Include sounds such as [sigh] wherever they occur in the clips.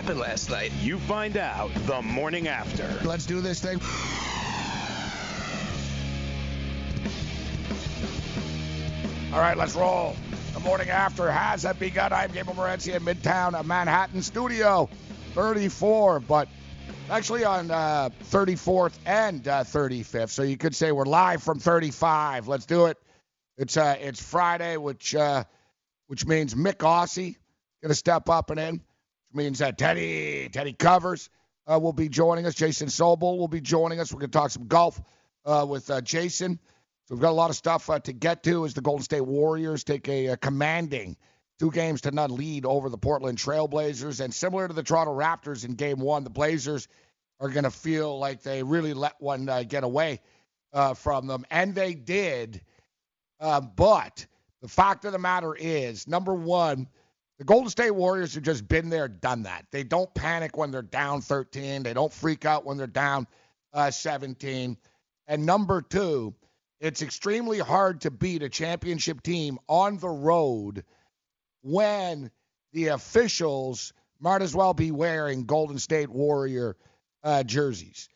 happened last night? You find out the morning after. Let's do this thing. All right, let's roll. The morning after has begun. I'm Gabriel Morency in Midtown Manhattan Studio 34, but actually on uh, 34th and uh, 35th. So you could say we're live from 35. Let's do it. It's uh, it's Friday, which uh, which means Mick Aussie gonna step up and in, which means that Teddy Teddy Covers uh, will be joining us. Jason Sobel will be joining us. We're gonna talk some golf uh, with uh, Jason. So we've got a lot of stuff uh, to get to as the Golden State Warriors take a, a commanding two games to none lead over the Portland Trailblazers. And similar to the Toronto Raptors in game one, the Blazers are going to feel like they really let one uh, get away uh, from them. And they did. But the fact of the matter is, number one, the Golden State Warriors have just been there, done that. They don't panic when they're down 13, they don't freak out when they're down uh, 17. And number two, it's extremely hard to beat a championship team on the road when the officials might as well be wearing Golden State Warrior uh, jerseys.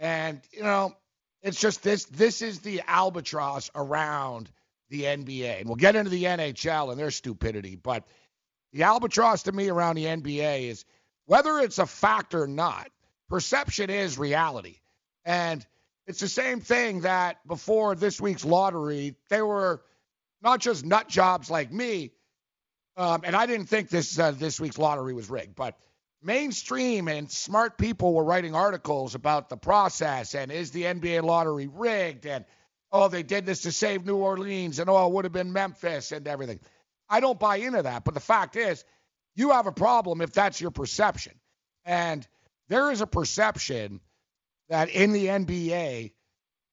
And, you know, it's just this this is the albatross around the NBA. And we'll get into the NHL and their stupidity, but the albatross to me around the NBA is whether it's a fact or not, perception is reality. And it's the same thing that before this week's lottery, they were not just nut jobs like me, um, and I didn't think this uh, this week's lottery was rigged, but mainstream and smart people were writing articles about the process and is the NBA lottery rigged and oh they did this to save New Orleans and oh it would have been Memphis and everything. I don't buy into that, but the fact is you have a problem if that's your perception. And there is a perception that in the NBA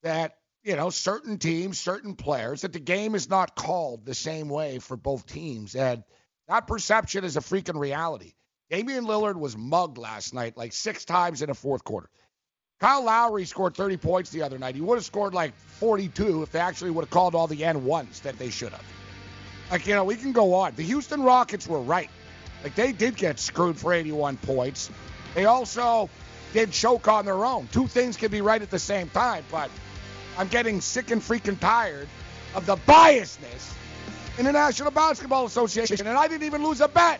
that you know certain teams, certain players that the game is not called the same way for both teams, and that perception is a freaking reality. Damian Lillard was mugged last night like six times in the fourth quarter. Kyle Lowry scored 30 points the other night. He would have scored like 42 if they actually would have called all the and-ones that they should have. Like, you know, we can go on. The Houston Rockets were right. Like, they did get screwed for 81 points. They also did choke on their own. Two things can be right at the same time, but I'm getting sick and freaking tired of the biasness in the National Basketball Association, and I didn't even lose a bet.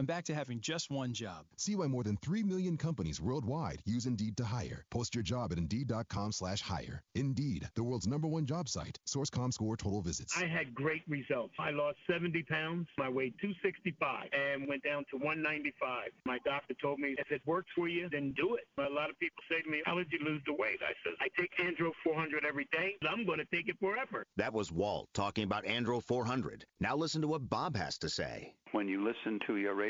I'm back to having just one job. See why more than 3 million companies worldwide use Indeed to hire. Post your job at Indeed.com slash hire. Indeed, the world's number one job site. Source.comScore total visits. I had great results. I lost 70 pounds. I weighed 265 and went down to 195. My doctor told me, if it works for you, then do it. A lot of people say to me, how did you lose the weight? I said, I take Andro 400 every day. I'm going to take it forever. That was Walt talking about Andro 400. Now listen to what Bob has to say. When you listen to your radio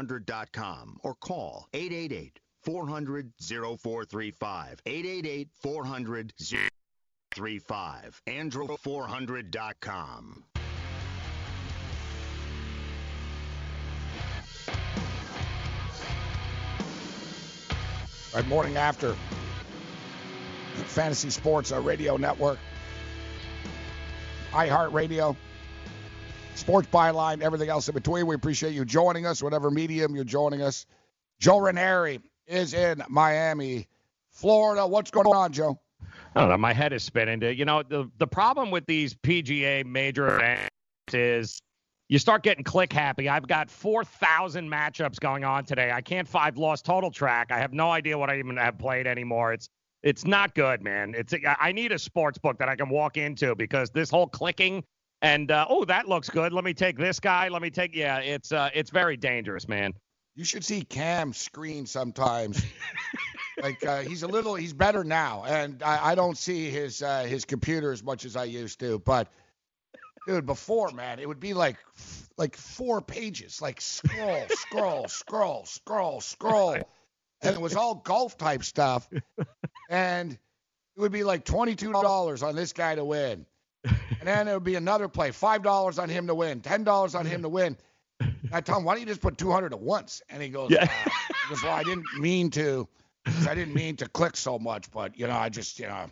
andro400.com or call 888 400 0435. 888 400 035. Andro400.com. Right, morning after Fantasy Sports our Radio Network, iHeartRadio, Sports Byline, everything else in between. We appreciate you joining us, whatever medium you're joining us. Joe Ranieri is in Miami, Florida. What's going on, Joe? I don't know. My head is spinning. You know, the the problem with these PGA major events is you start getting click happy. I've got 4,000 matchups going on today. I can't five lost total track. I have no idea what I even have played anymore. It's it's not good, man. It's I need a sports book that I can walk into because this whole clicking and uh, oh that looks good. Let me take this guy. Let me take yeah. It's uh it's very dangerous, man. You should see Cam screen sometimes. [laughs] like uh, he's a little, he's better now, and I, I don't see his uh, his computer as much as I used to. But dude, before man, it would be like like four pages, like scroll, scroll, [laughs] scroll, scroll, scroll, and it was all golf type stuff, and it would be like twenty two dollars on this guy to win, and then it would be another play, five dollars on him to win, ten dollars on him to win. I tell him, why don't you just put 200 at once? And he goes, Yeah. uh, he goes, well, I didn't mean to. I didn't mean to click so much, but you know, I just, you know,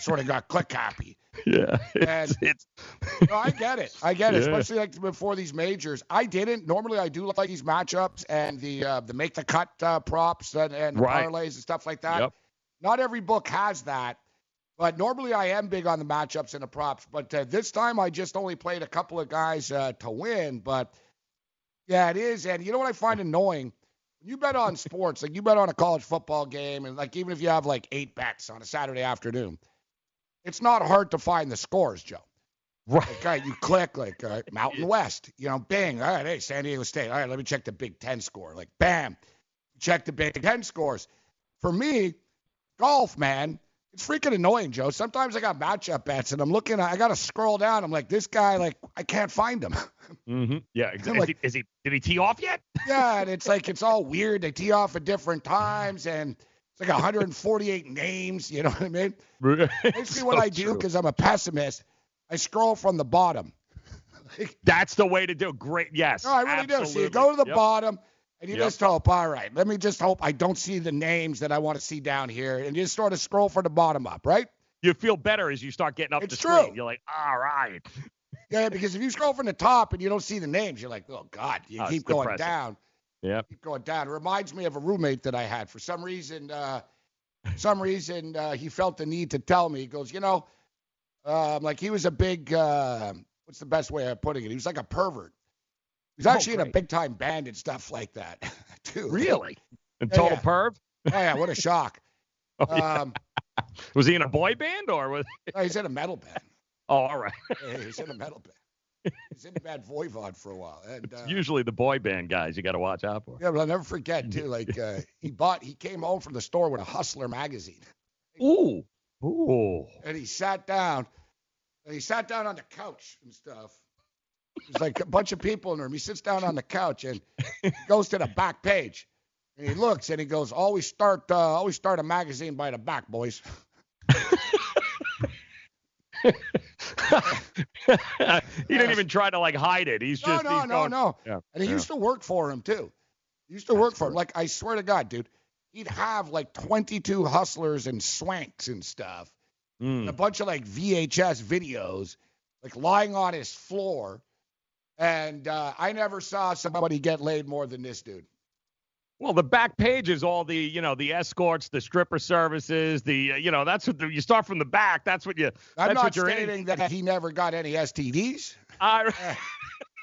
sort of got click happy. [laughs] Yeah. And It's, no, I get it. I get it. [laughs] Yeah. Especially like before these majors. I didn't. Normally, I do like these matchups and the uh, the make the cut uh, props and, and Right. parlays and stuff like that. Yep. Not every book has that. But normally I am big on the matchups and the props. But uh, this time I just only played a couple of guys uh, to win. But yeah, it is. And you know what I find annoying? When you bet on [laughs] sports, like you bet on a college football game, and like even if you have like eight bets on a Saturday afternoon, it's not hard to find the scores, Joe. right. Like, right, you click like uh, [laughs] Mountain West, you know, bing. All right, hey, San Diego State. All right, let me check the Big Ten score. Like, bam, check the Big Ten scores. For me, golf, man, it's freaking annoying, Joe. Sometimes I got matchup bets and I'm looking, I got to scroll down. I'm like, this guy, like, I can't find him. [laughs] Mm-hmm. Yeah. Exactly. like- is, he, is he did he tee off yet? [laughs] yeah, and it's like it's all weird. They tee off at different times and it's like 148 [laughs] names. You know what I mean? Basically, what I do because I'm a pessimist, I scroll from the bottom. That's the way to do it. Great. Yes. No, I really do. So you go to the Yep. bottom and you Yep. just hope, all right, let me just hope I don't see the names that I want to see down here. And you just sort of scroll from the bottom up, right? You feel better as you start getting up It's the screen. true. You're like, all right. [laughs] Yeah, because if you scroll from the top and you don't see the names, you're like, oh, God, you Oh, keep going depressing. down. Yep. Keep going down. It reminds me of a roommate that I had. For some reason, uh, some reason uh, he felt the need to tell me. He goes, you know, um, like he was a big, uh, what's the best way of putting it? He was like a pervert. He was Oh, actually in a big time band and stuff like that, [laughs] too. Really? And total yeah. perv? Oh yeah, what a shock. [laughs] Oh, yeah. Um, Was he in a boy band or was? no, he's in a metal band. Oh, all right. Yeah, he's in a metal band. He's in a Bad Voivod for a while. And It's uh, usually the boy band guys you got to watch out for. yeah, but I'll never forget too. [laughs] Like uh, he bought, he came home from the store with a Hustler magazine, Ooh. Ooh. and he sat down. And he sat down on the couch and stuff. There's like a bunch of people in the room. He sits down on the couch and goes to the back page, and he looks and he goes, "Always start, uh, always start a magazine by the back, boys." he didn't even try to like hide it. He's No, just no, he's no, going- no. Yeah, And he yeah. used to work for him too. He used to work for him. Like I swear to God, dude, he'd have like 22 hustlers and swanks and stuff, Mm. and a bunch of like VHS videos, like lying on his floor. And uh, I never saw somebody get laid more than this dude. Well, the back page is all the, you know, the escorts, the stripper services, the, uh, you know, that's what the, you start from the back. That's what you. I'm that's not what you're in. stating that he never got any STDs. [laughs] I.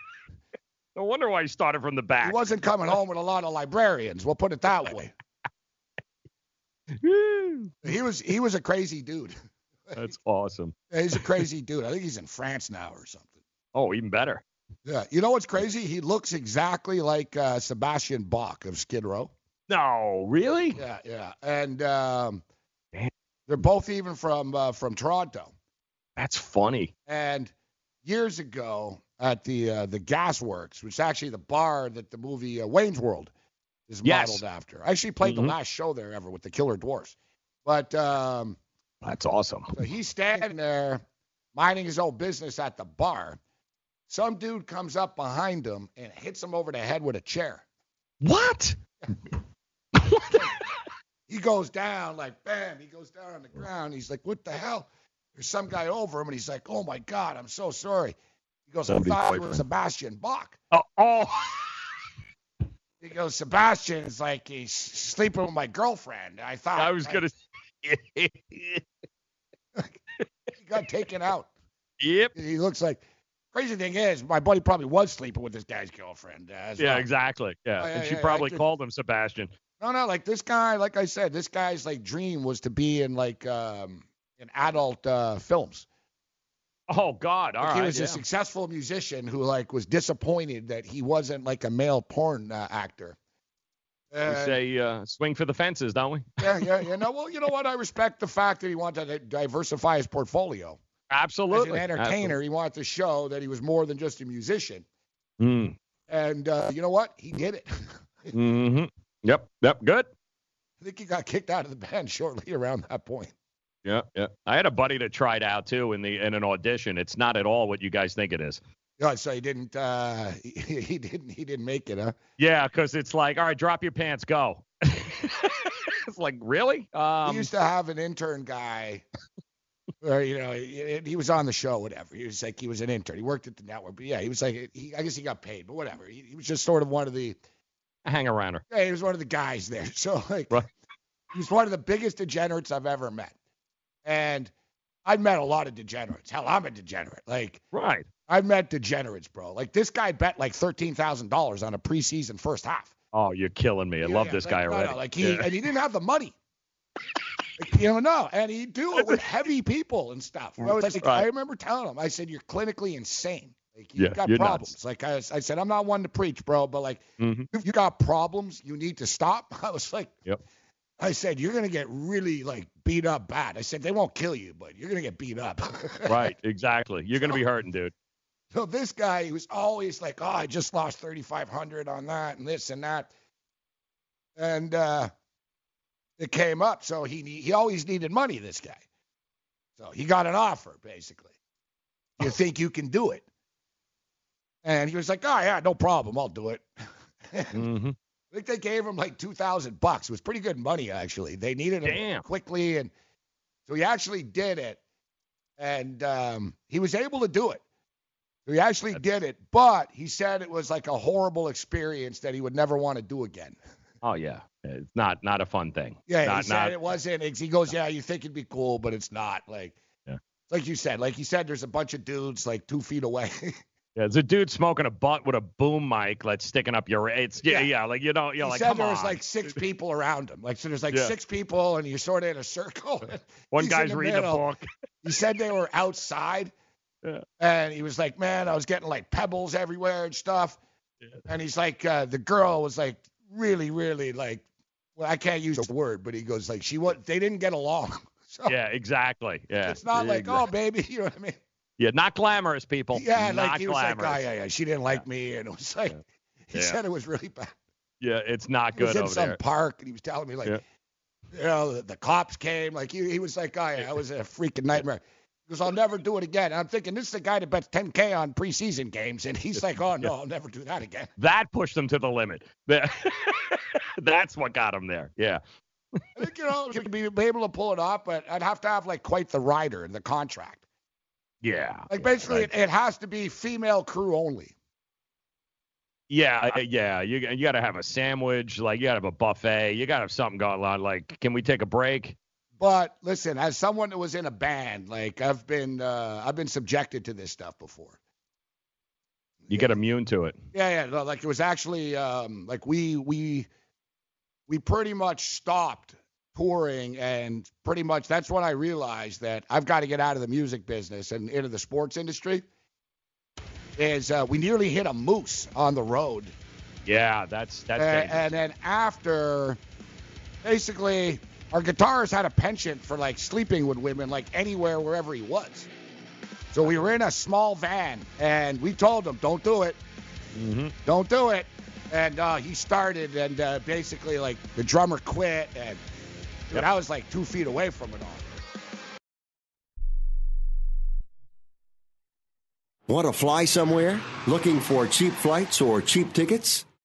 [laughs] no wonder why he started from the back. He wasn't coming home with a lot of librarians. We'll put it that way. [laughs] He was he was a crazy dude. That's awesome. He's a crazy dude. I think he's in France now or something. Oh, even better. Yeah. You know what's crazy? He looks exactly like uh, Sebastian Bach of Skid Row. No, really? Yeah, yeah. And um, they're both even from uh, from Toronto. That's funny. And years ago at the uh, the Gasworks, which is actually the bar that the movie uh, Wayne's World is Yes. modeled after. I actually played Mhm. the last show there ever with the Killer Dwarfs. But um, That's awesome. so he's standing there minding his own business at the bar. Some dude comes up behind him and hits him over the head with a chair. What? [laughs] He goes down like bam. He goes down on the ground. He's like, "What the hell?" There's some guy over him, and he's like, "Oh my God, I'm so sorry." He goes, "I thought you were boyfriend. Sebastian Bach." Oh, oh. [laughs] He goes, "Sebastian is like he's sleeping with my girlfriend." I thought I was like, gonna. [laughs] he got taken out. yep. He looks like. Crazy thing is, my buddy probably was sleeping with this guy's girlfriend. Uh, Yeah, well. exactly. Yeah, Oh, yeah, and she I probably called him Sebastian. No, no, like this guy, like I said, this guy's like dream was to be in like um in adult uh films. Oh God! All Like, right. he was yeah. a successful musician who like was disappointed that he wasn't like a male porn uh, actor. we Uh, say uh, swing for the fences, don't we? yeah, yeah, [laughs] yeah. No, well, you know what? I respect the fact that he wanted to diversify his portfolio. Absolutely. As an entertainer, he wanted to show that he was more than just a musician. Mm. And uh, you know what? He did it. [laughs] hmm Yep. Yep. Good. I think he got kicked out of the band [laughs] shortly around that point. Yeah. Yeah. I had a buddy that tried out too in the in an audition. It's not at all what you guys think it is. Yeah, so he didn't. Uh, [laughs] he, he didn't. He didn't make it, huh? Yeah, because it's like, all right, drop your pants, go. it's like, really? Um, we used to have an intern guy, or you know, he, he was on the show, whatever. He was like, he was an intern. He worked at the network, but yeah, he was like, he, I guess he got paid, but whatever. He, he was just sort of one of the, a hang around her. yeah, he was one of the guys there. [laughs] So like, Right. he was one of the biggest degenerates I've ever met, and I've met a lot of degenerates. Hell, I'm a degenerate. Like, Right. I've met degenerates, bro. Like this guy bet like thirteen thousand dollars on a preseason first half. Oh, you're killing me. I Yeah, love yeah, this like, guy no, already. No, like he Yeah. and he didn't have the money. [laughs] Like, you know, no, and he'd do it with [laughs] heavy people and stuff. I was like, Right. I remember telling him, I said, "You're clinically insane. Like you Yeah, got you're problems." nuts. Like I, was- I said, I'm not one to preach, bro, but like Mhm. if you got problems, you need to stop. [laughs] I was like, Yep. I said, you're gonna get really like beat up bad. I said they won't kill you, but you're gonna get beat up. [laughs] Right. Exactly. You're gonna be hurting, dude. So this guy, he was always like, "Oh, I just lost 3,500 on that and this and that," and uh, it came up. So he he always needed money. This guy, so he got an offer basically. You think you can do it? And he was like, "Oh yeah, no problem, I'll do it." [laughs] mm-hmm. I think they gave him like two thousand bucks. It was pretty good money actually. They needed him Damn. quickly, and so he actually did it, and um, he was able to do it. So he actually did it, but he said it was like a horrible experience that he would never want to do again. [laughs] Oh yeah. It's not not a fun thing. Yeah, Not, he said not, it wasn't. He goes, yeah, you think it'd be cool, but it's not. Like, Yeah. like you said, like you said, there's a bunch of dudes like two feet away. [laughs] Yeah, there's a dude smoking a butt with a boom mic like sticking up your. It's yeah, Yeah. yeah, like you know, you're he like, said come there on. was like six [laughs] people around him. Like, so there's like Yeah. six people, and you're sort of in a circle. [laughs] One guy's the reading a book. He said they were outside, Yeah. and he was like, "Man, I was getting like pebbles everywhere and stuff." And he's like, uh, the girl was like really, really like, well, I can't use a word, but he goes like, she was, they didn't get along. [laughs] So Yeah, exactly. Yeah. it's not like, Exactly. oh, baby, [laughs] you know what I mean? Yeah, not glamorous, people. Yeah, not like he was like, oh yeah, yeah, she didn't like me, and it was like, [laughs] he Yeah. said it was really bad. Yeah, it's not good. He was in over some there. park, and he was telling me like, Yeah. you know, the, the cops came, like he, he was like, oh yeah, it was a freaking nightmare. Because I'll never do it again. And I'm thinking this is the guy that bets 10K on preseason games, and he's like, oh no, I'll never do that again. That pushed him to the limit. [laughs] That's what got him there. Yeah. I think you know to be, be able to pull it off, but I'd have to have like quite the rider in the contract. Yeah. Like basically, right. it, it has to be female crew only. Yeah, yeah. You you got to have a sandwich. Like you got to have a buffet. You got to have something going on. Like, can we take a break? But listen, as someone that was in a band, like I've been uh, I've been subjected to this stuff before. You get immune to it. Yeah, yeah. No, like it was actually um, like we we we pretty much stopped touring and pretty much that's when I realized that I've got to get out of the music business and into the sports industry. Is uh, we nearly hit a moose on the road. Yeah, that's that's. And, and then after, basically, our guitarist had a penchant for like sleeping with women, like anywhere, wherever he was. So we were in a small van, and we told him, "Don't do it. Mm-hmm. Don't do it." And uh, he started, and uh, basically, like the drummer quit, and dude, yep. I was like two feet away from it all. Want to fly somewhere? Looking for cheap flights or cheap tickets?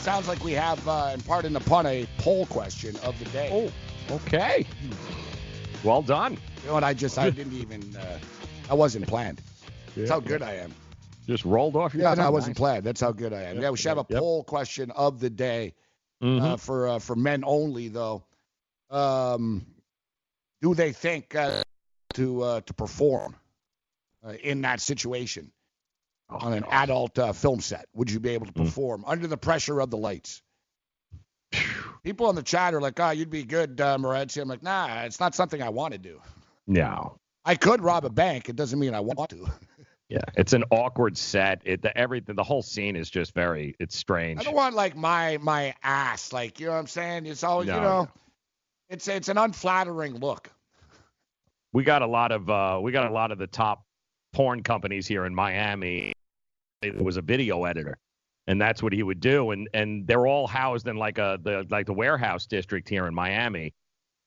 Sounds like we have, uh, in part in the pun, a poll question of the day. Oh, okay. Well done. You know what? I just, I didn't even, uh, I wasn't planned. That's how good I am. Just rolled off your Yeah, no, I wasn't planned. That's how good I am. Yep. Yeah, we should have a yep. poll question of the day uh, mm-hmm. uh, for uh, for men only, though. Um, do they think uh, to uh, to perform uh, in that situation? Oh, on an adult uh, film set? Would you be able to hmm. perform mm. under the pressure of the lights? People in the chat are like, "Oh, you'd be good, uh, Morency." I'm like, "Nah, it's not something I want to do. No. I could rob a bank. It doesn't mean I want to. [laughs] Yeah, it's an awkward set. It the everything the whole scene is just very it's strange. I don't want like my my ass, like you know what I'm saying. It's always you No, know, it's it's an unflattering look. we got a lot of uh we got a lot of the top porn companies here in Miami. It was a video editor, and that's what he would do. And and they're all housed in like a the like the warehouse district here in Miami.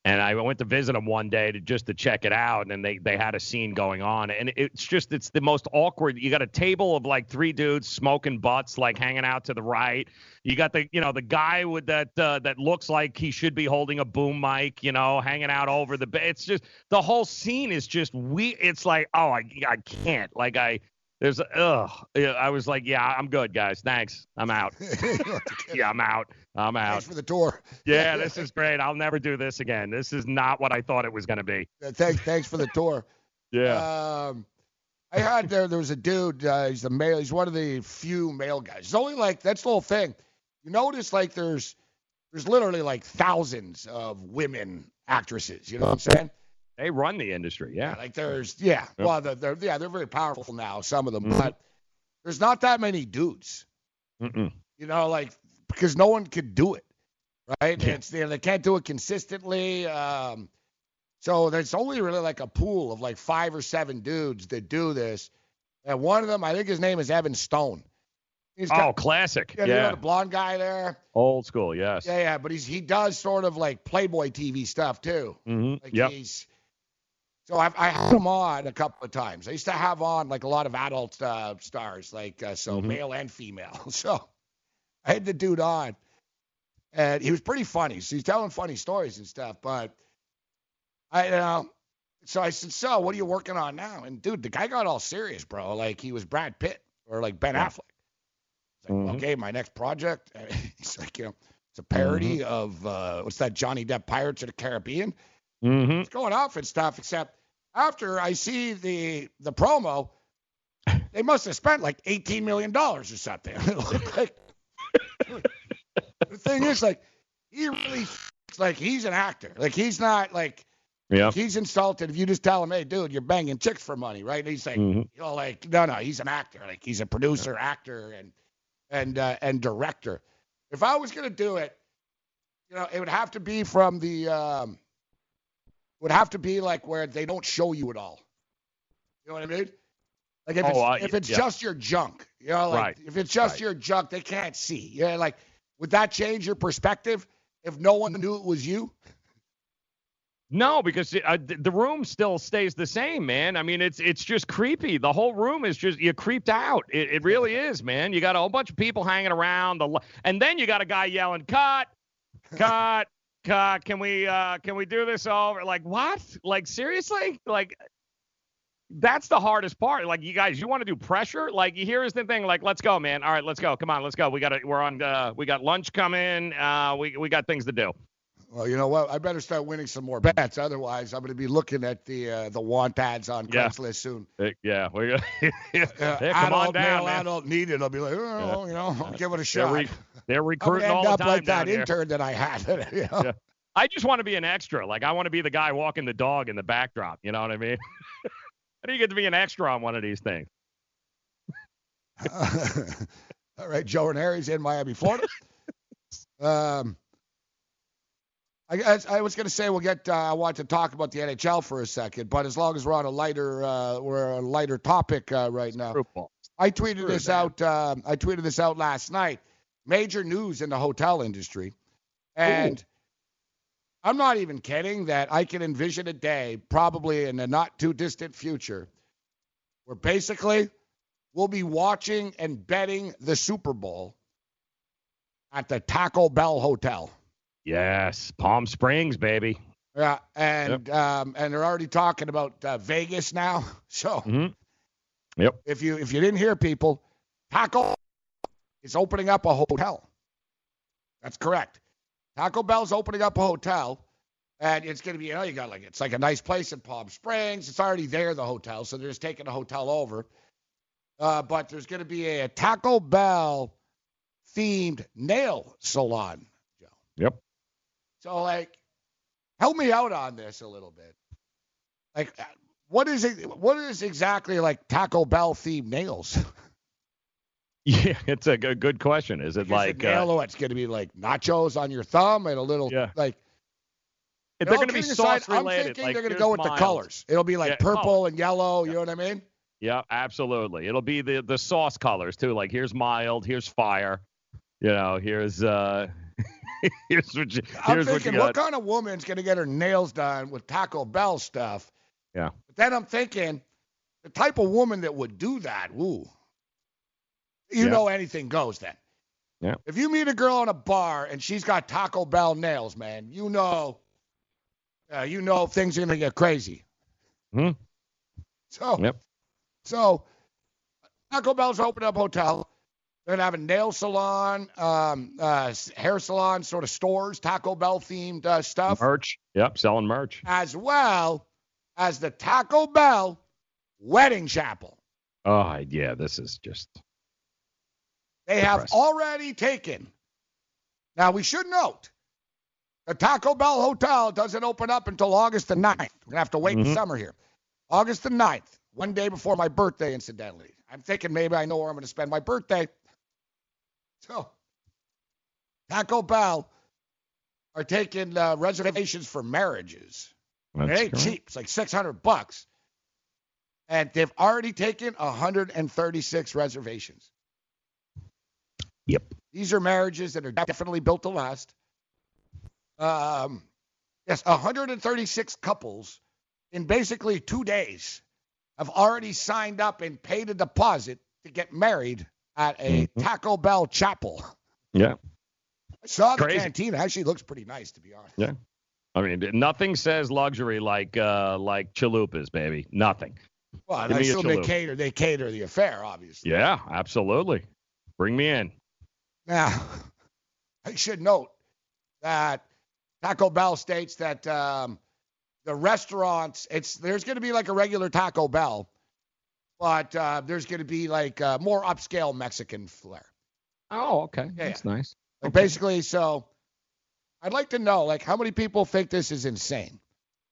And I went to visit them one day to just to check it out, and they they had a scene going on, and it's just it's the most awkward. You got a table of like three dudes smoking butts, like hanging out to the right. You got the you know the guy with that uh, that looks like he should be holding a boom mic, you know, hanging out over the. It's just the whole scene is just we. It's like oh I I can't like I there's ugh. Yeah, I was like yeah I'm good guys thanks I'm out. [laughs] [laughs] yeah I'm out I'm out. Thanks for the tour. Yeah, [laughs] this is great. I'll never do this again. This is not what I thought it was going to be. Thanks thanks for the tour. Yeah. Um, I had there. There was a dude. Uh, he's the male. He's one of the few male guys. It's only like that's the whole thing. You notice like there's there's literally like thousands of women actresses. You know what I'm saying? They run the industry. Yeah. Like there's yeah. Well, they're, they're yeah they're very powerful now. Some of them, but there's not that many dudes. Mm-mm. You know, like because no one could do it, right? It's you know, they can't do it consistently. Um, so there's only really like a pool of like five or seven dudes that do this, and one of them, I think his name is Evan Stone. He's Oh, classic. yeah, you know the blonde guy there. Old school. Yes. Yeah, yeah, but he's he does sort of like Playboy TV stuff too. Mm-hmm. Like Yep. he's so I've I had him on a couple of times. I used to have on like a lot of adult uh, stars, like uh, so Mhm. male and female. [laughs] So I had the dude on, and he was pretty funny. So he's telling funny stories and stuff. But I, you know, so I said, "So what are you working on now?" And dude, the guy got all serious, bro. Like he was Brad Pitt or like Ben Yeah. Affleck. It's like, okay, my next project. [laughs] He's like, you know, it's a parody of uh, what's that Johnny Depp Pirates of the Caribbean. Mm-hmm. It's going off and stuff, except after I see the the promo, they must have spent like eighteen million dollars or something. [laughs] like, the thing is, like, he really like he's an actor. Like he's not like Yeah. he's insulted if you just tell him, hey, dude, you're banging chicks for money, right? And he's like, Mhm. you know, like, no, no, he's an actor. Like he's a producer, actor, and and uh, and director. If I was gonna do it, you know, it would have to be from the um, would have to be like where they don't show you at all. You know what I mean? Like if Oh, it's, uh, if it's yeah. just your junk, you know, like Right. if it's just Right. your junk, they can't see. Yeah, like would that change your perspective if no one knew it was you? No, because uh, the room still stays the same, man. I mean, it's it's just creepy. The whole room is just you creeped out. It, it really is, man. You got a whole bunch of people hanging around, the, and then you got a guy yelling, "Cut, cut, cut! Can we uh can we do this over?" Like what? Like seriously? Like that's the hardest part. Like you guys, you want to do pressure? Like here's the thing. Like let's go, man. All right, let's go. Come on, let's go. We got to We're on. Uh, we got lunch coming. Uh, we we got things to do. Well, you know what? I better start winning some more bets. Otherwise, I'm going to be looking at the uh, the want ads on Yeah. Craigslist soon. Uh, yeah, we Uh, [laughs] yeah, come on adult, down, male, man. adult needed. I'll be like, oh, you know, I'll give it a shot. They're, re- they're recruiting gonna end all up the time like that down here. intern that I had. [laughs] you know? Yeah. I just want to be an extra. Like I want to be the guy walking the dog in the backdrop. You know what I mean? [laughs] How do you get to be an extra on one of these things? All right, Joe Ranieri's in Miami, Florida. um, I, I was going to say we'll get. Uh, I want to talk about the NHL for a second, but as long as we're on a lighter, uh, we're on a lighter topic uh, right now. I tweeted Screw this that. out. Uh, I tweeted this out last night. Major news in the hotel industry, and I'm not even kidding that I can envision a day, probably in the not too distant future, where basically we'll be watching and betting the Super Bowl at the Taco Bell Hotel. Yes, Palm Springs, baby. Yeah, and um, and they're already talking about uh, Vegas now. [laughs] So hmm Yep. if you if you didn't hear people, Taco is opening up a hotel. That's correct. Taco Bell's opening up a hotel, and it's going to be you know you got like it's like a nice place in Palm Springs. It's already there the hotel, so they're just taking the hotel over. Uh, but there's going to be a, Taco Bell themed nail salon. Yep. So like, help me out on this a little bit. Like, uh, what is it? What is exactly like Taco Bell themed nails? [laughs] Yeah, it's a good, good question. Is it like it nail uh, it's going to be like nachos on your thumb and a little Yeah. like. if they're going to be kidding aside, sauce I'm thinking like, they're going to go with the colors. It'll be like Yeah, purple color. and yellow. You know what I mean? Yeah, absolutely. It'll be the the sauce colors too. Like here's mild, here's fire. You know, here's uh, [laughs] here's what you, I'm here's what you thinking, what, kind of woman's going to get her nails done with Taco Bell stuff? Yeah. But then I'm thinking, the type of woman that would do that, ooh, you Yeah. know anything goes then. Yeah. If you meet a girl in a bar and she's got Taco Bell nails, man, you know, uh, you know things are going to get crazy. Hmm. So, Yep. so Taco Bell's opened up hotel. They're gonna have a nail salon, um, uh, hair salon, sort of stores, Taco Bell themed uh, stuff, Merch. Yep, selling merch. as well as the Taco Bell wedding chapel. Oh yeah, this is just They have already taken. Now we should note, the Taco Bell hotel doesn't open up until August the 9th. We're gonna have to wait Mhm. the summer here. August the 9th, one day before my birthday, incidentally. I'm thinking maybe I know where I'm gonna spend my birthday. So, Taco Bell are taking uh, reservations for marriages. that's it ain't correct. cheap. It's like 600 bucks. And they've already taken 136 reservations. Yep. These are marriages that are definitely built to last. Um, yes, 136 couples in basically two days have already signed up and paid a deposit to get married at a Mhm. Taco Bell chapel. Yeah. I saw the Crazy. canteen. Actually, looks pretty nice, to be honest. Yeah. I mean, nothing says luxury like uh like chalupas, baby. Nothing. Well, Give I assume they cater. They cater the affair, obviously. Yeah, absolutely. Bring me in. Now, [laughs] I should note that Taco Bell states that um, the restaurants, it's there's going to be like a regular Taco Bell, but uh, there's going to be like uh, more upscale Mexican flair. Oh, okay. Yeah, That's nice. Like basically, so I'd like to know like how many people think this is insane.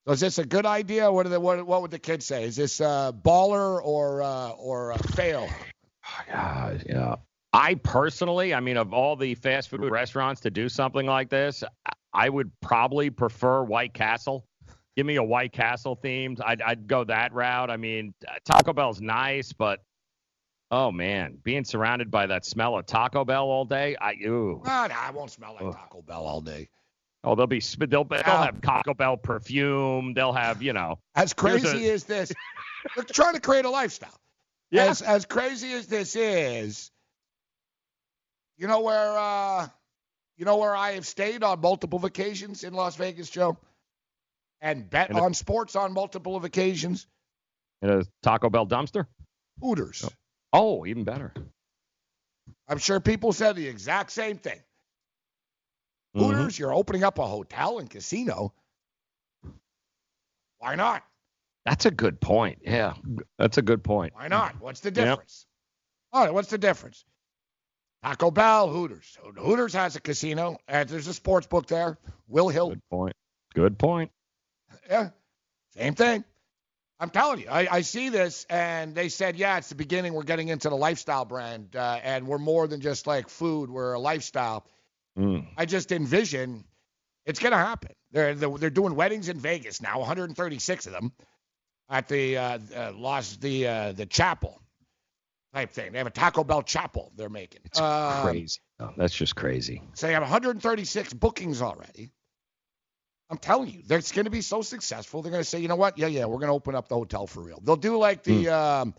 So is this a good idea? What are the what, what would the kids say? Is this uh, baller or uh, or uh, fail? Yeah, yeah. I personally, I mean, of all the fast food restaurants to do something like this, I- I would probably prefer White Castle. Give me a White Castle themed. I'd, I'd go that route. I mean, Taco Bell's nice, but oh man, being surrounded by that smell of Taco Bell all day, I ooh. Ah, nah, I won't smell like Ugh. Taco Bell all day. Oh, they'll be sp- they'll they'll have Taco Bell perfume. They'll have you know. As crazy a- as this, [laughs] they're trying to create a lifestyle. Yeah. As as crazy as this is, you know where uh, you know where I have stayed on multiple vacations in Las Vegas, Joe, and bet In a- on sports on multiple of occasions. In a Taco Bell dumpster. Hooters. Oh, even better. I'm sure people said the exact same thing. Mhm. Hooters, you're opening up a hotel and casino. Why not? That's a good point. Yeah, that's a good point. Why not? What's the Yep. difference? All right, what's the difference? Taco Bell, Hooters. Hooters has a casino, and there's a sports book there. Will Hill. Good point. Good point. Yeah, same thing. I'm telling you, I, I see this, and they said, yeah, it's the beginning. We're getting into the lifestyle brand, uh, and we're more than just like food. We're a lifestyle. Mm. I just envision it's going to happen. They're, they're they're doing weddings in Vegas now, 136 of them at the uh, uh, Los the uh, the chapel type thing. They have a Taco Bell chapel they're making. It's Um, crazy. Oh, that's just crazy. So they have 136 bookings already. I'm telling you, they're going to be so successful. They're going to say, you know what? Yeah, yeah, we're going to open up the hotel for real. They'll do like the um,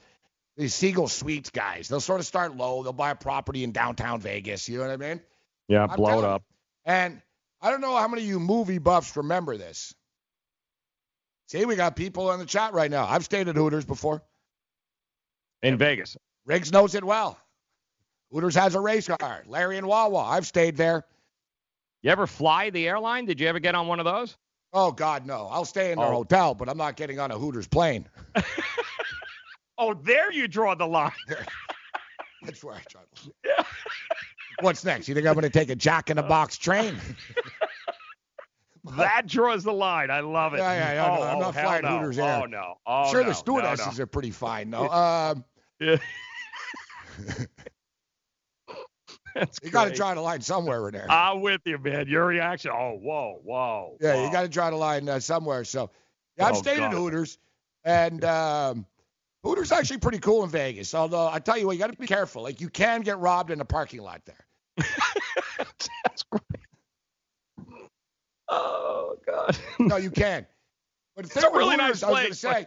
the Siegel Suites guys. They'll sort of start low. They'll buy a property in downtown Vegas. You know what I mean? Yeah, I'm blow it up. And I don't know how many of you movie buffs remember this. See, we got people in the chat right now. I've stayed at Hooters before. In Vegas. Riggs knows it well. Hooters has a race car. Larry and Wawa. I've stayed there. You ever fly the airline? Did you ever get on one of those? Oh God, no. I'll stay in their Oh. hotel, but I'm not getting on a Hooters plane. [laughs] Oh, there you draw the line. [laughs] That's where I draw. try. What's next? You think I'm going to take a Jack in the Box train? [laughs] that draws the line. I love it. Yeah, yeah, yeah. Oh, no, I'm oh, not hell flying no. Hooters there. Oh no. Oh sure, no. the stewardesses no, no. are pretty fine though. Um, Yeah. [laughs] That's you got to great. draw the line somewhere in there. I'm with you, man. Your reaction. Oh, whoa, whoa. yeah, whoa. you got to draw the line uh, somewhere. So, yeah, I've Oh, stayed at Hooters, and um, Hooters actually pretty cool in Vegas. Although I tell you what, you got to be careful. Like you can get robbed in the parking lot there. [laughs] That's great. Oh God. No, you can. But the thing It's a really Hooters, nice I was going [laughs] to place, say,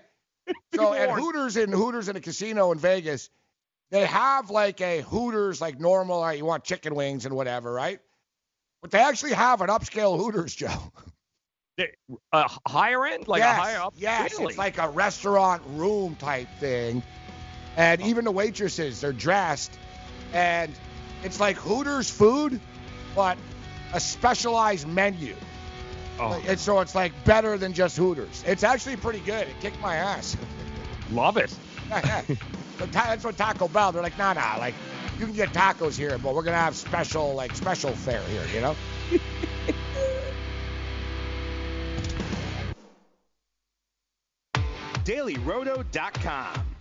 so at Hooters in Hooters in a casino in Vegas, they have like a Hooters like normal, like you want chicken wings and whatever, right? But they actually have an upscale Hooters, [laughs] Joe. Uh, higher end, like yes, a higher up. Yes, Really? it's like a restaurant room type thing, and even the waitresses, they're dressed, and it's like Hooters food, but a specialized menu. Oh, And so it's like better than just Hooters. It's actually pretty good. It kicked my ass. [laughs] love it. [laughs] That's what Taco Bell. They're like, nah, nah. Like, you can get tacos here, but we're gonna have special, like, special fare here. You know? [laughs] DailyRoto.com.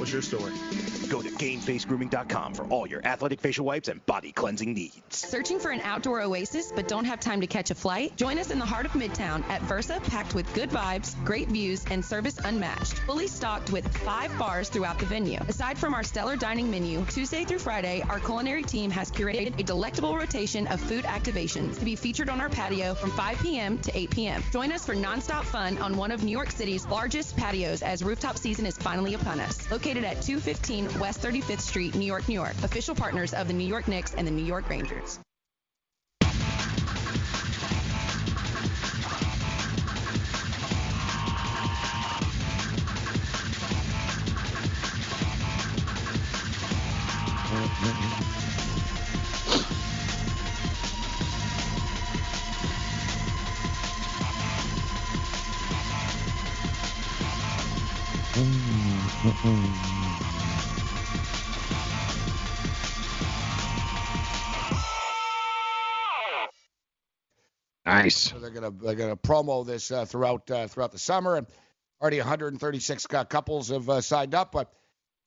What's your story? Go to GameFaceGrooming.com for all your athletic facial wipes and body cleansing needs. Searching for an outdoor oasis but don't have time to catch a flight? Join us in the heart of Midtown at Versa, packed with good vibes, great views, and service unmatched. Fully stocked with five bars throughout the venue. Aside from our stellar dining menu, Tuesday through Friday, our culinary team has curated a delectable rotation of food activations to be featured on our patio from 5 p.m. to 8 p.m. Join us for nonstop fun on one of New York City's largest patios as rooftop season is finally upon us. Located at 215 West 35th Street, New York, New York. Official partners of the New York Knicks and the New York Rangers. Mm-hmm. Nice. So they're gonna they're gonna promo this uh, throughout uh, throughout the summer, and already 136 cou- couples have uh, signed up. But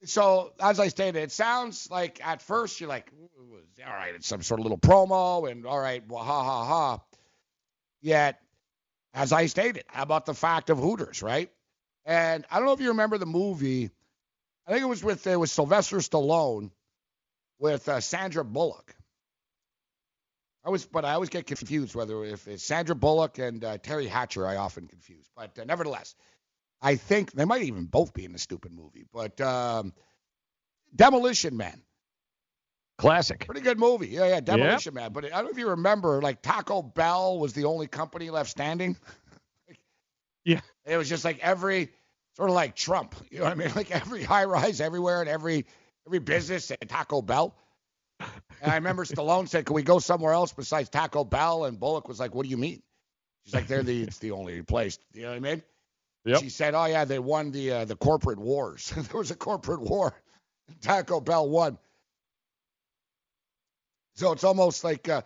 so as I stated, it sounds like at first you're like, all right, it's some sort of little promo, and all right, well, ha ha ha. Yet, as I stated, how about the fact of Hooters, right? And I don't know if you remember the movie. I think it was with it was Sylvester Stallone with uh, Sandra Bullock. I was, but I always get confused whether if it's Sandra Bullock and uh, Teri Hatcher. I often confuse, but uh, nevertheless, I think they might even both be in the stupid movie. But um, Demolition Man, Classic. pretty good movie. Yeah, yeah, Demolition Man. But I don't know if you remember, like Taco Bell was the only company left standing. [laughs] Yeah. It was just like every sort of like Trump. [laughs] You know what I mean? Like every high rise everywhere and every every business said Taco Bell. And I remember [laughs] Stallone said, "Can we go somewhere else besides Taco Bell?" And Bullock was like, "What do you mean?" She's like, "They're the it's the only place." You know what I mean? Yep. She said, "Oh yeah, they won the uh, the corporate wars. [laughs] there was a corporate war. Taco Bell won." So it's almost like uh,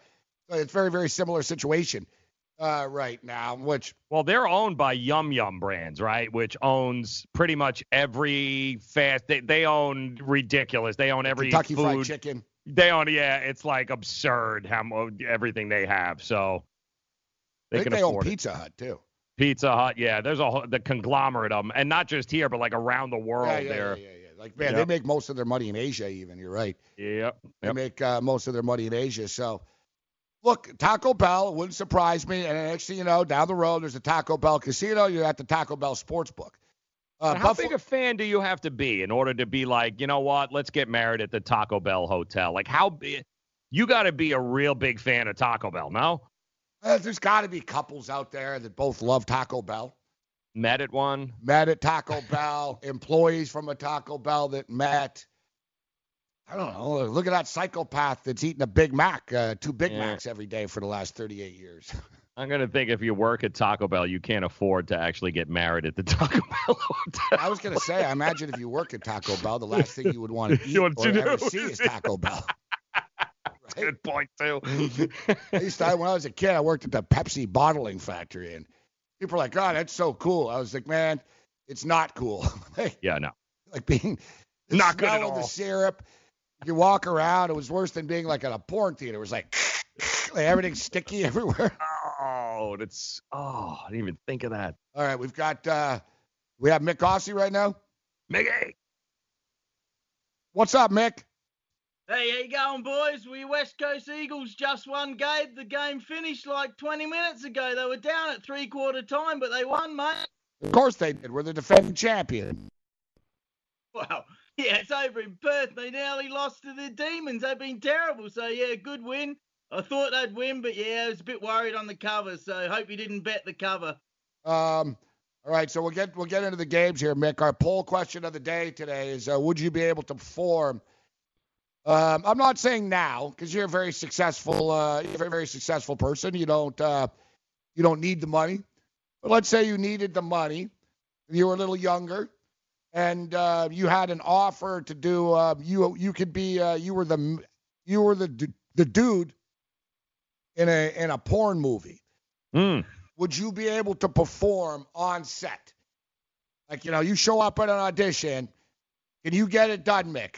it's very very similar situation uh, right now, which Well, they're owned by Yum Yum Brands, right? Which owns pretty much every fast. They, they own ridiculous. They own every Kentucky food. Fried Chicken. They own, yeah, it's like absurd how everything they have. So they can they own afford it. Pizza Hut too. Pizza Hut, yeah. There's a whole, the conglomerate of them, and not just here, but like around the world. Yeah, yeah, there. yeah, yeah, yeah. Like man, Yep. they make most of their money in Asia. Even you're right. Yep. They make uh, most of their money in Asia. So, look, Taco Bell it wouldn't surprise me. And next thing you know, down the road, there's a Taco Bell casino. You're at the Taco Bell Sportsbook. Uh, how Buffalo- big a fan do you have to be in order to be like, you know what? Let's get married at the Taco Bell hotel. Like, how big? You got to be a real big fan of Taco Bell, no? Uh, there's got to be couples out there that both love Taco Bell. Met at one. Met at Taco [laughs] Bell, employees from a Taco Bell that met. I don't know. Look at that psychopath that's eating a Big Mac, uh, two Big Yeah. Macs every day for the last 38 years. [laughs] I'm gonna think if you work at Taco Bell, you can't afford to actually get married at the Taco [laughs] Bell hotel. I was gonna say, I imagine if you work at Taco Bell, the last thing you would want to [laughs] eat You want or ever see is Taco Bell. Good point too. At least I, when I was a kid, I worked at the Pepsi bottling factory, and people were like, "God, that's so cool." I was like, "Man, it's not cool." like, yeah, no. like being Not good at all. the syrup. You walk around, it was worse than being like at a porn theater. It was like, [laughs] like everything's sticky [laughs] everywhere. Oh, that's oh, I didn't even think of that. All right, we've got uh we have Mick Ossie right now. Mickey. What's up, Mick? Hey, how you going, boys? We West Coast Eagles just won, Gabe. The game finished like 20 minutes ago. They were down at three-quarter time, but they won, mate. Of course they did. We're the defending champion. Well, yeah, it's over in Perth. They nearly lost to the Demons. They've been terrible. So, yeah, good win. I thought they'd win, but, yeah, I was a bit worried on the cover. So, hope you didn't bet the cover. Um, all right, so we'll get we'll get into the games here, Mick. Our poll question of the day today is: uh, Would you be able to perform? Um, I'm not saying now because you're a very successful, uh, you're a very, very successful person. You don't uh, you don't need the money. But let's say you needed the money, you were a little younger, and uh, you had an offer to do. Uh, you you could be uh, you were the you were the the dude in a in a porn movie Hmm. would you be able to perform on set? Like, you know, you show up at an audition, can you get it done, Mick?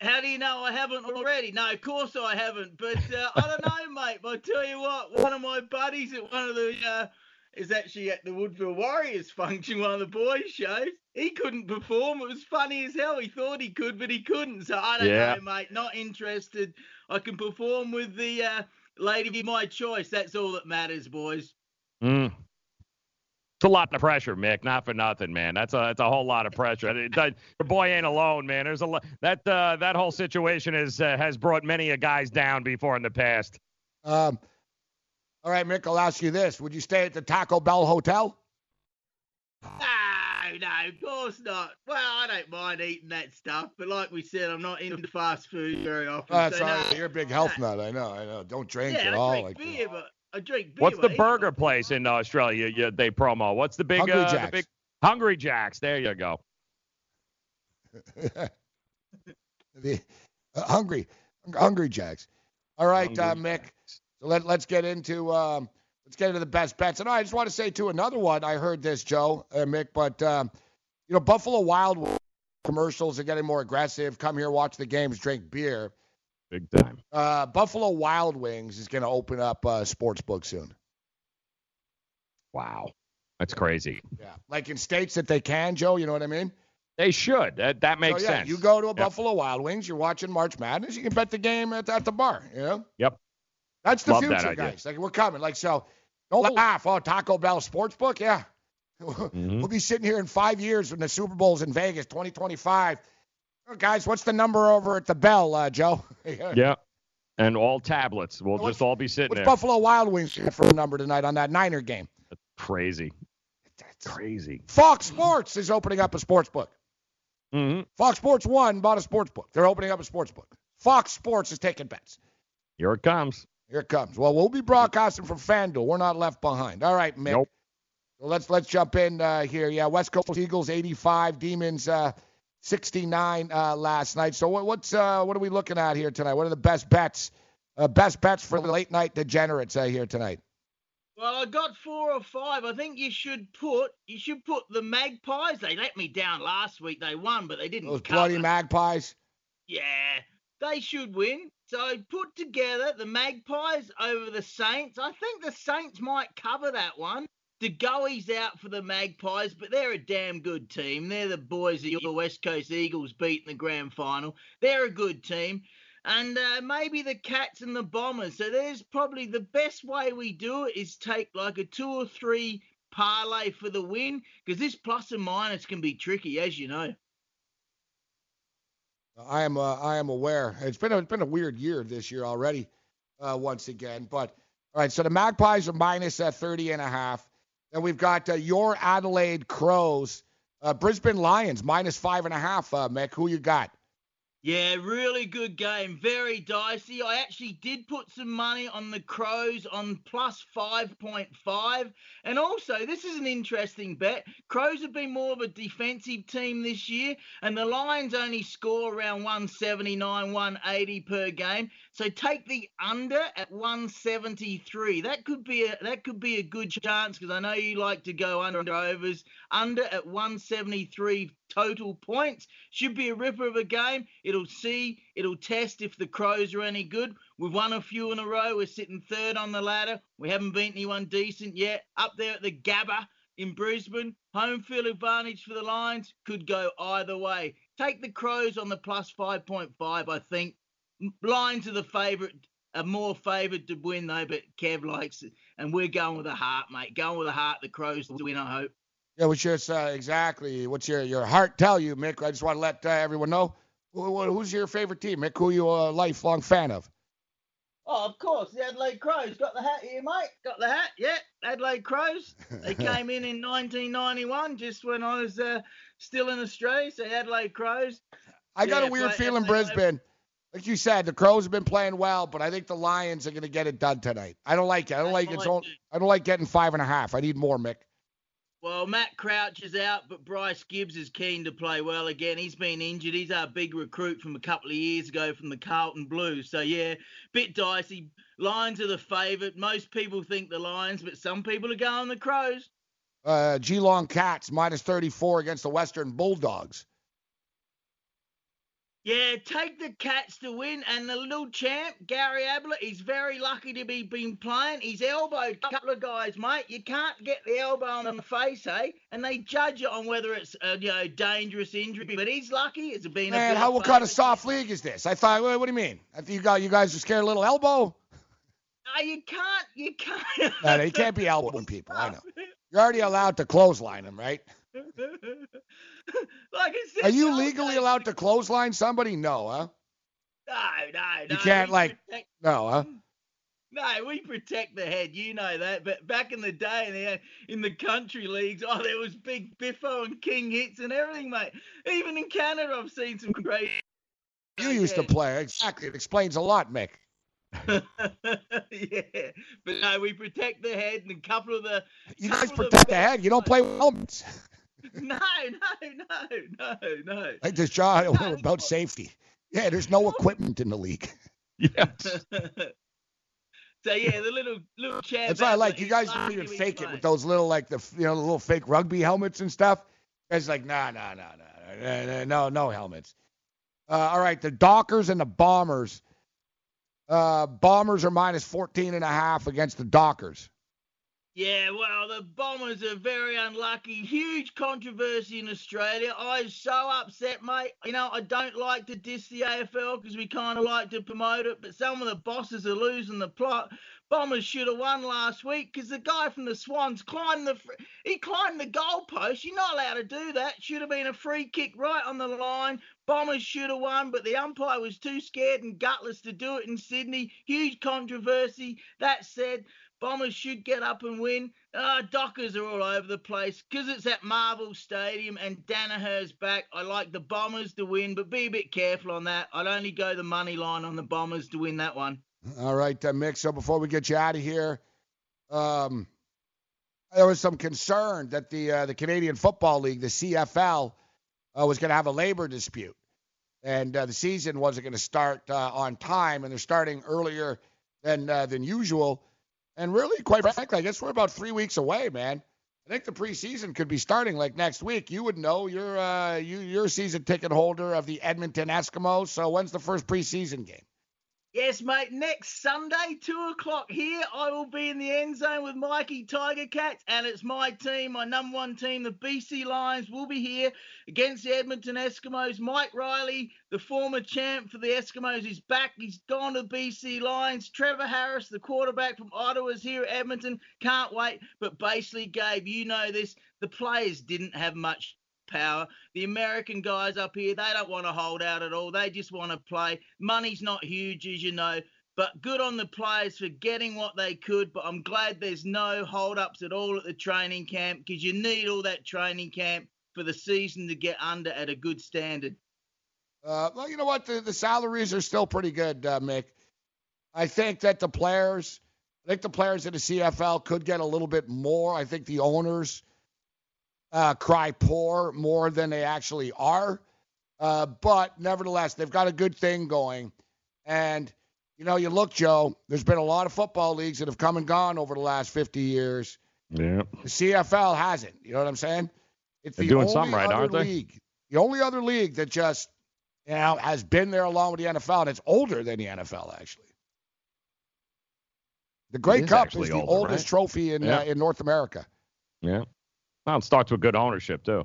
How do you know I haven't already? No, of course I haven't. But uh, I don't know, mate. But I tell you what, one of my buddies at one of the uh, is actually at the Woodville Warriors function, one of the boys' shows. He couldn't perform. It was funny as hell. He thought he could, but he couldn't. So I don't Yeah. know, mate. Not interested. I can perform with the uh, lady of my choice. That's all that matters, boys. Mm. It's a lot of pressure, Mick. Not for nothing, man. That's a that's a whole lot of pressure. It, that, your boy ain't alone, man. There's a lot that uh, that whole situation is uh, has brought many a guys down before in the past. Um, all right, Mick, I'll ask you this. Would you stay at the Taco Bell Hotel? No, no, of course not. Well, I don't mind eating that stuff, but like we said, I'm not into fast food very often. Oh, that's so all right. no. You're a big health nut. I know, I know. Don't drink yeah, at I all. drink Like, beer, but I drink beer. What's the but burger place in Australia you, they promo? What's the big Hungry uh, the Jack's. big Hungry Jacks? There you go. [laughs] the uh, hungry, hungry Jacks. All right, uh, Hungry Mick. So let, let's get into um, let's get into the best bets. And I just want to say to another one. I heard this, Joe, uh, Mick, but um, you know Buffalo Wild commercials are getting more aggressive. Come here, watch the games, drink beer. Big time. Uh, Buffalo Wild Wings is going to open up a sports book soon. Wow. That's crazy. Yeah, like in states that they can, Joe. You know what I mean? They should. That that makes so, yeah, sense. You go to a Yep. Buffalo Wild Wings, you're watching March Madness, you can bet the game at, at the bar. You know? Yep. That's the Love future, idea. guys. Like we're coming. Like so, don't laugh. Oh, Taco Bell Sportsbook, yeah. [laughs] Mm-hmm. We'll be sitting here in five years when the Super Bowl's in Vegas, 2025. Oh, guys, what's the number over at the Bell, uh, Joe? [laughs] Yeah. And all tablets. We'll What's- just all be sitting What's there. Buffalo Wild Wings for a number tonight on that Niner game? That's Crazy. That's Crazy. Fox Sports is opening up a sports book. Mm-hmm. Fox Sports One bought a sports book. They're opening up a sports book. Fox Sports is taking bets. Here it comes. Here it comes. Well, we'll be broadcasting from FanDuel. We're not left behind. All right, Mick. Nope. So let's let's jump in uh, here. Yeah, West Coast Eagles 85, Demons uh, 69 uh, last night. So what, what's uh, what are we looking at here tonight? What are the best bets? Uh, best bets for the late night degenerates uh, here tonight. Well, I got four or five. I think you should put you should put the Magpies. They let me down last week. They won, but they didn't. Those cover. bloody Magpies. Yeah, they should win. So put together the Magpies over the Saints. I think the Saints might cover that one. De Goey's out for the Magpies, but they're a damn good team. They're the boys that the West Coast Eagles beat in the grand final. They're a good team. And uh, maybe the Cats and the Bombers. So there's probably the best way we do it is take like a two or three parlay for the win because this plus and minus can be tricky, as you know. I am uh, I am aware. It's been a, it's been a weird year this year already, uh, once again. But all right, so the Magpies are minus at 30 and a half. Then we've got uh, your Adelaide Crows, uh, Brisbane Lions minus five and a half. Uh, Mick, who you got? Yeah, really good game. Very dicey. I actually did put some money on the Crows on plus 5.5. And also, this is an interesting bet. Crows have been more of a defensive team this year, and the Lions only score around 179, 180 per game. So take the under at 173. That could be a that could be a good chance because I know you like to go under overs. Under at 173 total points should be a ripper of a game. It'll see, it'll test if the Crows are any good. We've won a few in a row. We're sitting third on the ladder. We haven't beaten anyone decent yet. Up there at the Gabba in Brisbane, home field advantage for the Lions could go either way. Take the Crows on the plus 5.5, I think. Lions are the favourite, are more favoured to win though, but Kev likes it, and we're going with the heart, mate. Going with the heart. The Crows to win, I hope. Yeah, what's your uh, exactly? What's your your heart tell you, Mick? I just want to let uh, everyone know. Who, who- who's your favorite team, Mick? Who you a lifelong fan of? Oh, of course, the Adelaide Crows. Got the hat here, mate. Got the hat. Yeah, Adelaide Crows. They [laughs] came in in 1991, just when I was uh, still in Australia. So Adelaide Crows. I got Yeah, a weird play- feeling, play- Brisbane. Like you said, the Crows have been playing well, but I think the Lions are going to get it done tonight. I don't like it. I don't like it's. Only, I don't like getting five and a half. I need more, Mick. Well, Matt Crouch is out, but Bryce Gibbs is keen to play well again. He's been injured. He's our big recruit from a couple of years ago from the Carlton Blues. So yeah, bit dicey. Lions are the favourite. Most people think the Lions, but some people are going the Crows. Uh, Geelong Cats minus 34 against the Western Bulldogs. Yeah, take the Cats to win, and the little champ Gary Ablett. He's very lucky to be been playing. He's elbowed a couple of guys, mate. You can't get the elbow on the face, eh? And they judge it on whether it's a you know dangerous injury. But he's lucky. It's been a Man, how what kind of soft league is this? I thought. What, what do you mean? I think you got you guys are scared of little elbow. No, you can't. You can't. No, can't be elbowing people. I know. [laughs] You're already allowed to clothesline them, right? [laughs] [laughs] like I said, Are you no, legally allowed to clothesline somebody? No, huh? No, no, no. You can't we like. protect- No, huh? [laughs] No, we protect the head. You know that. But back in the day, in the, in the country leagues, oh, there was big Biffo and King hits and everything, mate. Even in Canada, I've seen some great. [laughs] You used to play. Exactly. It explains a lot, Mick. yeah, but no, we protect the head and a couple of the. You guys protect the best- head. You don't play with helmets. [laughs] No, no, no, no, no. Like this, John, about safety. Yeah, there's no equipment in the league. [laughs] so yeah, the little little champ. That's why I like you guys don't even fake it with those little like the you know the little fake rugby helmets and stuff. Guys like nah nah nah nah. uh, no, no helmets. Uh, all right, the Dockers and the Bombers. Uh, Bombers are minus 14 and a half against the Dockers. Yeah, well, the Bombers are very unlucky. Huge controversy in Australia. I'm so upset, mate. You know, I don't like to diss the AFL because we kind of like to promote it, but some of the bosses are losing the plot. Bombers should have won last week because the guy from the Swans climbed the he climbed the goalpost. You're not allowed to do that. Should have been a free kick right on the line. Bombers should have won, but the umpire was too scared and gutless to do it in Sydney. Huge controversy. That said, Bombers should get up and win. Uh, Dockers are all over the place because it's at Marvel Stadium and Daniher's back. I like the Bombers to win, but be a bit careful on that. I'd only go the money line on the Bombers to win that one. All right, uh, Mick. So before we get you out of here, um, there was some concern that the uh, the Canadian Football League, the CFL, uh, was going to have a labor dispute, and uh, the season wasn't going to start uh, on time, and they're starting earlier than uh, than usual. And really, quite frankly, I guess we're about three weeks away, man. I think the preseason could be starting like next week. You would know. You're uh, you, you're season ticket holder of the Edmonton Eskimos. So when's the first preseason game? Yes, mate. Next Sunday, two o'clock here, I will be in the end zone with Mikey Tiger Cats, and it's my team, my number one team, the BC Lions, will be here against the Edmonton Eskimos. Mike Reilly, the former champ for the Eskimos, is back. He's gone to the BC Lions. Trevor Harris, the quarterback from Ottawa, is here at Edmonton. Can't wait. But basically, Gabe, you know this. The players didn't have much power. The American guys up here, they don't want to hold out at all. They just want to play. Money's not huge, as you know. But good on the players for getting what they could. But I'm glad there's no hold ups at all at the training camp because you need all that training camp for the season to get under at a good standard. Uh, well, you know what? The, the salaries are still pretty good, uh, Mick. I think that the players, I think the players in the CFL could get a little bit more. I think the owners uh, cry poor more than they actually are. Uh, but nevertheless, they've got a good thing going. And, you know, you look, Joe, there's been a lot of football leagues that have come and gone over the last 50 years. Yeah. The CFL hasn't. You know what I'm saying? It's They're the doing only something right, aren't they? league. The only other league that just, you know, has been there along with the NFL, and it's older than the NFL, actually. The Grey is Cup actually is the older, oldest right? trophy in Yeah. uh, in North America. Yeah. Well, it starts with good ownership too.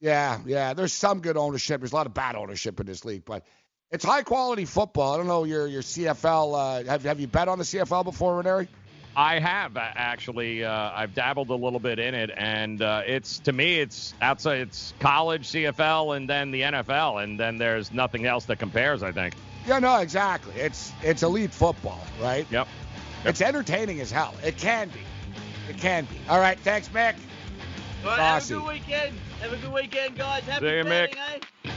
Yeah, yeah. There's some good ownership. There's a lot of bad ownership in this league, but it's high quality football. I don't know your your CFL. Uh, have have you bet on the CFL before, Ranieri? I have actually. Uh, I've dabbled a little bit in it, and uh, it's to me, it's outside. It's college, CFL, and then the NFL, and then there's nothing else that compares. I think. Yeah, no, exactly. It's it's elite football, right? Yep. It's entertaining as hell. It can be. It can be. All right, thanks, Mick. All right, have a good weekend. Have a good weekend, guys. Happy See you, Mick. eh?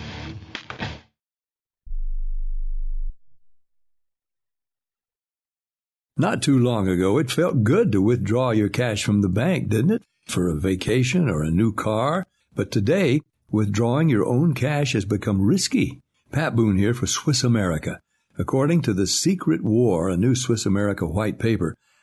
Not too long ago, it felt good to withdraw your cash from the bank, didn't it? For a vacation or a new car. But today, withdrawing your own cash has become risky. Pat Boone here for Swiss America. According to The Secret War, a new Swiss America white paper,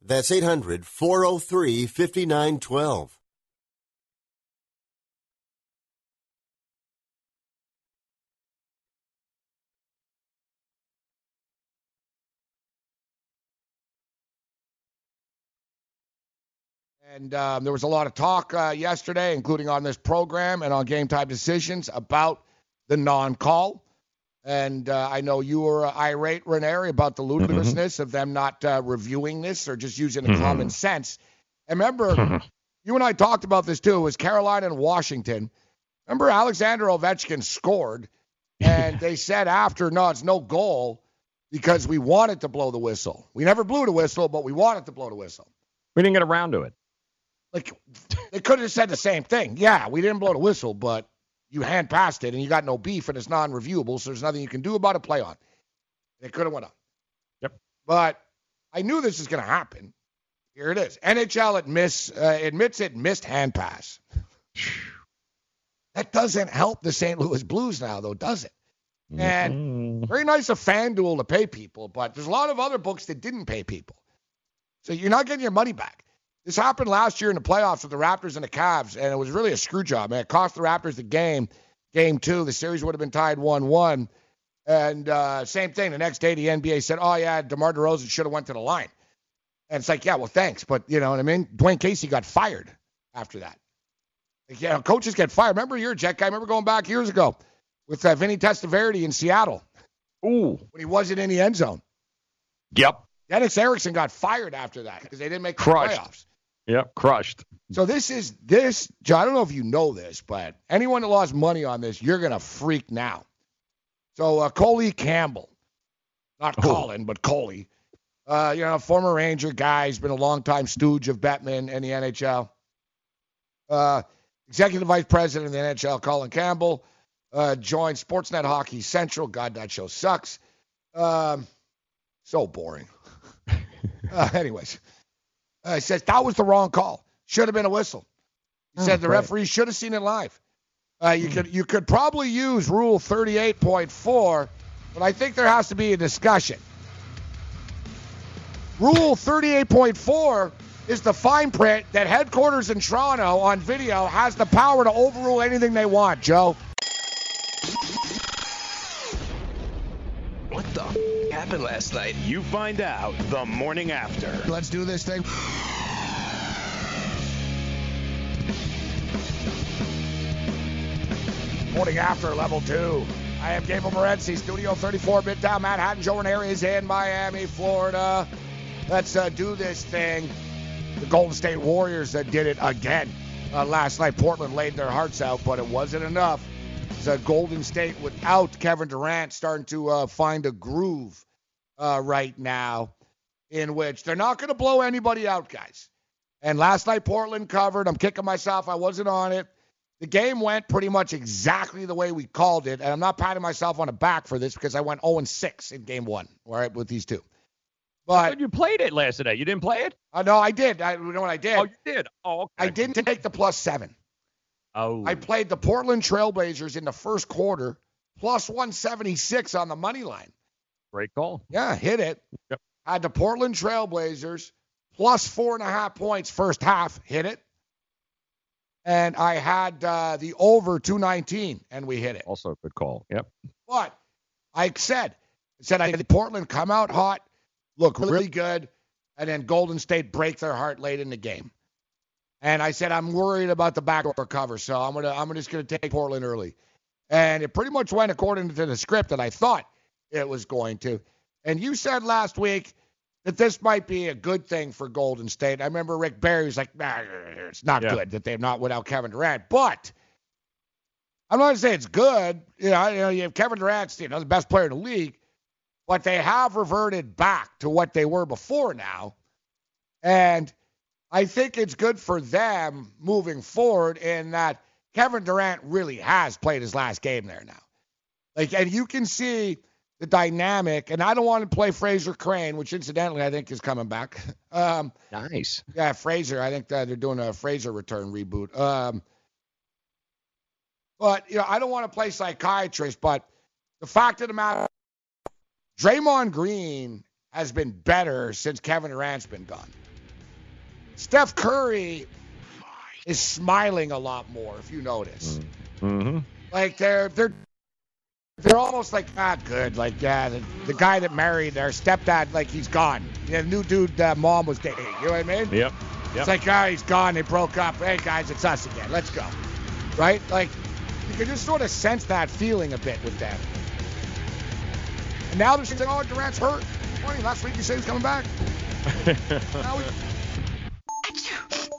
That's 800 403 5912. And um, there was a lot of talk uh, yesterday, including on this program and on Game Time Decisions, about the non call. And uh, I know you were irate, Ranieri, about the ludicrousness of them not uh, reviewing this or just using the Mhm. common sense. And remember, you and I talked about this too. It was Carolina and Washington. Remember, Alexander Ovechkin scored, and [laughs] they said after, no, it's no goal because we wanted to blow the whistle. We never blew the whistle, but we wanted to blow the whistle. We didn't get around to it. Like they could have said the same thing. Yeah, we didn't blow the whistle, but you hand passed it and you got no beef and it's non-reviewable, so there's nothing you can do about it. Play on. It could have went on. Yep. But I knew this was going to happen. Here it is. NHL admits uh, admits it missed hand pass. that doesn't help the St. Louis Blues now, though, does it? And very nice of FanDuel to pay people, but there's a lot of other books that didn't pay people. So you're not getting your money back. This happened last year in the playoffs with the Raptors and the Cavs, and it was really a screw job, man. It cost the Raptors the game, game two. The series would have been tied 1 1. And uh, same thing. The next day, the NBA said, oh, yeah, DeMar DeRozan should have went to the line. And it's like, yeah, well, thanks. But, you know what I mean? Dwane Casey got fired after that. Like, yeah, coaches get fired. Remember, you're a Jet guy. remember going back years ago with uh, Vinny Testaverde in Seattle. Ooh. When he wasn't in the end zone. Yep. Dennis Erickson got fired after that because they didn't make the Crushed. playoffs. Yep. Crushed. So this is this. Joe, I don't know if you know this, but anyone that lost money on this, you're gonna freak now. So uh, Coley Campbell, not Colin, but Coley, uh, you know, former Ranger guy, he's been a longtime stooge of Bettman and the NHL. Uh, Executive Vice President of the NHL, Colin Campbell, uh, joined Sportsnet Hockey Central. God, that show sucks. Um, so boring. [laughs] uh, anyways, uh, he says that was the wrong call. Should have been a whistle. He Oh, said the great. referee should have seen it live. Uh, you could you could probably use Rule 38.4, but I think there has to be a discussion. Rule 38.4 is the fine print that headquarters in Toronto on video has the power to overrule anything they want. Joe. Happened last night? You find out the morning after. Let's do this thing. Morning after level two. I am Gabriel Morency, Studio 34, Midtown Manhattan. Joe Ranieri is in Miami, Florida. Let's uh, do this thing. The Golden State Warriors that did it again uh, last night. Portland laid their hearts out, but it wasn't enough. It's uh, Golden State without Kevin Durant starting to uh, find a groove uh, right now in which they're not going to blow anybody out, guys. And last night, Portland covered. I'm kicking myself. I wasn't on it. the game went pretty much exactly the way we called it, and I'm not patting myself on the back for this because I went 0 6 in game one, all right, with these two. But you played it last night. You didn't play it? Uh, no, I did. I, you know what I did? Oh, you did. Oh, okay. I didn't take the plus seven. Oh. I played the Portland Trailblazers in the first quarter, plus 176 on the money line. Great call. Yeah, hit it. Yep. Had the Portland Trailblazers plus four and a half points first half, hit it. And I had uh, the over 219, and we hit it. Also a good call. Yep. But I said, said I had Portland come out hot, look really good, and then Golden State break their heart late in the game. And I said I'm worried about the backdoor cover, so I'm gonna I'm just gonna take Portland early. And it pretty much went according to the script that I thought it was going to. And you said last week that this might be a good thing for Golden State. I remember Rick Barry was like, nah, it's not Yeah. good that they're not without Kevin Durant. But I'm not going to say it's good. You know, you know, you have Kevin Durant's you know the best player in the league, but they have reverted back to what they were before now, and I think it's good for them moving forward in that Kevin Durant really has played his last game there now. Like, and you can see the dynamic. And I don't want to play Frasier Crane, which incidentally I think is coming back. [laughs] Um, nice. Yeah, Frasier. I think they're doing a Frasier return reboot. Um, but you know, I don't want to play psychiatrist, but the fact of the matter, Draymond Green has been better since Kevin Durant's been gone. Steph Curry is smiling a lot more, if you notice. Mm-hmm. Like they're they're they're almost like ah good. Like yeah, the, the guy that married their stepdad, like he's gone. Yeah, the new dude uh, mom was dating. You know what I mean? Yep. Yep. It's like ah he's gone. They broke up. Hey guys, it's us again. Let's go. Right? Like you can just sort of sense that feeling a bit with them. And now they're saying, oh Durant's hurt. Funny, last week you said he was coming back. [laughs] now we, [laughs]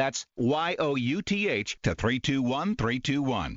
That's Y-O-U-T-H to 321321.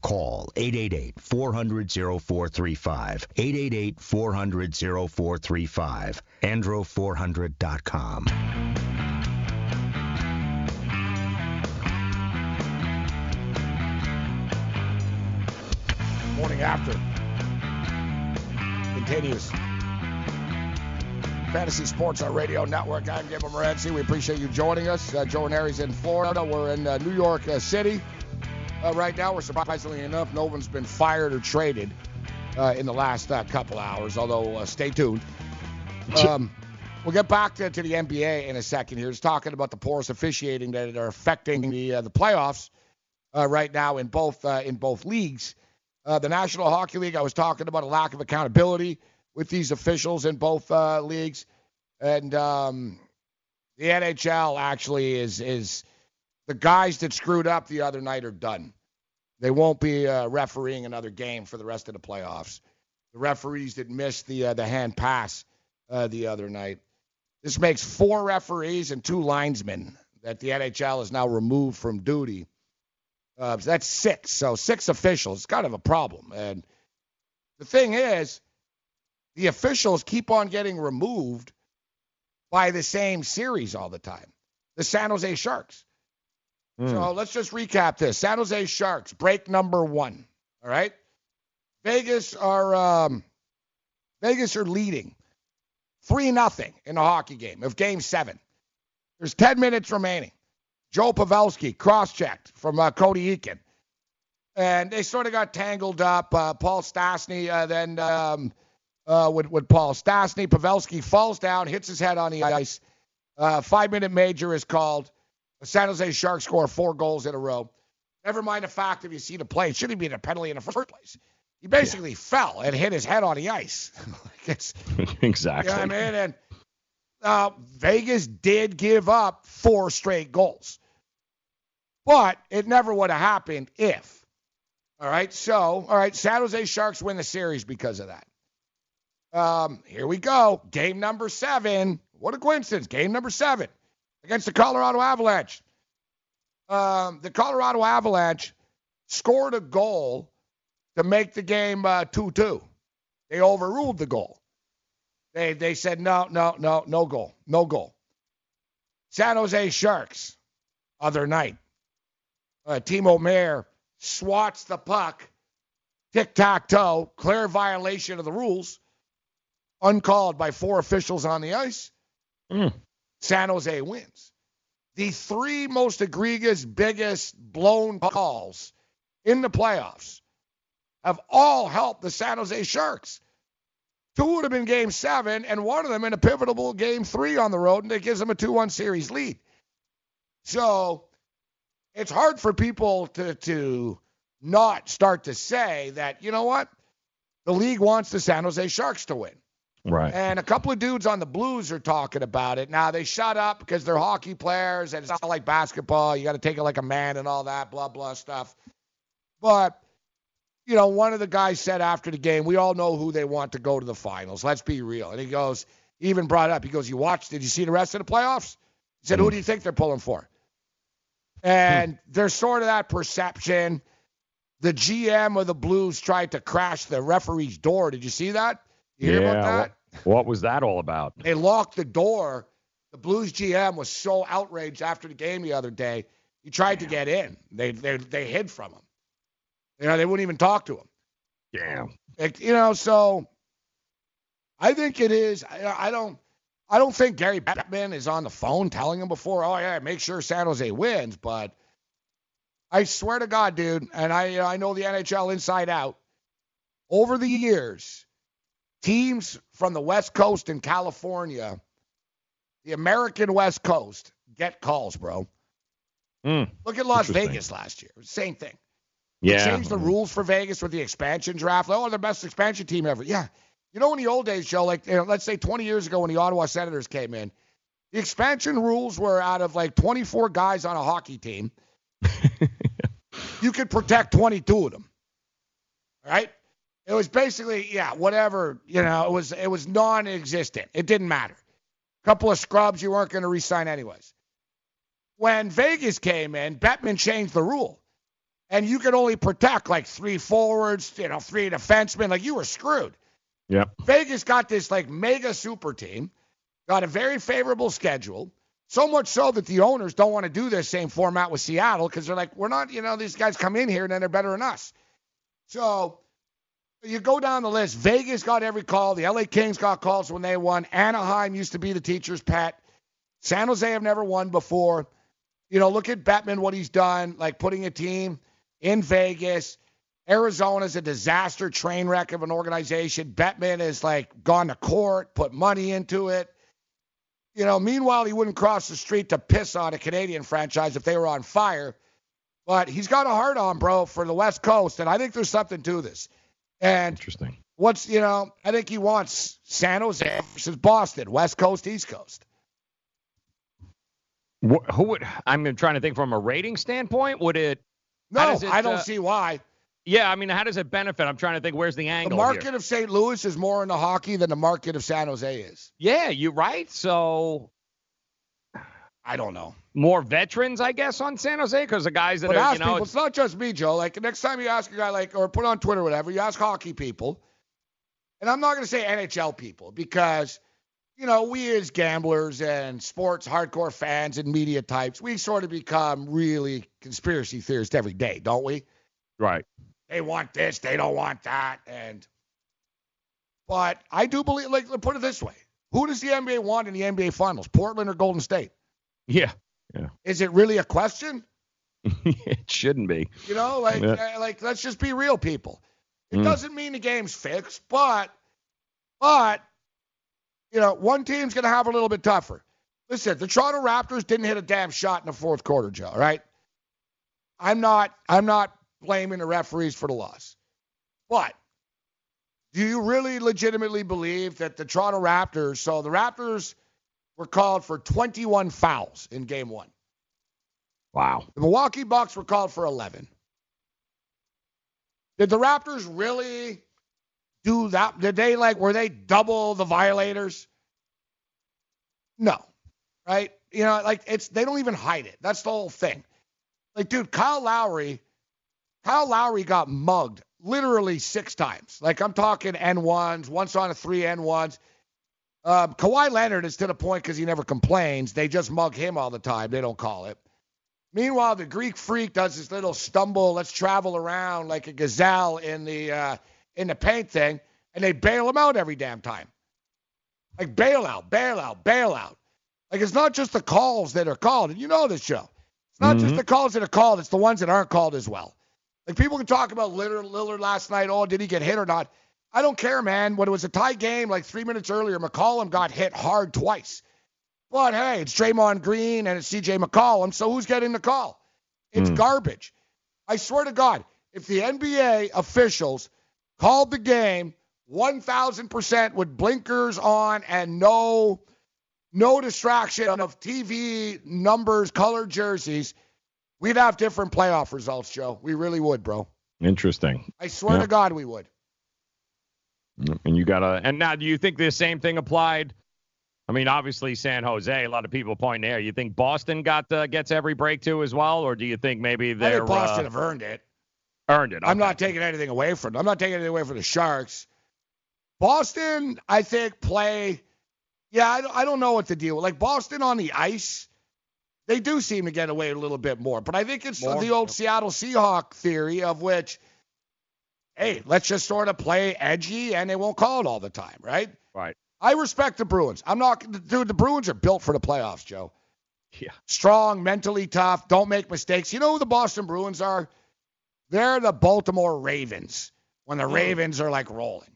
call 888-400-0435. 888-400-0435. andro400.com. Morning after continues. Fantasy Sports on Radio Network. I'm Gabriel Morency. We appreciate you joining us. Uh, Joe Ranieri's in Florida. We're in uh, New York uh, City. Uh, right now, we're surprisingly enough, no one's been fired or traded uh, in the last uh, couple hours, although stay tuned. Um, we'll get back to, to, the NBA in a second here. Just talking about the porous officiating that are affecting the the playoffs right now in both in both leagues. the National Hockey League, I was talking about a lack of accountability with these officials in both uh, leagues, and um, the NHL actually is is the guys that screwed up the other night are done. They won't be uh, refereeing another game for the rest of the playoffs. The referees that missed the uh, the hand pass uh, the other night. This makes four referees and two linesmen that the NHL has now removed from duty. Uh, that's six. So six officials. It's kind of a problem. And the thing is, the officials keep on getting removed by the same series all the time the San Jose Sharks. Mm. So let's just recap this San Jose Sharks, break number one. All right. Vegas are um, Vegas are leading three nothing in the hockey game of Game Seven. There's 10 minutes remaining. Joe Pavelski cross-checked from uh, Cody Eakin, and they sort of got tangled up. Uh, Paul Stastny uh, then um, uh, with, with Paul Stastny. Pavelski falls down, hits his head on the ice. Uh, five minute major is called. The San Jose Sharks score four goals in a row. Never mind the fact if you see the play, it shouldn't be a penalty in the first place. He basically yeah. fell and hit his head on the ice. [laughs] [laughs] exactly. You know I mean? And uh, Vegas did give up four straight goals. But it never would have happened if. All right. So, all right, San Jose Sharks win the series because of that. Um, here we go. Game number seven. What a coincidence. Game number seven against the Colorado Avalanche. Um, the Colorado Avalanche scored a goal to make the game uh, 2 2. They overruled the goal. They, they said, no, no, no, no goal. No goal. San Jose Sharks, other night. Uh, Timo Meier swats the puck, tic tac toe, clear violation of the rules uncalled by four officials on the ice. Mm. San Jose wins. The three most egregious, biggest blown calls in the playoffs have all helped the San Jose Sharks. Two would have been game seven, and one of them in a pivotal game three on the road, and it gives them a 2 1 series lead. So it's hard for people to, to not start to say that, you know what? The league wants the San Jose Sharks to win. Right. And a couple of dudes on the Blues are talking about it. Now they shut up because they're hockey players and it's not like basketball. You got to take it like a man and all that blah blah stuff. But you know, one of the guys said after the game, we all know who they want to go to the finals. Let's be real. And he goes, even brought up, he goes, you watched, did you see the rest of the playoffs? He said, mm. who do you think they're pulling for? And mm. there's sort of that perception. The GM of the Blues tried to crash the referee's door. Did you see that? You hear yeah, about that? What was that all about? They locked the door. The Blues GM was so outraged after the game the other day. He tried Damn. to get in. They they they hid from him. You know, they wouldn't even talk to him. Damn. It, you know, so I think it is. I, I don't. I don't think Gary Bettman is on the phone telling him before. Oh yeah, make sure San Jose wins. But I swear to God, dude, and I I know the NHL inside out. Over the years, teams from the West Coast in California, the American West Coast, get calls, bro. Mm, Look at Las Vegas last year. Same thing. Yeah. They changed the rules for Vegas with the expansion draft. Oh, the best expansion team ever. Yeah. You know, in the old days, Joe, like you know, let's say 20 years ago when the Ottawa Senators came in, The expansion rules were out of like 24 guys on a hockey team, [laughs] you could protect 22 of them. All right? It was basically, yeah, whatever, you know, it was it was non-existent. It didn't matter. A couple of scrubs you weren't going to re-sign anyways. When Vegas came in, Bettman changed the rule. And you could only protect like three forwards, you know, three defensemen. Like you were screwed. Yeah. Vegas got this like mega super team, got a very favorable schedule. So much so that the owners don't want to do this same format with Seattle because they're like, we're not, you know, these guys come in here and then they're better than us. So you go down the list. Vegas got every call. The LA Kings got calls when they won. Anaheim used to be the teacher's pet. San Jose have never won before. You know, look at Bettman, what he's done, like putting a team in Vegas. Arizona's a disaster train wreck of an organization. Bettman has like gone to court, put money into it. You know, meanwhile, he wouldn't cross the street to piss on a Canadian franchise if they were on fire. But he's got a heart on, bro, for the West Coast, and I think there's something to this. And interesting. What's you know, I think he wants San Jose versus Boston, West Coast, East Coast. Wh- Who would? I'm trying to think from a rating standpoint. Would it? No, it, I don't uh, see why. Yeah, I mean, how does it benefit? I'm trying to think. Where's the angle? The market here? of St. Louis is more into hockey than the market of San Jose is. Yeah, you're right. So I don't know. more veterans, I guess, on San Jose because the guys that But are, ask you know, people. It's not just me, Joe. Like next time you ask a guy, like, or put on Twitter, or whatever, you ask hockey people, and I'm not going to say NHL people because, you know, we as gamblers and sports hardcore fans and media types, we sort of become really conspiracy theorists every day, don't we? right. They want this, they don't want that, and. But I do believe, like, put it this way: Who does the NBA want in the NBA Finals, Portland or Golden State? Yeah. Yeah. Is it really a question? [laughs] it shouldn't be. You know, like, Yeah. uh, like let's just be real, people. It Mm. doesn't mean the game's fixed, but, but, you know, one team's gonna have a little bit tougher. Listen, the Toronto Raptors didn't hit a damn shot in the fourth quarter, Joe. Right? I'm not, I'm not blaming the referees for the loss, but do you really legitimately believe that the Toronto Raptors? So the Raptors were called for 21 fouls in Game One. Wow. The Milwaukee Bucks were called for 11. Did the Raptors really do that? Did they like, were they double the violators? No. Right? You know, like it's, they don't even hide it. That's the whole thing. Like, dude, Kyle Lowry, Kyle Lowry got mugged literally six times. Like, I'm talking and-ones, once on a three and-ones. Um, Kawhi Leonard is to the point because he never complains. They just mug him all the time. They don't call it. Meanwhile, the Greek freak does this little stumble, let's travel around like a gazelle in the uh, in the paint thing, and they bail him out every damn time. Like bail out, bail out, bail out. Like it's not just the calls that are called, and you know this show. It's not just Mhm. the calls that are called; it's the ones that aren't called as well. Like people can talk about Lillard, Lillard last night. Oh, did he get hit or not? I don't care, man. When it was a tie game, like three minutes earlier, McCollum got hit hard twice. But hey, it's Draymond Green and it's C.J. McCollum, so who's getting the call? It's Hmm. garbage. I swear to God, if the NBA officials called the game 1,000% with blinkers on and no no distraction of TV numbers, colored jerseys, we'd have different playoff results, Joe. We really would, bro. Interesting. I swear Yeah. to God, we would. And you gotta. And now, do you think the same thing applied? I mean, obviously San Jose. A lot of people point there. You think Boston got uh, gets every break too as well, or do you think maybe they're think Boston uh, have earned it. earned it? I'm not taking anything away from them. I'm not taking anything away from the Sharks. Boston, I think, play. Yeah, I don't, I don't know what the deal. Like Boston on the ice, they do seem to get away a little bit more. But I think it's More? the old Seattle Seahawk theory of which, hey, let's just sort of play edgy and they won't call it all the time, right? Right. I respect the Bruins. I'm not, dude. The Bruins are built for the playoffs, Joe. Yeah. Strong, mentally tough, don't make mistakes. You know who the Boston Bruins are? They're the Baltimore Ravens when the Ravens are like rolling.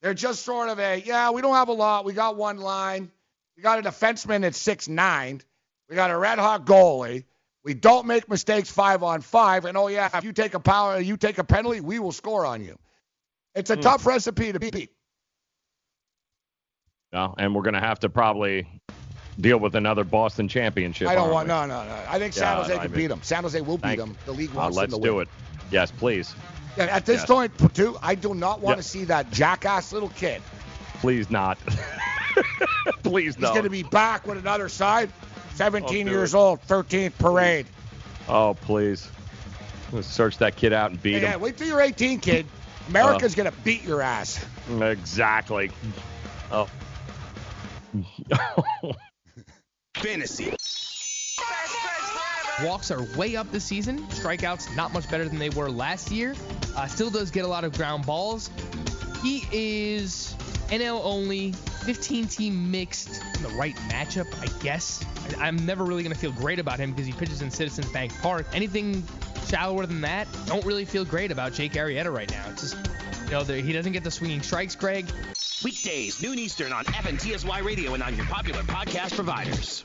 They're just sort of a, yeah, we don't have a lot. We got one line. We got a defenseman at six nine. We got a red hot goalie. We don't make mistakes five on five. And oh yeah, if you take a power, you take a penalty, we will score on you. It's a Hmm. tough recipe to beat. No, and we're gonna have to probably deal with another Boston championship. I don't want. we? No, no, no. I think San God, Jose I can mean- beat them. San Jose will beat them. The league wants Uh, wants let's them to do win. it. Yes, please. Yeah, at this Yes. point, too, I do not want Yeah. to see that jackass little kid. Please not. [laughs] please not. He's going to be back with another side. 17 Oh, years old, 13th parade. Oh, please. Let's search that kid out and beat Yeah, him. wait till you're 18, kid. America's going to beat your ass. Exactly. Oh. [laughs] Fantasy. Walks are way up this season. Strikeouts not much better than they were last year. Uh, still does get a lot of ground balls. He is NL only, 15 team mixed the right matchup, I guess. I, I'm never really going to feel great about him because he pitches in Citizens Bank Park. Anything shallower than that, don't really feel great about Jake Arrieta right now. It's just, you know, he doesn't get the swinging strikes, Greg. Weekdays, noon Eastern on FNTSY Radio and on your popular podcast providers.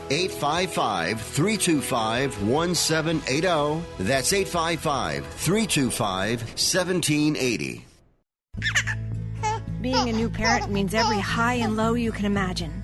855 325 1780. That's 855 325 1780. Being a new parent means every high and low you can imagine.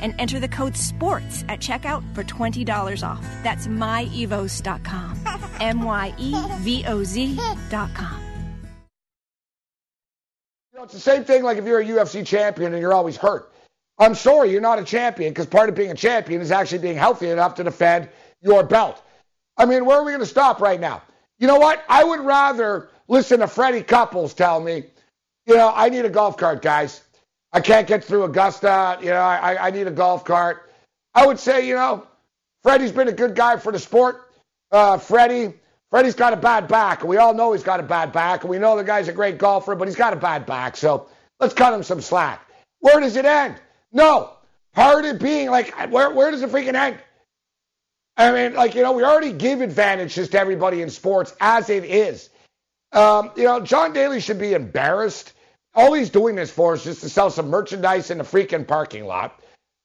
and enter the code SPORTS at checkout for $20 off. That's myevoz.com. [laughs] M Y E V O Z.com. You know, it's the same thing like if you're a UFC champion and you're always hurt. I'm sorry, you're not a champion because part of being a champion is actually being healthy enough to defend your belt. I mean, where are we going to stop right now? You know what? I would rather listen to Freddie Couples tell me, you know, I need a golf cart, guys. I can't get through Augusta. You know, I, I need a golf cart. I would say, you know, Freddie's been a good guy for the sport. Uh, Freddie, Freddie's got a bad back. We all know he's got a bad back, and we know the guy's a great golfer, but he's got a bad back. So let's cut him some slack. Where does it end? No. Part of being like, where, where does it freaking end? I mean, like, you know, we already give advantages to everybody in sports as it is. Um, you know, John Daly should be embarrassed all he's doing this for is just to sell some merchandise in the freaking parking lot.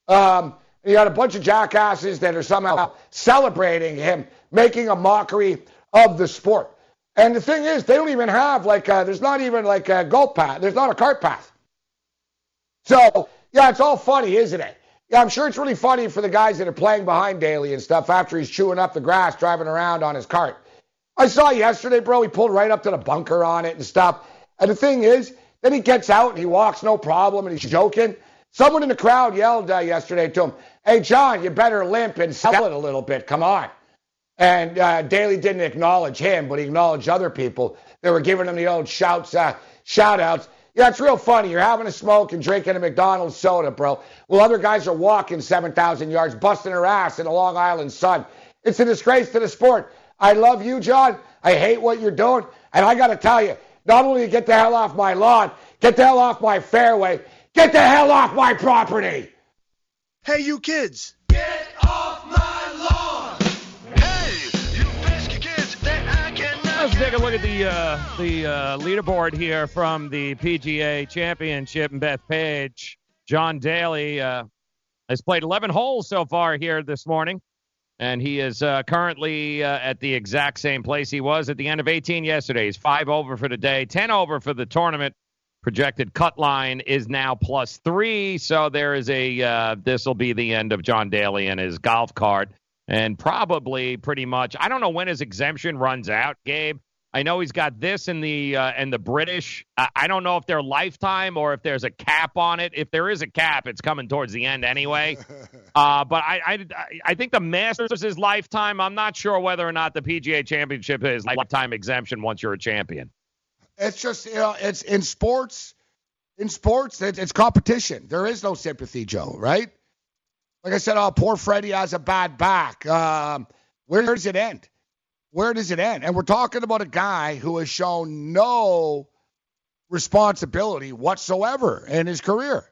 Um, you got a bunch of jackasses that are somehow celebrating him, making a mockery of the sport. And the thing is, they don't even have like a, there's not even like a golf path. There's not a cart path. So yeah, it's all funny, isn't it? Yeah, I'm sure it's really funny for the guys that are playing behind Daly and stuff after he's chewing up the grass, driving around on his cart. I saw yesterday, bro. He pulled right up to the bunker on it and stuff. And the thing is, then he gets out and he walks no problem and he's joking. Someone in the crowd yelled uh, yesterday to him, Hey, John, you better limp and sell it a little bit. Come on. And uh, Daly didn't acknowledge him, but he acknowledged other people that were giving him the old shouts, uh, shout outs. Yeah, it's real funny. You're having a smoke and drinking a McDonald's soda, bro. Well, other guys are walking 7,000 yards, busting their ass in the Long Island sun. It's a disgrace to the sport. I love you, John. I hate what you're doing. And I got to tell you, not only get the hell off my lawn, get the hell off my fairway, get the hell off my property. Hey, you kids. Get off my lawn! Hey, you biscuit kids! Let's take a look at the uh, the uh, leaderboard here from the PGA Championship and Bethpage. John Daly uh, has played 11 holes so far here this morning, and he is uh, currently uh, at the exact same place he was at the end of 18 yesterday. He's five over for the day, 10 over for the tournament. Projected cut line is now plus three, so there is a uh, this will be the end of John Daly and his golf cart and probably pretty much. I don't know when his exemption runs out, Gabe. I know he's got this in the uh, in the British. I, I don't know if they're lifetime or if there's a cap on it. If there is a cap, it's coming towards the end anyway. [laughs] Uh, but I, I I think the Masters is lifetime. I'm not sure whether or not the PGA Championship is lifetime exemption once you're a champion. It's just you know, it's in sports. In sports, it's, it's competition. There is no sympathy, Joe. Right? Like I said, oh, poor Freddie has a bad back. Um, where does it end? Where does it end? And we're talking about a guy who has shown no responsibility whatsoever in his career.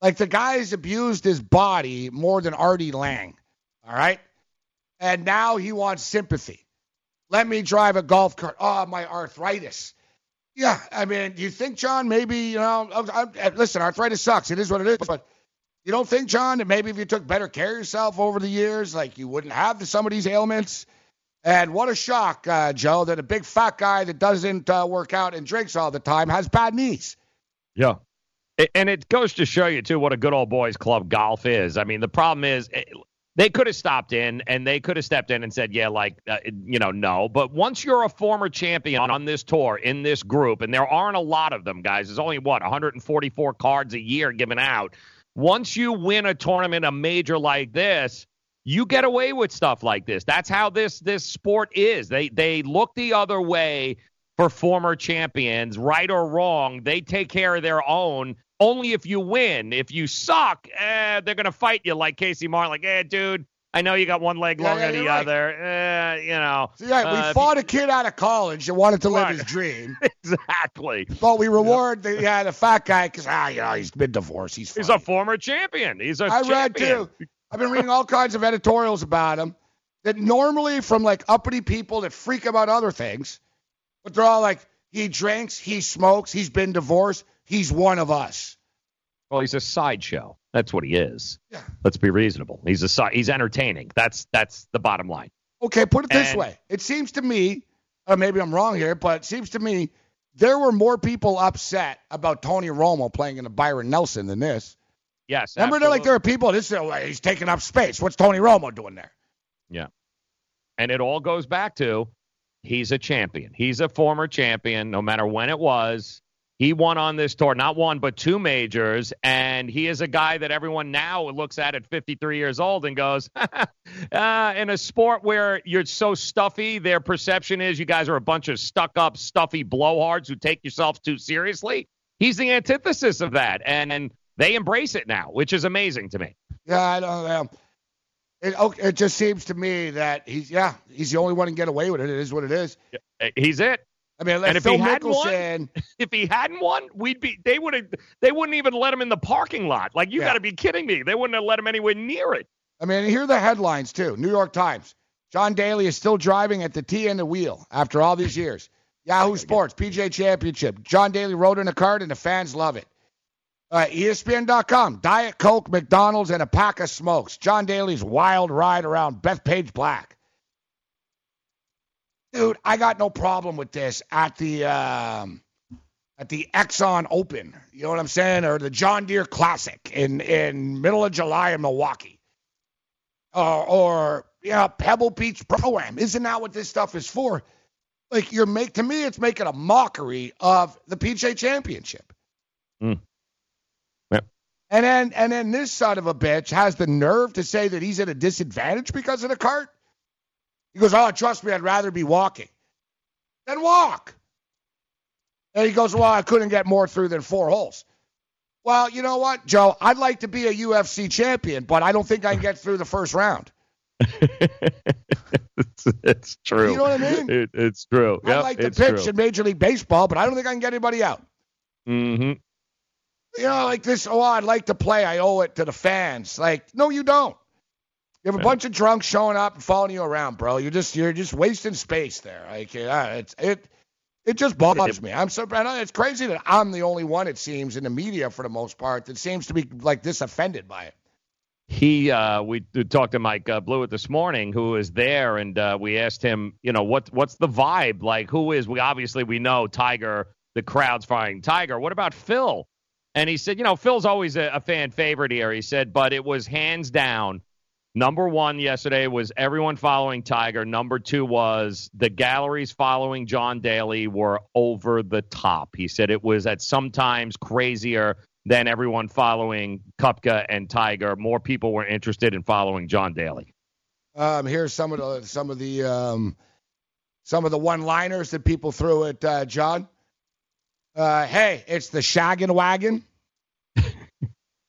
Like the guy has abused his body more than Artie Lange. All right. And now he wants sympathy. Let me drive a golf cart. Oh, my arthritis. Yeah, I mean, do you think, John, maybe, you know, I, I, uh, listen, arthritis sucks. It is what it is. But you don't think, John, that maybe if you took better care of yourself over the years, like you wouldn't have some of these ailments? And what a shock, uh, Joe, that a big fat guy that doesn't uh, work out and drinks all the time has bad knees. Yeah. And it goes to show you, too, what a good old boys club golf is. I mean, the problem is eh, they could have stopped in and they could have stepped in and said, yeah, like, uh, you know, no. But once you're a former champion on this tour, in this group, and there aren't a lot of them, guys, there's only, what, 144 cards a year given out. Once you win a tournament, a major like this, you get away with stuff like this. That's how this this sport is. They they look the other way for former champions, right or wrong. They take care of their own only if you win. If you suck, eh, they're going to fight you like Casey Martin. Like, eh, dude, I know you got one leg longer yeah, than the right. other. Eh, you know. See, right, we uh, fought a kid out of college that wanted to live his dream. [laughs] exactly. But we reward the, yeah, the fat guy because, ah, you know, he's been divorced. He's He's a former champion. He's a I read champion. too. I've been reading all kinds of editorials about him that normally from like uppity people that freak about other things, but they're all like, he drinks, he smokes, he's been divorced, he's one of us. Well, he's a sideshow. That's what he is. Yeah. Let's be reasonable. He's a si- he's entertaining. That's that's the bottom line. Okay, put it this And- way. It seems to me, or maybe I'm wrong here, but it seems to me there were more people upset about Tony Romo playing in the Byron Nelson than this. Yes. Remember, they're like there are people. This is he's taking up space. What's Tony Romo doing there? Yeah. And it all goes back to he's a champion. He's a former champion, no matter when it was. He won on this tour, not one, but two majors. And he is a guy that everyone now looks at at 53 years old and goes, uh, [laughs] in a sport where you're so stuffy, their perception is you guys are a bunch of stuck up, stuffy blowhards who take yourselves too seriously. He's the antithesis of that. And, and they embrace it now, which is amazing to me. Yeah, I don't know. It, it just seems to me that he's yeah he's the only one who can get away with it. It is what it is. Eh, he's it. I mean, and if Phil he hadn't Mickelson, won, if he hadn't won, we'd be they would have they wouldn't even let him in the parking lot. Like you Yeah. got to be kidding me. They wouldn't have let him anywhere near it. I mean, here are the headlines too. New York Times: John Daly is still driving at the T end of wheel after all these years. Yahoo [laughs] Sports PGA Championship: John Daly rode in a cart and the fans love it. Uh, ESPN.com: Diet Coke, McDonald's, and a pack of smokes. John Daly's wild ride around Bethpage Black. Dude, I got no problem with this at the um, at the Exxon Open. You know what I'm saying? Or the John Deere Classic in in middle of July in Milwaukee. Or or yeah, Pebble Beach Pro-Am. Isn't that what this stuff is for? Like you're make to me, it's making a mockery of the PGA Championship. Mm. And then and then this son of a bitch has the nerve to say that he's at a disadvantage because of the cart. He goes, "Oh, trust me, I'd rather be walking." Then walk. And he goes, "Well, I couldn't get more through than four holes." Well, you know what, Joe? I'd like to be a UFC champion, but I don't think I can get through the first round. it's, [laughs] it's true. You know what I mean? It, it's true. I'd Yep, like to pitch true. in Major League Baseball, but I don't think I can get anybody out. Mm-hmm. You know, like this, oh, I'd like to play. I owe it to the fans. Like, no, you don't. You have a bunch of drunks showing up and following you around, bro. You're just you're just wasting space there. Like, yeah, it's it it just bothers me. I'm so it's crazy that I'm the only one, it seems, in the media for the most part, that seems to be like this offended by it. he uh we talked to Mike uh, Blewett this morning who was there and uh we asked him you know what what's the vibe like who is we obviously we know Tiger the crowd's following Tiger what about Phil and he said you know Phil's always a, a fan favorite here he said but it was hands down number 1 yesterday was everyone following Tiger number 2 was the galleries following John Daly were over the top he said it was at sometimes crazier than everyone following Koepka and Tiger. More people were interested in following John Daly. Um, here's some of the some of the um, some of the one-liners that people threw at uh, John. Uh, hey, it's the shaggin' wagon. [laughs] I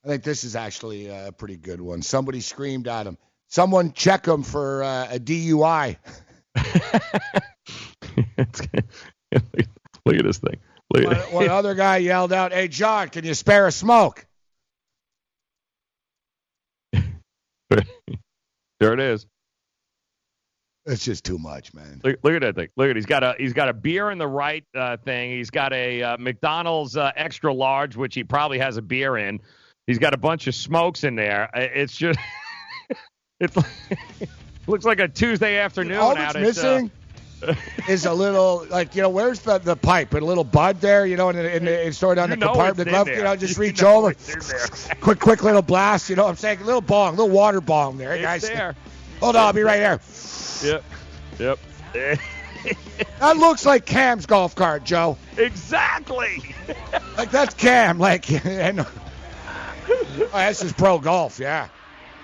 think this is actually a pretty good one. Somebody screamed at him. Someone check him for uh, a DUI. [laughs] [laughs] Look at this thing. Look One, one other guy yelled out, "Hey John, can you spare a smoke?" there it is. It's just too much, man. Look, look at that thing. Look at he's got a he's got a beer in the right uh, thing. He's got a uh, McDonald's uh, extra large, which he probably has a beer in. He's got a bunch of smokes in there. It's just [laughs] it [laughs] looks like a Tuesday afternoon. All that's out missing at, uh, [laughs] is a little like you know where's the, the pipe and a little bud there you know and, and it's stored on You the compartment it's glove there. you know just You reach know over it's quick quick little blast you know what I'm saying a little bong little water bong there It's guys there. Hold on I'll be right there Yep. Yep. [laughs] that looks like Cam's golf cart Joe exactly. [laughs] like that's Cam like [laughs] and oh, that's just pro golf yeah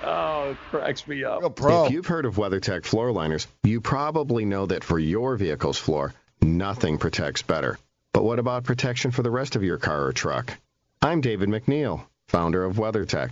Oh, it cracks me up. Real pro If you've heard of WeatherTech floor liners, you probably know that for your vehicle's floor, nothing protects better. But what about protection for the rest of your car or truck? I'm David MacNeil, founder of WeatherTech.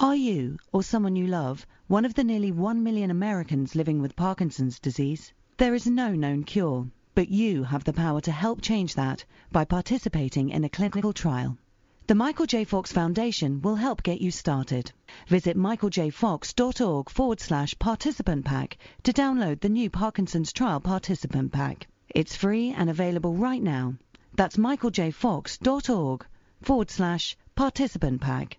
Are you, or someone you love, one of the nearly 1 million Americans living with Parkinson's disease? There is no known cure, but you have the power to help change that by participating in a clinical trial. The Michael J. Fox Foundation will help get you started. Visit michaeljfox.org forward slash participant pack to download the new Parkinson's Trial Participant Pack. It's free and available right now. That's michaeljfox.org forward slash participant pack.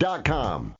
Inc.com.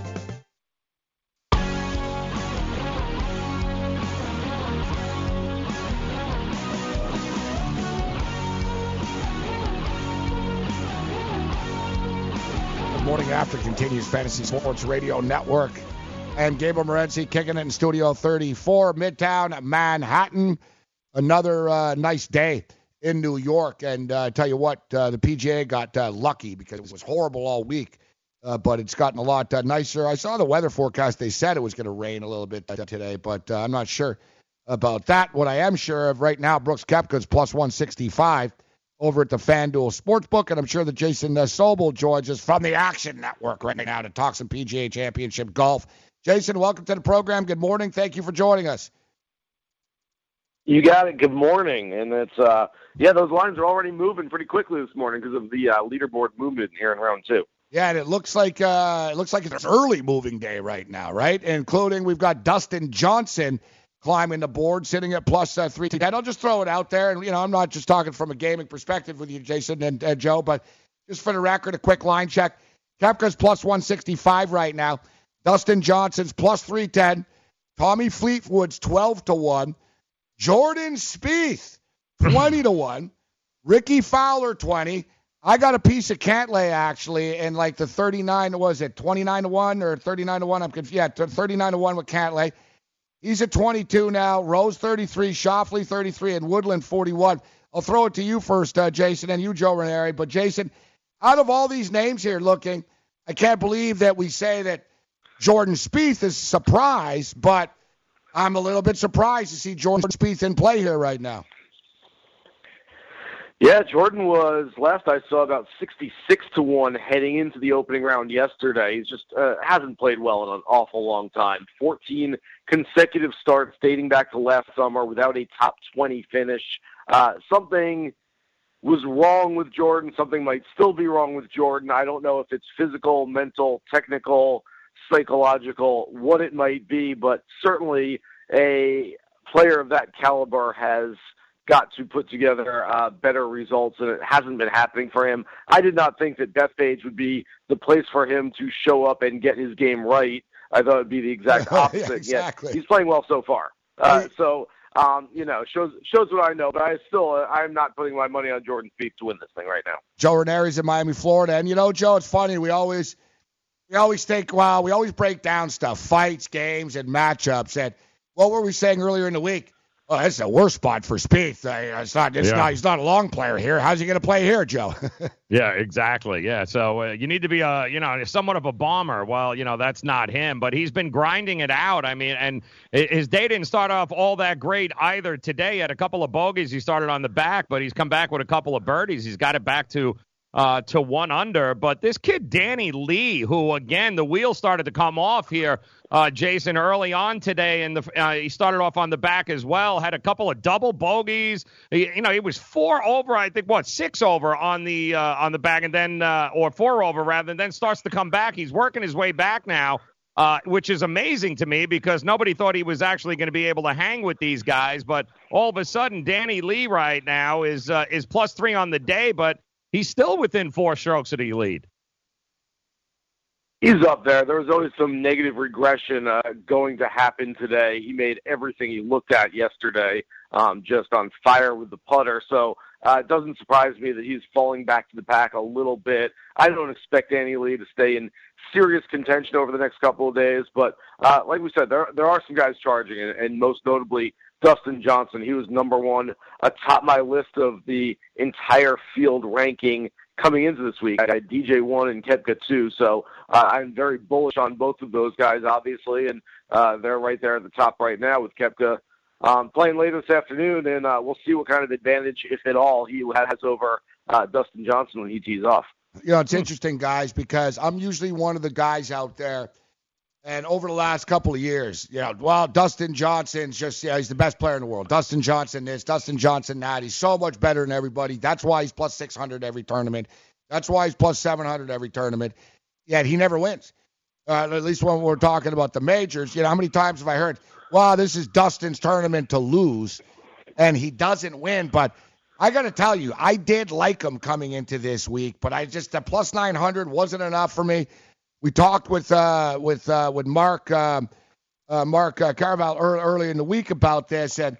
morning after continues Fantasy Sports Radio Network. And Gabriel Morency kicking it in Studio 34, Midtown Manhattan. Another uh, nice day in New York. And uh, I tell you what, uh, the PGA got uh, lucky because it was horrible all week. Uh, but it's gotten a lot uh, nicer. I saw the weather forecast. They said it was going to rain a little bit today, but I'm not sure about that. What I am sure of right now, Brooks Koepka's plus 165 over at the FanDuel Sportsbook, and I'm sure that Jason uh, Sobel joins us from the Action Network right now to talk some PGA Championship golf. Jason, welcome to the program. Good morning. Thank you for joining us. You got it. Good morning, and it's uh yeah, those lines are already moving pretty quickly this morning because of the uh, leaderboard movement here in round two. Yeah, and it looks like uh, it looks like it's an early moving day right now, right? Including we've got Dustin Johnson climbing the board, sitting at plus uh, three ten. I'll just throw it out there, and you know I'm not just talking from a gaming perspective with you, Jason and uh, Joe, but just for the record, a quick line check. Koepka's plus 165 right now. Dustin Johnson's plus 310. Tommy Fleetwood's 12 to 1. Jordan Spieth, [clears throat] 20 to 1. Rickie Fowler, 20. I got a piece of Cantlay actually, and like the 39 was it 29 to one or 39 to one? I'm confused. Yeah, 39 to one with Cantlay. He's at 22 now. Rose 33, Schauffele 33, and Woodland 41. I'll throw it to you first, uh, Jason, and you, Joe Ranieri. But Jason, out of all these names here looking, I can't believe that we say that Jordan Spieth is surprised, but I'm a little bit surprised to see Jordan Spieth in play here right now. Yeah, Jordan was last I saw about 66 to one heading into the opening round yesterday. He's just uh, hasn't played well in an awful long time. 14 consecutive starts dating back to last summer without a top 20 finish. Uh, something was wrong with Jordan. Something might still be wrong with Jordan. I don't know if it's physical, mental, technical, psychological, what it might be, but certainly a player of that caliber has got to put together uh, better results, and it hasn't been happening for him. I did not think that Bethpage would be the place for him to show up and get his game right. I thought it'd be the exact [laughs] opposite. yeah, exactly. Yet he's playing well so far. Uh, so um, you know, shows shows what I know. But I still, uh, I'm not putting my money on Jordan Spieth to win this thing right now. Joe Ranieri's in Miami, Florida, and you know, Joe, it's funny. We always we always think, well, we always break down stuff, fights, games, and matchups. And what were we saying earlier in the week? Oh, that's the worst spot for Spieth. Uh, it's not. It's Yeah. not. He's not a long player here. How's he going to play here, Joe? [laughs] Yeah, exactly. Yeah, so uh, you need to be a, you know, somewhat of a bomber. Well, you know, that's not him, but he's been grinding it out. I mean, and his day didn't start off all that great either. Today, he had a couple of bogeys. He started on the back, but he's come back with a couple of birdies. He's got it back to uh, to one under. But this kid, Danny Lee, who again the wheels started to come off here, uh, Jason, early on today, and uh, he started off on the back as well. Had a couple of double bogeys. He, you know, he was four over, I think, what six over on the uh, on the back, and then uh, or four over rather, and then starts to come back. He's working his way back now. Uh, which is amazing to me because nobody thought he was actually going to be able to hang with these guys. But all of a sudden, Danny Lee right now is uh, is plus three on the day, but he's still within four strokes of the lead. He's up there. There was always some negative regression uh, going to happen today. He made everything he looked at yesterday um, just on fire with the putter. So uh, it doesn't surprise me that he's falling back to the pack a little bit. I don't expect Danny Lee to stay in serious contention over the next couple of days, but uh, like we said, there there are some guys charging, and, and most notably Dustin Johnson. He was number one atop my list of the entire field ranking coming into this week. I had DJ one and Koepka two, so uh, I'm very bullish on both of those guys, obviously, and uh, they're right there at the top right now with Koepka um, playing later this afternoon, and uh, we'll see what kind of advantage, if at all, he has over uh, Dustin Johnson when he tees off. You know, it's interesting, guys, because I'm usually one of the guys out there. And over the last couple of years, you know, well, Dustin Johnson's just, yeah, he's the best player in the world. Dustin Johnson this, Dustin Johnson that. He's so much better than everybody. That's why he's plus 600 every tournament. That's why he's plus 700 every tournament. Yet he never wins. Uh, at least when we're talking about the majors, you know, how many times have I heard, wow, this is Dustin's tournament to lose, and he doesn't win. But I got to tell you, I did like him coming into this week, but I just the plus 900 wasn't enough for me. We talked with uh, with uh, with Mark um, uh, Mark uh, Carval ear- earlier in the week about this, and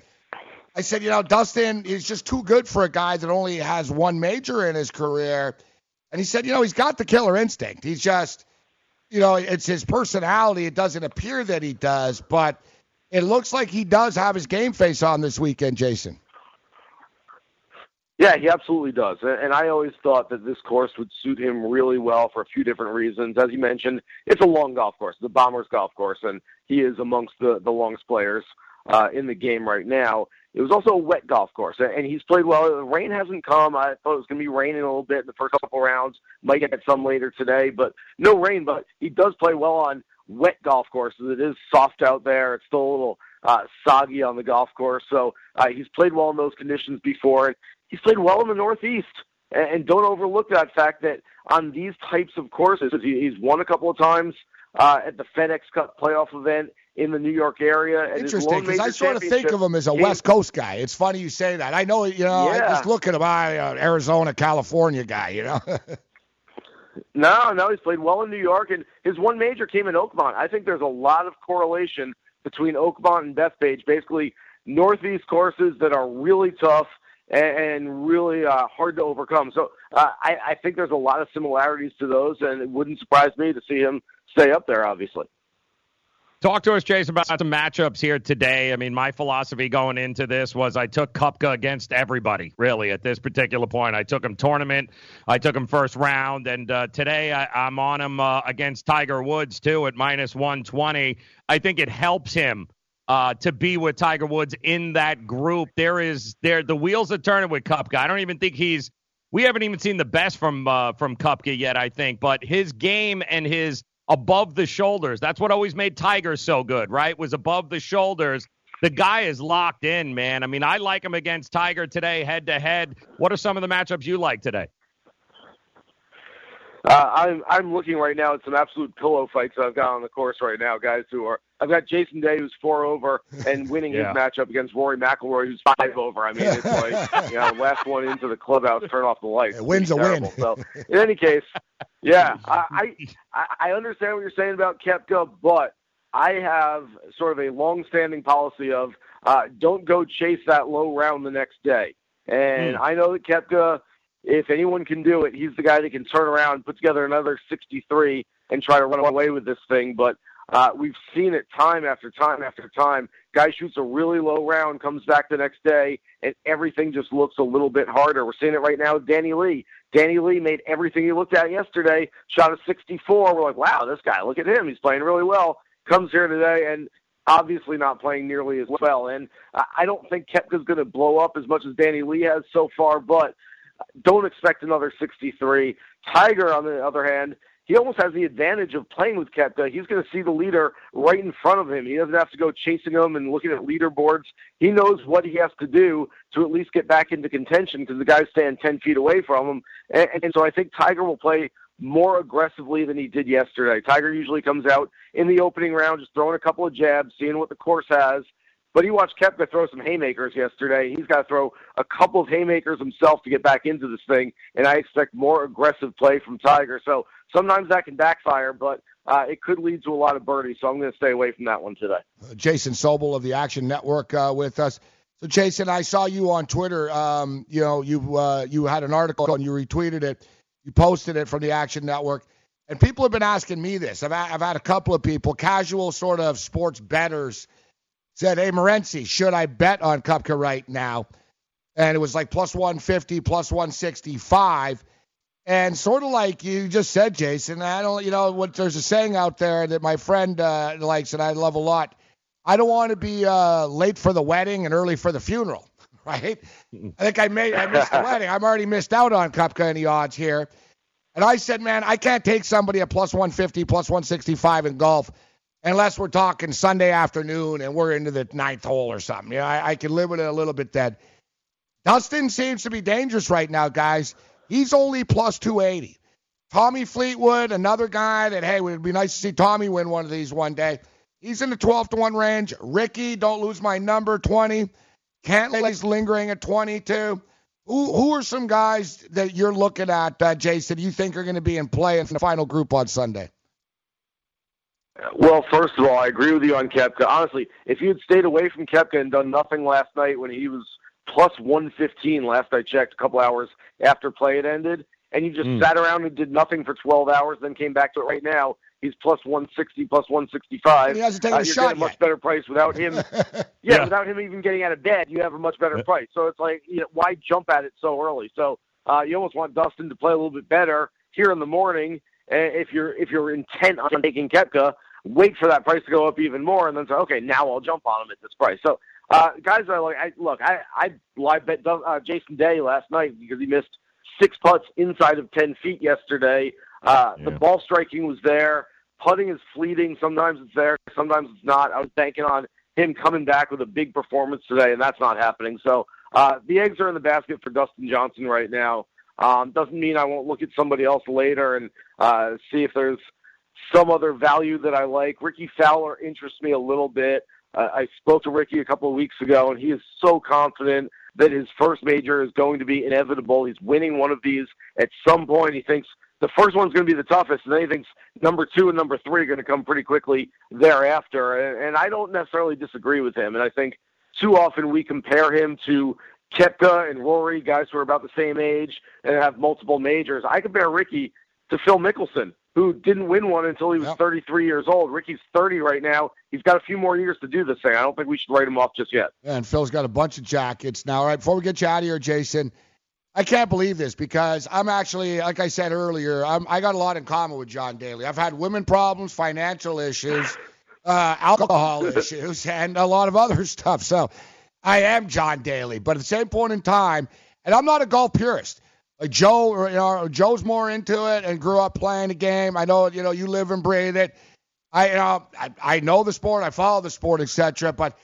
I said, you know, Dustin is just too good for a guy that only has one major in his career. And he said, you know, he's got the killer instinct. He's just, you know, it's his personality. It doesn't appear that he does, but it looks like he does have his game face on this weekend, Jason. Yeah, he absolutely does. And I always thought that this course would suit him really well for a few different reasons. As you mentioned, it's a long golf course, the Bombers golf course, and he is amongst the, the longest players uh, in the game right now. It was also a wet golf course, and he's played well. The rain hasn't come. I thought it was going to be raining a little bit in the first couple rounds. Might get some later today, but no rain. But he does play well on wet golf courses. It is soft out there. It's still a little uh, soggy on the golf course. So uh, he's played well in those conditions before. And he's played well in the Northeast. And, don't overlook that fact that on these types of courses, he's won a couple of times uh, at the FedEx Cup playoff event in the New York area. And Interesting, because I sort of think of him as a West Coast guy. It's funny you say that. I know, you know, I just look at him, I uh, Arizona, California guy, you know. [laughs] No, no, he's played well in New York, and his one major came in Oakmont. I think there's a lot of correlation between Oakmont and Bethpage. Basically, Northeast courses that are really tough and, and really uh, hard to overcome. So uh, I, I think there's a lot of similarities to those, and it wouldn't surprise me to see him stay up there. Obviously. Talk to us, Jason, about some matchups here today. I mean, my philosophy going into this was I took Koepka against everybody, really, at this particular point. I took him tournament, I took him first round, and uh, today I, am on him uh, against Tiger Woods, too, at minus 120. I think it helps him uh, to be with Tiger Woods in that group. There is there the wheels are turning with Koepka. I don't even think he's we haven't even seen the best from uh, from Koepka yet, I think, but his game and his above the shoulders. That's what always made Tiger so good, right? Was above the shoulders. The guy is locked in, man. I mean, I like him against Tiger today, head to head. What are some of the matchups you like today? Uh, I'm I'm looking right now at some absolute pillow fights I've got on the course right now, guys who are I've got Jason Day who's four over and [laughs] winning yeah. his matchup against Rory McIlroy who's five over. I mean, it's [laughs] like you know, last one into the clubhouse, turn off the lights. It wins a win. So in any case, yeah, I, I I understand what you're saying about Koepka, but I have sort of a long-standing policy of uh, don't go chase that low round the next day. And mm. I know that Koepka if anyone can do it, he's the guy that can turn around, and put together another 63, and try to run away with this thing. But uh, we've seen it time after time after time. Guy shoots a really low round, comes back the next day, and everything just looks a little bit harder. We're seeing it right now with Danny Lee. Danny Lee made everything he looked at yesterday, shot a 64. We're like, wow, this guy, look at him. He's playing really well. Comes here today and obviously not playing nearly as well. And I don't think Koepka's going to blow up as much as Danny Lee has so far, but don't expect another 63. Tiger, on the other hand, he almost has the advantage of playing with Koepka. He's going to see the leader right in front of him. He doesn't have to go chasing him and looking at leaderboards. He knows what he has to do to at least get back into contention because the guy's staying 10 feet away from him. And, and so I think Tiger will play more aggressively than he did yesterday. Tiger usually comes out in the opening round just throwing a couple of jabs, seeing what the course has, but he watched Koepka throw some haymakers yesterday. He's got to throw a couple of haymakers himself to get back into this thing, and I expect more aggressive play from Tiger. So sometimes that can backfire, but uh, it could lead to a lot of birdies. So I'm going to stay away from that one today. Uh, Jason Sobel of the Action Network uh, with us. So Jason, I saw you on Twitter. Um, you know, you uh, you had an article and you retweeted it. You posted it from the Action Network. And people have been asking me this. I've, I've had a couple of people, casual sort of sports betters – said, Hey, Morency, should I bet on Koepka right now? And it was like plus 150, plus 165. And sort of like you just said, Jason, I don't, you know, what there's a saying out there that my friend uh, likes and I love a lot. I don't want to be uh, late for the wedding and early for the funeral, [laughs] right? [laughs] I think I made, I missed the [laughs] wedding. I'm already missed out on Koepka any odds here. And I said, man, I can't take somebody at plus 150, plus 165 in golf unless we're talking Sunday afternoon and we're into the ninth hole or something. You know, I, I can live with it a little bit then. Dustin seems to be dangerous right now, guys. He's only plus 280. Tommy Fleetwood, another guy that, hey, it would be nice to see Tommy win one of these one day. He's in the 12 to 1 range. Rickie, don't lose my number, 20. Cantlay's lingering at 22. Who, who are some guys that you're looking at, uh, Jason, you think are going to be in play in the final group on Sunday? Well, first of all, I agree with you on Koepka. Honestly, if you had stayed away from Koepka and done nothing last night when he was plus 115 last I checked, a couple hours after play had ended, and you just mm. sat around and did nothing for 12 hours, then came back to it right now, he's plus 160, plus 165. He hasn't taken uh, a you're shot getting a much better price without him. [laughs] yeah, yeah, without him even getting out of bed, you have a much better price. So it's like, you know, why jump at it so early? So uh, you almost want Dustin to play a little bit better here in the morning. if you're if you're intent on taking Koepka, wait for that price to go up even more, and then say, okay, now I'll jump on him at this price. So, uh, guys are like, I, look, I I live bet uh, Jason Day last night because he missed six putts inside of ten feet yesterday. Uh, yeah. The ball striking was there. Putting is fleeting. Sometimes it's there, sometimes it's not. I was banking on him coming back with a big performance today, and that's not happening. So uh, the eggs are in the basket for Dustin Johnson right now. Um, doesn't mean I won't look at somebody else later and uh, see if there's some other value that I like. Rickie Fowler interests me a little bit. Uh, I spoke to Rickie a couple of weeks ago, and he is so confident that his first major is going to be inevitable. He's winning one of these at some point. He thinks the first one's going to be the toughest, and then he thinks number two and number three are going to come pretty quickly thereafter. And, and I don't necessarily disagree with him. And I think too often we compare him to Koepka and Rory, guys who are about the same age and have multiple majors. I compare Rickie to Phil Mickelson, who didn't win one until he was yep. 33 years old. Rickie's 30 right now. He's got a few more years to do this thing. I don't think we should write him off just yet. Yeah, and Phil's got a bunch of jackets now. All right, before we get you out of here, Jason, I can't believe this because I'm actually, like I said earlier, I'm, I got a lot in common with John Daly. I've had women problems, financial issues, uh, alcohol [laughs] issues, and a lot of other stuff. So I am John Daly, but at the same point in time, and I'm not a golf purist. Like Joe, you know, Joe's more into it and grew up playing the game. I know, you know, you live and breathe it. I, you know, I, I know the sport, I follow the sport, etc. But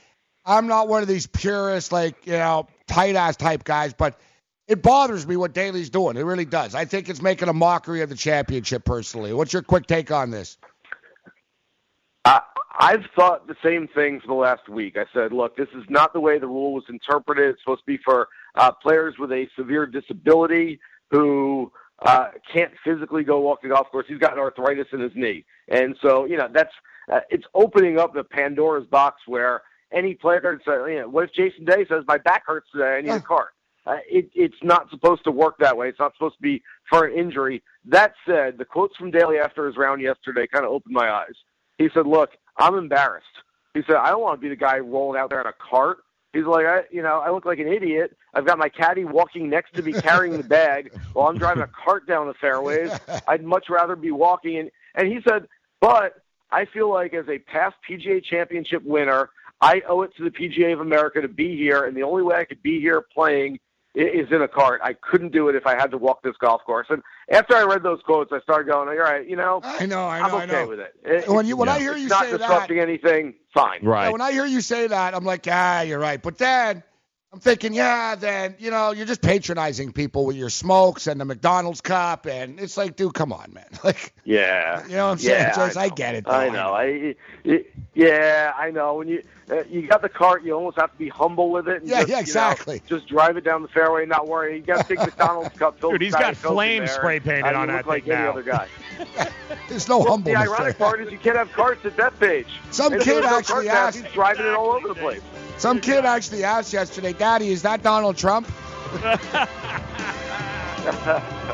I'm not one of these purists, like you know, tight ass type guys. But it bothers me what Daly's doing. It really does. I think it's making a mockery of the championship. Personally, what's your quick take on this? Uh, I've thought the same thing for the last week. I said, look, this is not the way the rule was interpreted. It's supposed to be for uh, players with a severe disability who uh, can't physically go walk the golf course. He's got arthritis in his knee, and so you know that's uh, it's opening up the Pandora's box where any player can say, you know, what if Jason Day says my back hurts today, I need a cart. Uh, it, it's not supposed to work that way. It's not supposed to be for an injury. That said, the quotes from Daly after his round yesterday kind of opened my eyes. He said, "Look, I'm embarrassed." He said, "I don't want to be the guy rolling out there in a cart." He's like, I, you know, I look like an idiot. I've got my caddy walking next to me carrying the bag while I'm driving a cart down the fairways. [laughs] I'd much rather be walking. And, and he said, but I feel like as a past PGA championship winner, I owe it to the PGA of America to be here. And the only way I could be here playing is in a cart. I couldn't do it if I had to walk this golf course. And after I read those quotes, I started going, all right, you know, I know, I know, I'm okay I know. with it. it when you when yeah. I hear you it's not disrupting that, anything, fine. Right. Yeah, when I hear you say that, I'm like, ah, you're right. But then I'm thinking, yeah, then you know, you're just patronizing people with your smokes and the McDonald's cup, and it's like, dude, come on, man. [laughs] Like, yeah, you know what I'm saying? Yeah, Just, I, I, get it. Though. I know. I, it, yeah, I know. When you uh, you got the cart, you almost have to be humble with it. And Yeah, just, yeah, you know, exactly. just drive it down the fairway, and not worry. You got a big McDonald's cup filled Dude, he's got Coke in flames there, spray painted and on you that look like thing any now. other guy. [laughs] There's no Well, humbleness. The ironic part is you can't have carts at Bethpage. Some If kid was no actually asked- He's driving it all over the place. Some kid actually asked yesterday, Daddy, is that Donald Trump? [laughs]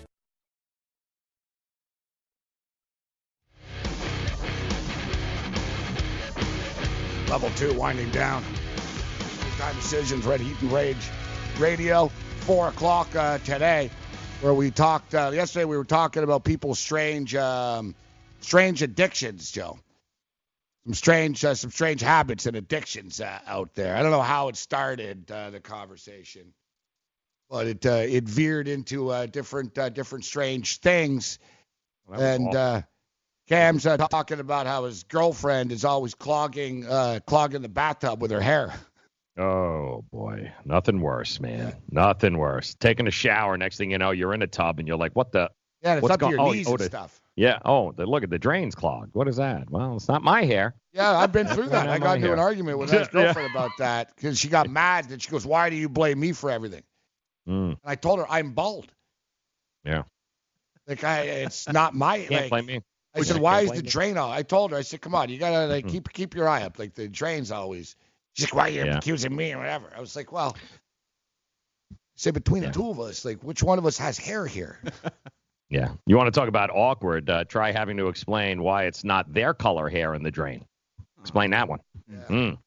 Level two winding down. Time decisions, Red Heat and Rage Radio, four o'clock uh, today, where we talked. Uh, yesterday we were talking about people's strange, um, strange addictions, Joe. Some strange, uh, some strange habits and addictions uh, out there. I don't know how it started uh, the conversation, but it uh, it veered into uh, different uh, different strange things. And uh, Cam's uh, talking about how his girlfriend is always clogging uh, clogging the bathtub with her hair. Oh boy, nothing worse, man. Nothing worse. Taking a shower, next thing you know, you're in a tub and you're like, "What the? Yeah, it's what's up to your oh, knees oh, and the- stuff. Yeah. Oh, the, look at the drains clogged. What is that? Well, it's not my hair. Yeah, I've been through that. [laughs] I got my into an argument with [laughs] Yeah, his girlfriend about that because she got mad and she goes, "Why do you blame me for everything?" Mm, And I told her I'm bald. yeah. Like I, it's not my. Can't like, blame me. I Yeah, said, "Why is the drain on?" I told her, I said, "Come on, you gotta like Mm. keep keep your eye up. Like the drain's always." She's like, "Why are you Yeah. accusing me or whatever?" I was like, "Well." say said between the two of us, like which one of us has hair here? [laughs] Yeah. You want to talk about awkward? Uh, try having to explain why it's not their color hair in the drain. Explain that one. Mm.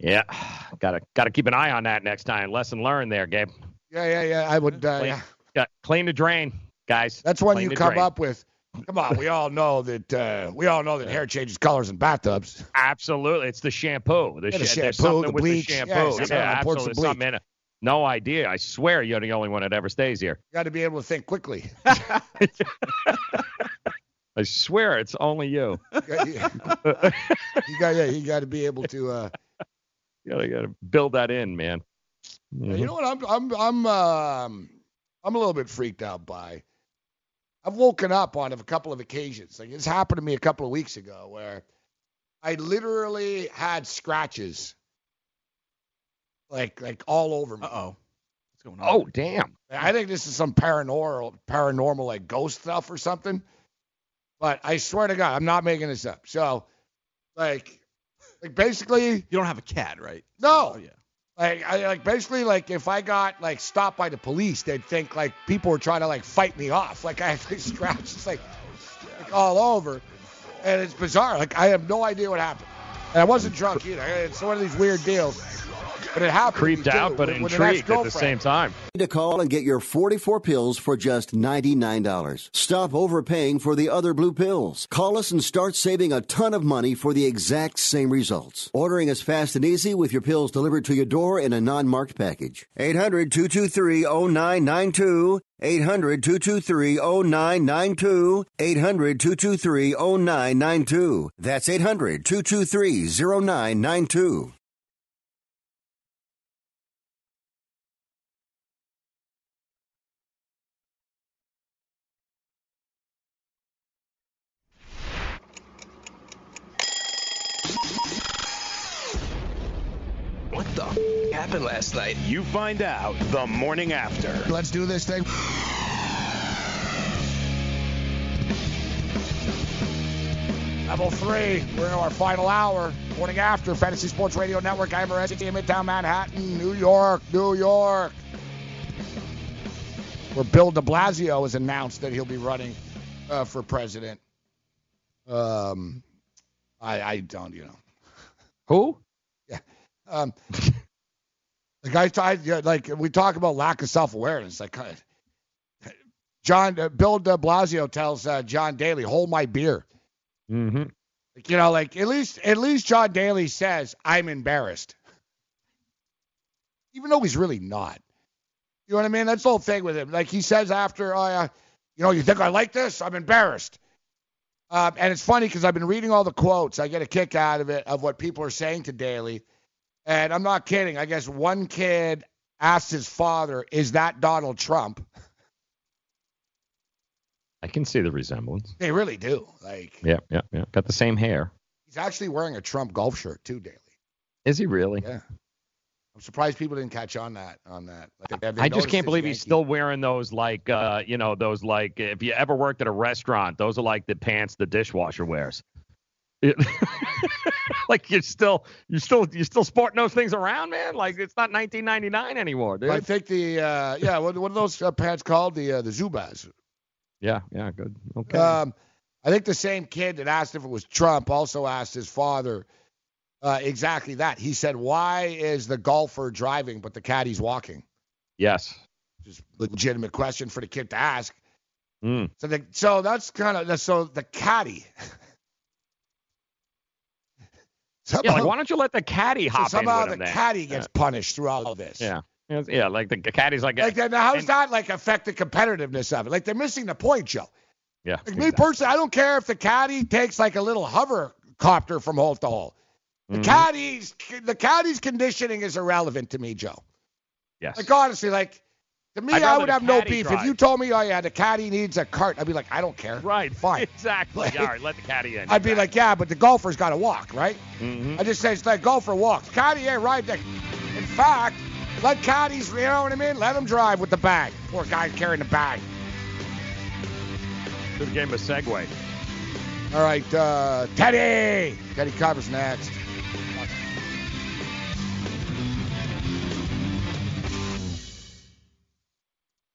Yeah. [sighs] Gotta gotta keep an eye on that next time. Lesson learned there, Gabe. Yeah, yeah, yeah. I would. Uh, Clean, yeah. got, clean the drain, guys. That's when Clean you come drain. up with. Come on, we all know that. Uh, we all know that hair changes colors in bathtubs. Absolutely. It's the shampoo. The, Yeah, the sh- shampoo, the with bleach. the Yeah, shampoo. Yeah, pours the absolutely. Something in it. No idea. I swear you're the only one that ever stays here. You got to be able to think quickly. [laughs] [laughs] I swear it's only you. you got, yeah, you got to be able to. Uh, [laughs] You gotta, gotta build that in, man. Yeah, you know what? I'm I'm I'm um I'm a little bit freaked out by. I've woken up on a couple of occasions. Like it's happened to me a couple of weeks ago where I literally had scratches like like all over me. Uh-oh. What's going on? Oh, damn. I think this is some paranormal paranormal like ghost stuff or something. But I swear to God, I'm not making this up. So like like basically You don't have a cat, right? no. Oh, yeah. Like I like basically like if I got like stopped by the police, they'd think like people were trying to like fight me off. [laughs] Like I had like scratches like, like all over, and it's bizarre. Like I have no idea what happened, and I wasn't drunk either. It's one of these weird deals, but it happened. Creeped out, but with, intrigued with at the same time. Need To call and get your 44 pills for just $99. Stop overpaying for the other blue pills. Call us and start saving a ton of money for the exact same results. Ordering is fast and easy with your pills delivered to your door in a non marked package. 800 223 0992. 800 223 0992. 800 223 0992. That's 800 223 0992. happened last night? You find out the morning after. Let's do this thing. Level three, we're in our final hour. Morning after Fantasy Sports Radio Network. I'm Rezzy in Midtown Manhattan, New York, New York. Where Bill de Blasio has announced that he'll be running uh, for president. Um, I, I don't, you know. Who? Yeah. Um, the guy, I, yeah, like we talk about lack of self awareness. Like, uh, John uh, Bill De Blasio tells uh, John Daly, "Hold my beer." Mm-hmm. Like, you know, like at least at least John Daly says, "I'm embarrassed," even though he's really not. You know what I mean? That's the whole thing with him. Like he says after, "Oh, yeah, you know, you think I like this? I'm embarrassed." Um, and it's funny because I've been reading all the quotes. I get a kick out of it of what people are saying to Daly, and I'm not kidding. I guess one kid asked his father, "Is that Donald Trump?" I can see the resemblance. They really do. Like Yeah, yeah, yeah. Got the same hair. he's actually wearing a Trump golf shirt too, Daly. Is he really? Yeah. I'm surprised people didn't catch on that on that. Like, I just can't believe Yankee- he's still wearing those like uh you know those like if you ever worked at a restaurant those are like the pants the dishwasher wears. [laughs] [laughs] Like you're still you're still you're still sporting those things around, man. Like it's not 1999 anymore, dude. I think the uh, yeah, what, what are those uh, pants called? The uh, the Zubaz. yeah, yeah, good. Okay. Um, I think the same kid that asked if it was Trump also asked his father uh, exactly that. He said, "Why is the golfer driving but the caddy's walking?" yes. Just legitimate question for the kid to ask. Mm. So the, so that's kind of so the caddy. [laughs] Yeah, like why don't you let the caddy so hop in somehow with the him then? caddy gets punished through all of this. Yeah. Yeah, yeah, like the caddy's like, Like, now how does that like affect the competitiveness of it? Like they're missing the point, Joe. yeah, Like me personally, I don't care if the caddy takes like a little hover copter from hole to hole. The Mhm. caddy's the caddy's conditioning is irrelevant to me, Joe. Yes. Like honestly, like to me, I would have no beef drive. if you told me, oh yeah, the caddy needs a cart. I'd be like, I don't care. Right. Fine. [laughs] Exactly. All right, let the caddy in. I'd be like, yeah, but the golfer's got to walk, right? Mhm. I just say it's like golfer walks. Caddy ain't right there. In fact, let caddies, you know what I mean? Let them drive with the bag. Poor guy carrying the bag. Should have gave him a segue. All right, uh, Teddy. Teddy covers next.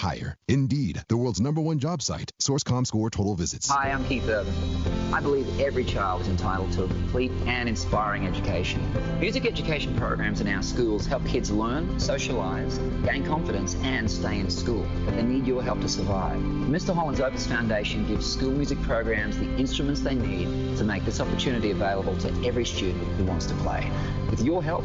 hire. Indeed, the world's number one job site. Source.comScore total visits. Hi, I'm Keith Urban. I believe every child is entitled to a complete and inspiring education. Music education programs in our schools help kids learn, socialize, gain confidence, and stay in school. But they need your help to survive. Mr. Holland's Opus Foundation gives school music programs the instruments they need to make this opportunity available to every student who wants to play. With your help,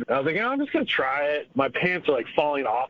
I was like, oh, I'm just gonna try it. My pants are like falling off.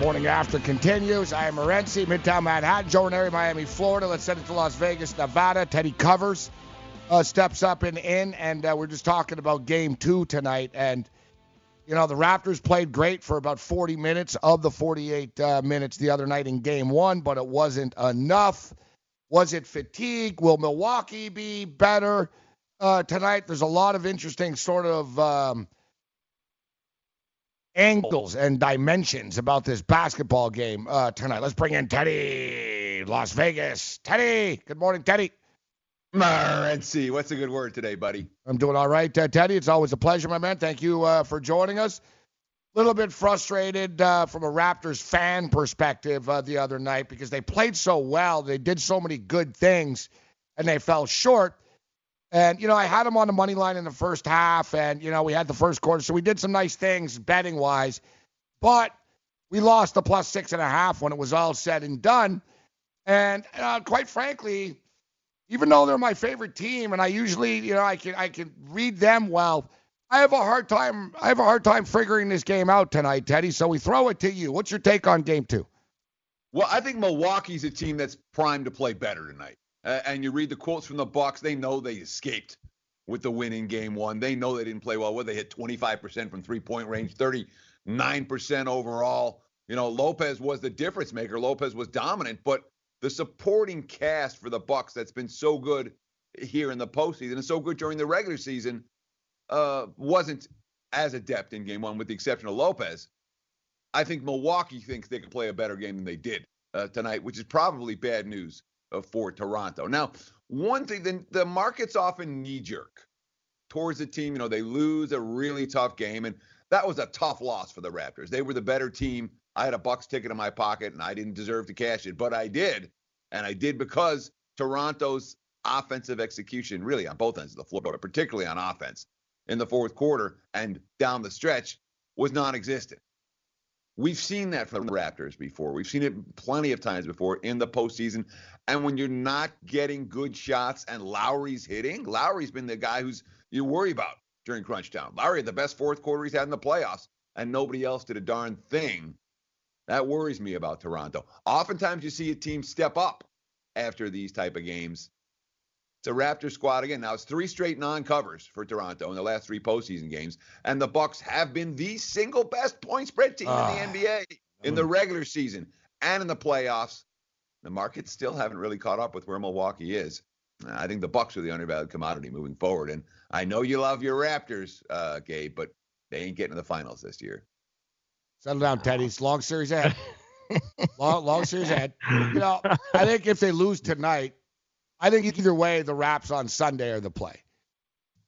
Morning after continues. I am Morency, Midtown Manhattan, Joe Ranieri, Miami, Florida. Let's send it to Las Vegas, Nevada. Teddy Covers uh, steps up and in, and uh, we're just talking about game two tonight. And, you know, the Raptors played great for about 40 minutes of the 48 uh, minutes the other night in game one, but it wasn't enough. Was it fatigue? Will Milwaukee be better uh, tonight? There's a lot of interesting sort of. Um, angles and dimensions about this basketball game uh, tonight. Let's bring in Teddy, Las Vegas. Teddy, good morning, Teddy. Morency, what's a good word today, buddy? I'm doing all right, uh, Teddy. It's always a pleasure, my man. Thank you uh, for joining us. A little bit frustrated uh, from a Raptors fan perspective uh, the other night because they played so well. They did so many good things, and they fell short. And, you know, I had him on the money line in the first half, and, you know, we had the first quarter. So we did some nice things betting wise. But we lost the plus six and a half when it was all said and done. And uh, quite frankly, even though they're my favorite team, and I usually, you know, I can I can read them well. I have a hard time. I have a hard time figuring this game out tonight, Teddy. So we throw it to you. What's your take on game two? Well, I think Milwaukee's a team that's primed to play better tonight. Uh, and you read the quotes from the Bucks, they know they escaped with the win in game one. They know they didn't play well. Well, they hit 25% from three-point range, 39% overall. You know, Lopez was the difference maker. Lopez was dominant, but the supporting cast for the Bucks that's been so good here in the postseason and so good during the regular season uh, wasn't as adept in game one, with the exception of Lopez. I think Milwaukee thinks they can play a better game than they did uh, tonight, which is probably bad news for Toronto. Now, one thing, the, the market's often knee jerk towards the team. You know, they lose a really tough game, and that was a tough loss for the Raptors. They were the better team. I had a Bucks ticket in my pocket, and I didn't deserve to cash it, but I did, and I did because Toronto's offensive execution, really on both ends of the floor, but particularly on offense in the fourth quarter and down the stretch, was non-existent. We've seen that from the Raptors before. We've seen it plenty of times before in the postseason. And when you're not getting good shots and Lowry's hitting, Lowry's been the guy who's you worry about during crunch time. Lowry had the best fourth quarter he's had in the playoffs, and nobody else did a darn thing. That worries me about Toronto. Oftentimes you see a team step up after these type of games. It's a Raptor squad again. Now it's three straight non-covers for Toronto in the last three postseason games, and the Bucks have been the single best point spread team uh, in the NBA in the regular season and in the playoffs. The markets still haven't really caught up with where Milwaukee is. I think the Bucks are the undervalued commodity moving forward, and I know you love your Raptors, uh, Gabe, but they ain't getting to the finals this year. Settle down, Teddy. It's long series ahead. [laughs] long, long series ahead. You know, I think if they lose tonight, I think either way, the Raps on Sunday are the play.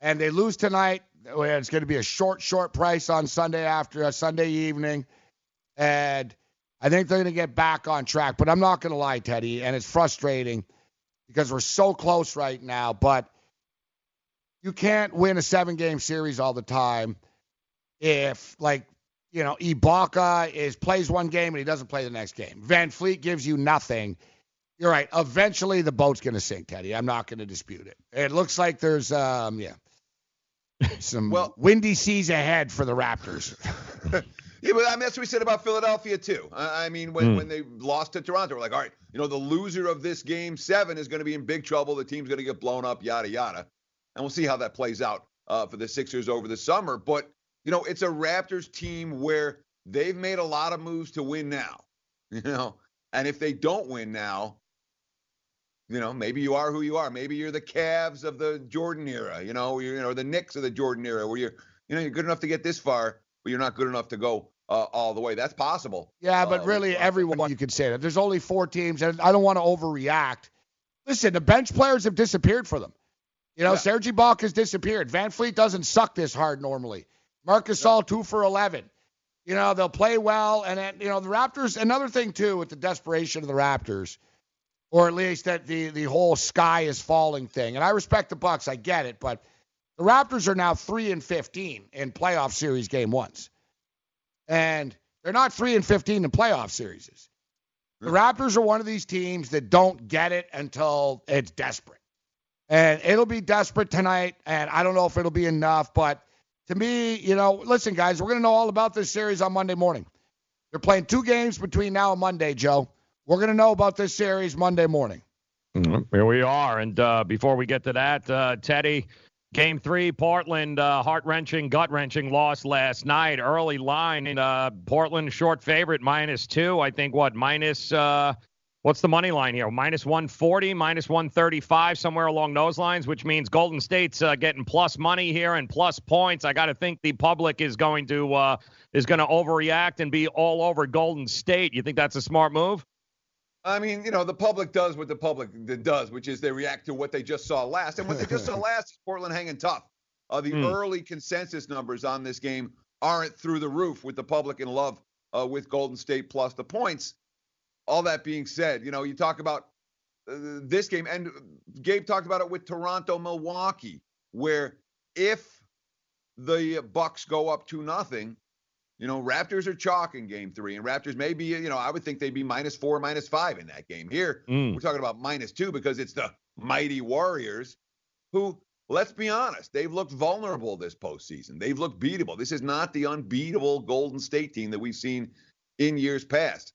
And they lose tonight. Oh, it's going to be a short, short price on Sunday after a Sunday evening. And I think they're going to get back on track. But I'm not going to lie, Teddy, and it's frustrating because we're so close right now. But you can't win a seven game series all the time if, like, you know, Ibaka is plays one game and he doesn't play the next game. VanVleet gives you nothing. You're right. Eventually, the boat's going to sink, Teddy. I'm not going to dispute it. It looks like there's, um, yeah, some well, windy seas ahead for the Raptors. [laughs] yeah, but I mean, that's what we said about Philadelphia too. I mean, when, mm. when they lost to Toronto, we're like, all right, you know, the loser of this game seven is going to be in big trouble. The team's going to get blown up, yada yada, and we'll see how that plays out uh, for the Sixers over the summer. But you know, it's a Raptors team where they've made a lot of moves to win now. [laughs] You know, and if they don't win now, you know, maybe you are who you are. Maybe you're the Cavs of the Jordan era. You know, you're, you know the Knicks of the Jordan era, where you're, you know, you're good enough to get this far, but you're not good enough to go uh, all the way. That's possible. Yeah, but uh, really, everyone you could say that. There's only four teams, and I don't want to overreact. Listen, the bench players have disappeared for them. You know, Serge Ibaka has disappeared. VanVleet doesn't suck this hard normally. Marc Gasol two for 11. You know, they'll play well. And, you know, the Raptors, another thing, too, with the desperation of the Raptors, or at least that the, the whole sky is falling thing. And I respect the Bucks. I get it. But the Raptors are now 3 and 15 in playoff series game ones. And they're not 3 and 15 in playoff series. The Raptors are one of these teams that don't get it until it's desperate. And it'll be desperate tonight, and I don't know if it'll be enough, but to me, you know, listen, guys, we're going to know all about this series on Monday morning. They're playing two games between now and Monday, Joe. We're going to know about this series Monday morning. Mm-hmm. Here we are. And uh, before we get to that, uh, Teddy, game three, Portland, uh, heart wrenching, gut wrenching loss last night. Early line, in uh, Portland short favorite, minus two. I think what, minus uh, What's the money line here? Minus 140, minus 135, somewhere along those lines, which means Golden State's uh, getting plus money here and plus points. I got to think the public is going to uh, is going to overreact and be all over Golden State. You think that's a smart move? I mean, you know, the public does what the public does, which is they react to what they just saw last, and what they just saw [laughs] last is Portland hanging tough. Uh, the mm. early consensus numbers on this game aren't through the roof with the public in love uh, with Golden State plus the points all that being said, you know, you talk about uh, this game, and Gabe talked about it with Toronto, Milwaukee, where if the Bucks go up to nothing, you know, Raptors are chalk in game three, and Raptors may be, you know, I would think they'd be minus four, minus five in that game. Here, mm. we're talking about minus two because it's the mighty Warriors who, let's be honest, they've looked vulnerable this postseason. They've looked beatable. This is not the unbeatable Golden State team that we've seen in years past.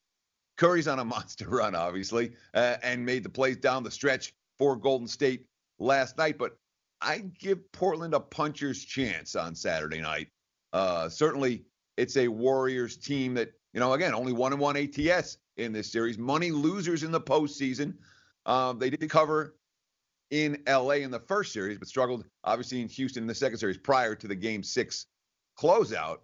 Curry's on a [laughs] monster run, obviously, uh, and made the plays down the stretch for Golden State last night. But I give Portland a puncher's chance on Saturday night. Uh, certainly, it's a Warriors team that, you know, again, only one and one ATS in this series. Money losers in the postseason. Um, they did cover in LA in the first series, but struggled obviously in Houston in the second series prior to the game six closeout.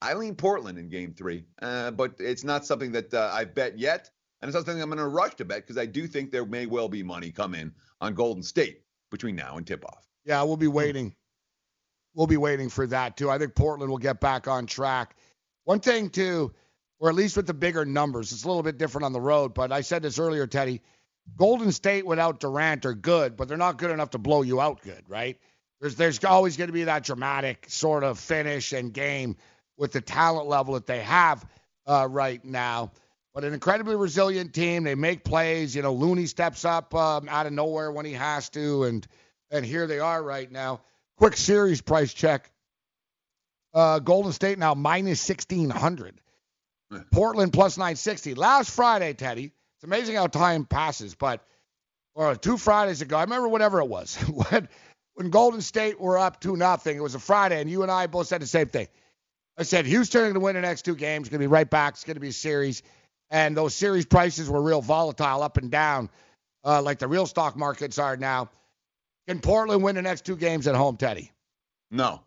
I lean Portland in game three, uh, but it's not something that uh, I've bet yet. And it's not something I'm going to rush to bet because I do think there may well be money come in on Golden State between now and tip off. Yeah, we'll be waiting. We'll be waiting for that too. I think Portland will get back on track. One thing too, or at least with the bigger numbers, it's a little bit different on the road. But I said this earlier, Teddy. Golden State without Durant are good, but they're not good enough to blow you out good, right? There's there's always going to be that dramatic sort of finish and game with the talent level that they have uh, right now. But an incredibly resilient team. They make plays. You know, Looney steps up um, out of nowhere when he has to, and and here they are right now. Quick series price check. Uh, Golden State now minus 1600. Portland plus 960. Last Friday, Teddy. It's amazing how time passes, but or two Fridays ago, I remember whatever it was [laughs] when when Golden State were up two nothing. It was a Friday, and you and I both said the same thing. I said Houston are going to win the next two games. Going to be right back. It's going to be a series, and those series prices were real volatile, up and down, uh, like the real stock markets are now. Can Portland win the next two games at home, Teddy? No.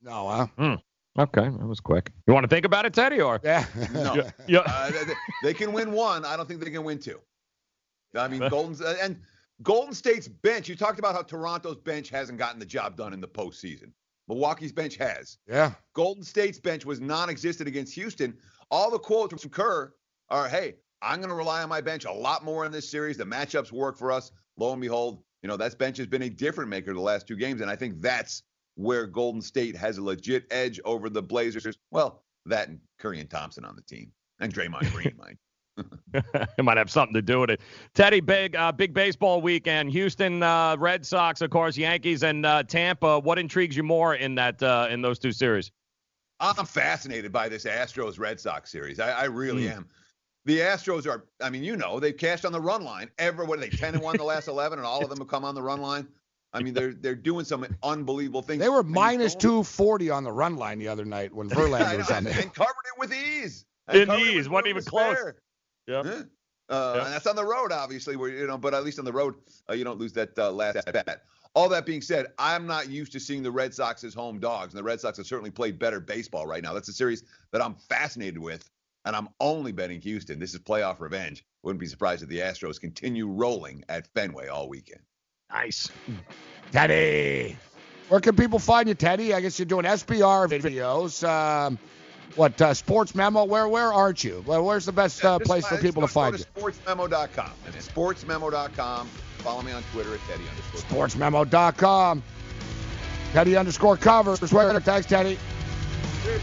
No, huh? Hmm. Okay, that was quick. You want to think about it, Teddy, or yeah? no. [laughs] yeah. yeah. Uh, they, they, can win one. I don't think they can win two. I mean, Golden and Golden State's bench. You talked about how Toronto's bench hasn't gotten the job done in the postseason. Milwaukee's bench has. Yeah. Golden State's bench was non-existent against Houston. All the quotes from Kerr are, "Hey, I'm going to rely on my bench a lot more in this series. The matchups work for us." Lo and behold, you know that bench has been a different maker the last two games, and I think that's where Golden State has a legit edge over the Blazers. Well, that and Curry and Thompson on the team, and Draymond [laughs] Green, mind. it [laughs] might have something to do with it. Teddy, big uh, big baseball weekend. Houston uh, Red Sox, of course, Yankees and uh, Tampa. What intrigues you more in that uh, in those two series? I'm fascinated by this Astros Red Sox series. I, I really mm. am. The Astros are, I mean, you know, they've cashed on the run line. Every what are they, 10 and 1 the last [laughs] 11, and all of them have come on the run line. I mean, they're they're doing some unbelievable things. They were minus 240 on the run line the other night when Verlander [laughs] was on there. And covered it with ease. In ease, wasn't even close. Yeah. Uh, yep. And that's on the road, obviously, where you know, but at least on the road, uh, you don't lose that uh, last bet. All that being said, I'm not used to seeing the Red Sox as home dogs, and the Red Sox have certainly played better baseball right now. That's a series that I'm fascinated with, and I'm only betting Houston. This is playoff revenge. Wouldn't be surprised if the Astros continue rolling at Fenway all weekend. Nice. Teddy. Where can people find you, Teddy? I guess you're doing SBR videos. Um, what uh, sports memo? Where where aren't you? Where's the best uh, Just place fi- for people to just go find you? Sportsmemo.com. It's sportsmemo.com. Follow me on Twitter at Teddy underscore. Sportsmemo.com. Teddy underscore covers. Twitter. Thanks, Teddy. Cheers,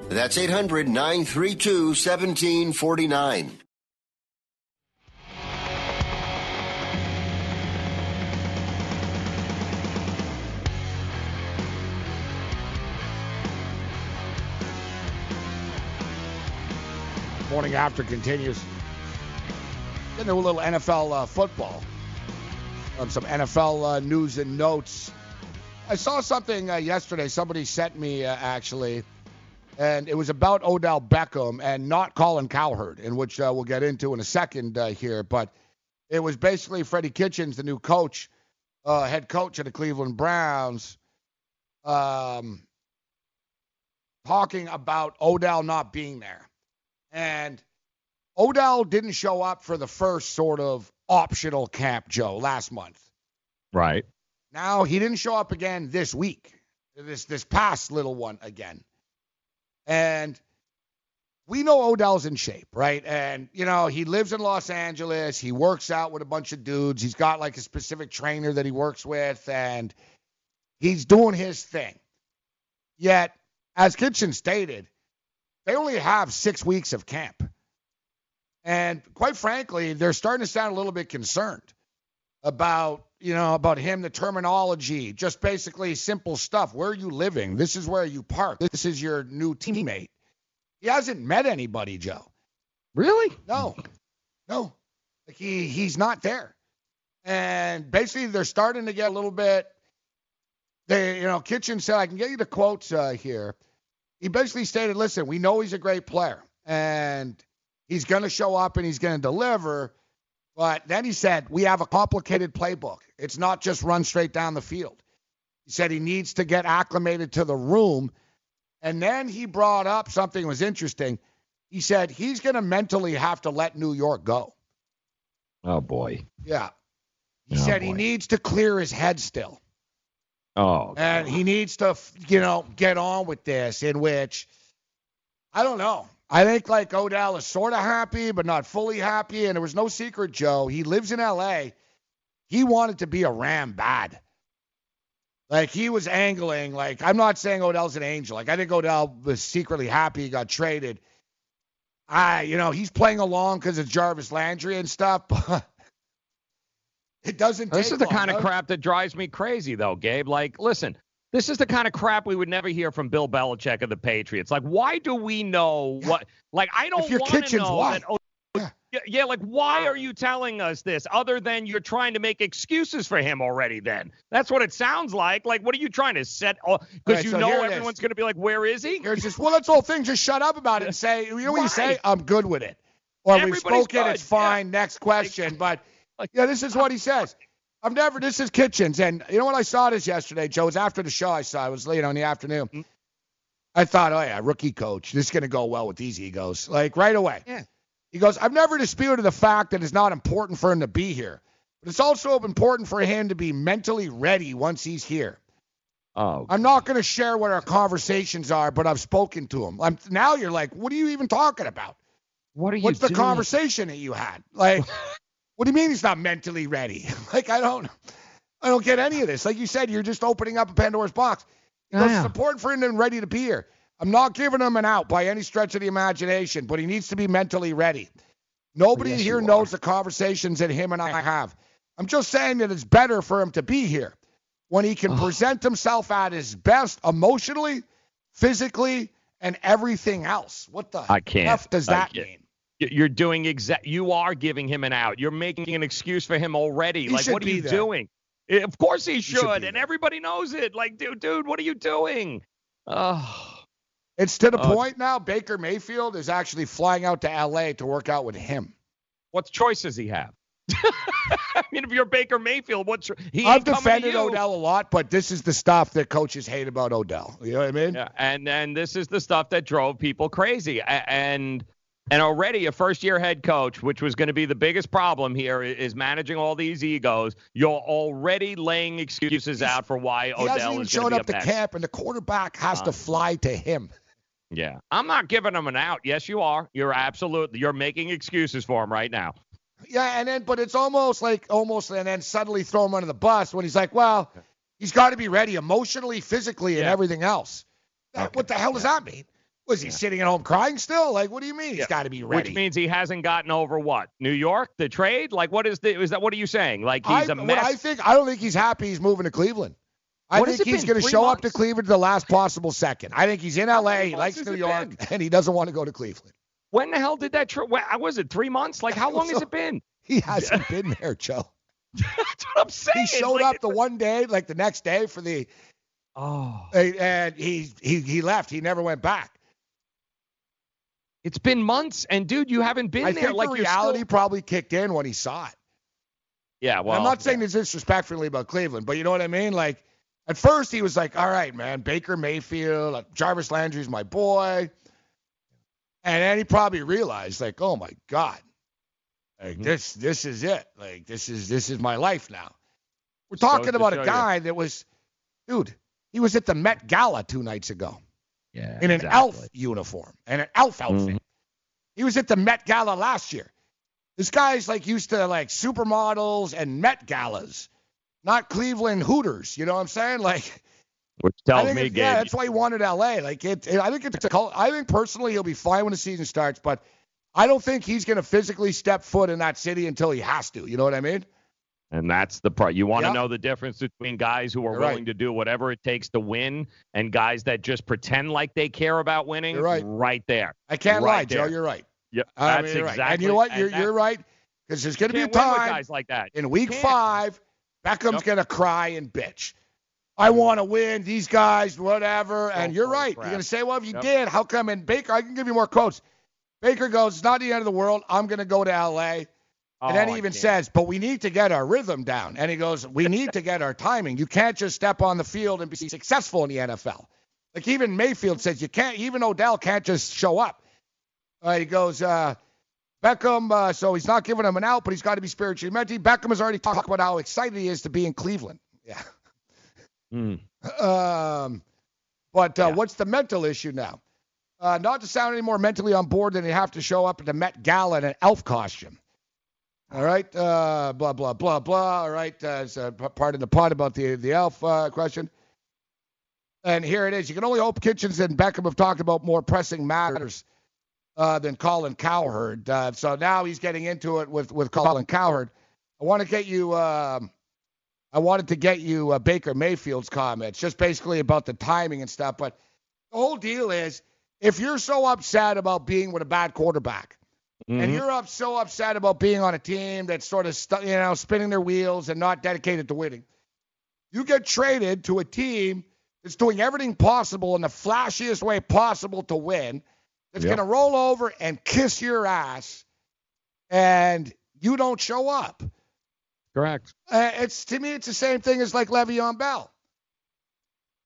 That's 800 932 1749. Morning after continues. Getting a little NFL uh, football. Um, some NFL uh, news and notes. I saw something uh, yesterday. Somebody sent me uh, actually, and it was about Odell Beckham and not Colin Cowherd, in which uh, we'll get into in a second uh, here. But it was basically Freddie Kitchens, the new coach, uh, head coach of the Cleveland Browns, um, talking about Odell not being there. And Odell didn't show up for the first sort of optional camp, Joe, last month. Right. Now he didn't show up again this week, this this past little one again. And we know Odell's in shape, right? And you know, he lives in Los Angeles. He works out with a bunch of dudes. He's got like a specific trainer that he works with, and he's doing his thing. Yet, as Kitchen stated, they only have six weeks of camp. And quite frankly, they're starting to sound a little bit concerned about, you know, about him, the terminology, just basically simple stuff. Where are you living? This is where you park. This is your new teammate. He hasn't met anybody, Joe. Really? No, no. Like he he's not there. And basically, they're starting to get a little bit. They, you know, Kitchen said, I can get you the quotes uh, here. He basically stated, listen, we know he's a great player and he's going to show up and he's going to deliver. But then he said, we have a complicated playbook. It's not just run straight down the field. He said he needs to get acclimated to the room. And then he brought up something that was interesting. He said he's going to mentally have to let New York go. Oh boy. Yeah. He Oh, said he needs to clear his head still. Oh. And he needs to, you know, get on with this, in which, I don't know. I think like Odell is sort of happy, but not fully happy. And there was no secret, Joe. He lives in L.A. He wanted to be a Ram bad. Like he was angling. Like I'm not saying Odell's an angel. Like I think Odell was secretly happy he got traded. I, you know, he's playing along because of Jarvis Landry and stuff. [laughs] But it doesn't. This is the long, kind of crap that drives me crazy, though, Gabe. Like, listen, this is the kind of crap we would never hear from Bill Belichick of the Patriots. Like, why do we know what? Like, I don't want to Kitchens, know why? that. Oh, yeah. yeah, like, why are you telling us this other than you're trying to make excuses for him already? Then that's what it sounds like. Like, what are you trying to set? Because Alright, you so know here it is. everyone's going to be like, where is he? Here's just well, that's the whole thing. Just shut up about it and say, you know what you say? I'm good with it. Or we've spoken, good, it's fine. Next question. But yeah, this is what he says. I've never. This is Kitchens, and you know what? I saw this yesterday, Joe. It was after the show. I saw it was know in the afternoon. Mm-hmm. I thought, oh yeah, rookie coach. This is gonna go well with these egos. Like right away. Yeah. He goes, I've never disputed the fact that it's not important for him to be here, but it's also important for him to be mentally ready once he's here. Oh. I'm not going to share what our conversations are, but I've spoken to him. I'm, now you're like, what are you even talking about? What are you What's the conversation that you had? Like, [laughs] what do you mean he's not mentally ready? [laughs] like, I don't, I don't get any of this. Like you said, you're just opening up a Pandora's box. He goes, Yeah. It's important for him to be ready to be here. I'm not giving him an out by any stretch of the imagination, but he needs to be mentally ready. Nobody Yes, here knows the conversations that him and I have. I'm just saying that it's better for him to be here when he can present himself at his best emotionally, physically, and everything else. What the I can't. F does that mean? You're doing exact. You are giving him an out. You're making an excuse for him already. He like, what are you there. doing? Eh, Of course he should should, be and everybody knows it. Like, dude, dude, what are you doing? Oh, It's to the Oh. point now. Baker Mayfield is actually flying out to L.A. to work out with him. what choice does he have? [laughs] I mean, if you're Baker Mayfield, what's he? I've ain't coming to defended. Odell a lot, but this is the stuff that coaches hate about Odell. You know what I mean? Yeah, and and this is the stuff that drove people crazy. And and already a first year head coach, which was going to be the biggest problem here, is managing all these egos. You're already laying excuses out for why He Odell hasn't even shown up to camp, and the quarterback has to Uh, fly to him. Yeah, I'm not giving him an out. Yes, you are. You're absolutely. You're making excuses for him right now. Yeah, and then but it's almost like almost, and then suddenly throw him under the bus when he's like, well, he's got to be ready emotionally, physically, and Yeah. everything else. That- What the hell does that mean? Was he sitting at home crying still? Like, what do you mean he's got to be ready? Which means he hasn't gotten over what? New York, the trade? Like, what is the? Is that what are you saying? Like he's I, a mess. I think I don't think he's happy he's moving to Cleveland. I What think he's going to show up to? Cleveland the last possible second. I think he's in LA. He likes New York, been? and he doesn't want to go to Cleveland. when the hell did that? Tra- was it three months? Like, how long has it been? [laughs] He hasn't been there, Joe. [laughs] That's what I'm saying. He showed Like, up the one day, like the next day for the, Oh, and he he he left. He never went back. It's been months, and dude, you haven't been I there. think like the reality still- probably kicked in when he saw it. Yeah, well, I'm not saying this disrespectfully about Cleveland, but you know what I mean. Like at first he was like, "All right, man, Baker Mayfield, Jarvis Landry's my boy," and then he probably realized, like, "Oh my God, like Mm-hmm. this this is it. Like this is this is my life now." We're talking to about a you. guy that was, dude, he was at the Met Gala two nights ago Yeah, in an exactly. elf uniform and an elf outfit. Mhm. He was at the Met Gala last year. This guy's like used to like supermodels and Met Galas, not Cleveland Hooters. You know what I'm saying? [laughs] Like, Which tells me, it- yeah, that's why he wanted LA. Like, it, it- I think it's a cult. I think personally he'll be fine when the season starts, but I don't think he's going to physically step foot in that city until he has to. You know what I mean? And that's the part. You want to Yep. know the difference between guys who are You're right. willing to do whatever it takes to win and guys that just pretend like they care about winning. You're right. Right there. I can't right lie, Joe. You're right. Yep. I That's mean, you're right. exactly. And you know what? You're, you're right. Because there's going to be a can't win with time guys like that. in week five, Beckham's going to cry and bitch. I want to win. These guys, whatever. And you're right. You're going to say, well, if you Yep. did, how come? And Baker, I can give you more quotes. Baker goes, it's not the end of the world. I'm going to go to L.A. And then Oh, he even says, but we need to get our rhythm down. And he goes, we need to get our timing. You can't just step on the field and be successful in the NFL. Like even Mayfield says, you can't, even Odell can't just show up. Uh, he goes, uh, Beckham, uh, so he's not giving him an out, but he's got to be spiritually mentally. Beckham has already talked about how excited he is to be in Cleveland. Yeah. Mm. Um, but uh, what's the mental issue now? Uh, not to sound any more mentally on board than you have to show up at the Met Gala in an elf costume. All right, uh, blah blah blah blah. All right, uh, it's uh, part of the pod about the the elf uh, question. And here it is. You can only hope Kitchens and Beckham have talked about more pressing matters uh, than Colin Cowherd. Uh, so now he's getting into it with with Colin Cowherd. I want to get you. Um, I wanted to get you uh, Baker Mayfield's comments, just basically about the timing and stuff. But the whole deal is, if you're so upset about being with a bad quarterback, and Mhm. you're up so upset about being on a team that's sort of stu- you know spinning their wheels and not dedicated to winning, you get traded to a team that's doing everything possible in the flashiest way possible to win. That's Yep. going to roll over and kiss your ass, and you don't show up. Correct. Uh, it's to me, it's the same thing as like Le'Veon Bell.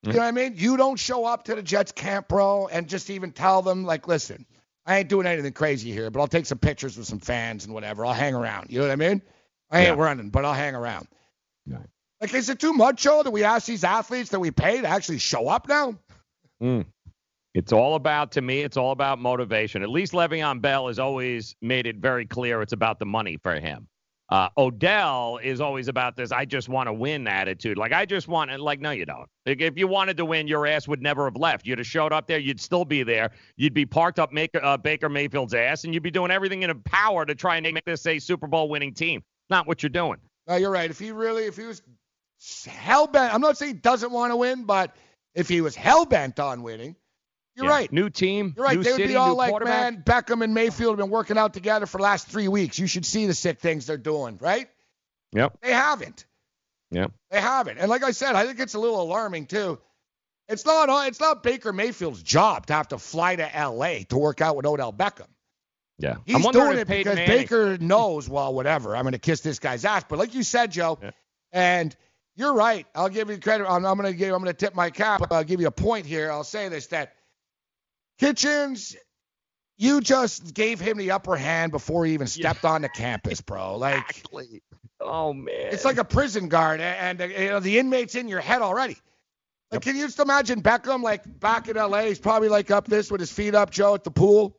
You know what I mean? You don't show up to the Jets camp, bro, and just even tell them like, listen, I ain't doing anything crazy here, but I'll take some pictures with some fans and whatever. I'll hang around. You know what I mean? I ain't Yeah. running, but I'll hang around. Yeah. Like, is it too much, Joe, that we ask these athletes that we pay to actually show up now? Mm. It's all about, to me, it's all about motivation. At least Le'Veon Bell has always made it very clear it's about the money for him. Uh, Odell is always about this. I just want to win attitude. Like I just want, and like no, you don't. Like, if you wanted to win, your ass would never have left. You'd have showed up there. You'd still be there. You'd be parked up make, uh, Baker Mayfield's ass, and you'd be doing everything in power to try and make this a Super Bowl winning team. Not what you're doing. No, you're right. If he really, if he was hell bent, I'm not saying he doesn't want to win, but if he was hell bent on winning, you're Yeah. right. New team. You're right. New they would city, be all like, man, Beckham and Mayfield have been working out together for the last three weeks. You should see the sick things they're doing, right? Yep. They haven't. Yep. They haven't. And like I said, I think it's a little alarming too. It's not. It's not Baker Mayfield's job to have to fly to L.A. to work out with Odell Beckham. Yeah. He's I'm doing it because Manning- Baker knows, well, whatever. I'm going to kiss this guy's ass. But like you said, Joe, and you're right. I'll give you credit. I'm, I'm going to give. I'm going to tip my cap. I'll give you a point here. I'll say this: that Kitchens, you just gave him the upper hand before he even stepped on the campus, bro. [laughs] Like, oh man, it's like a prison guard, and, and uh, you know, the inmate's in your head already. Like, can you just imagine Beckham like back in L.A.? He's probably like up this with his feet up, Joe, at the pool.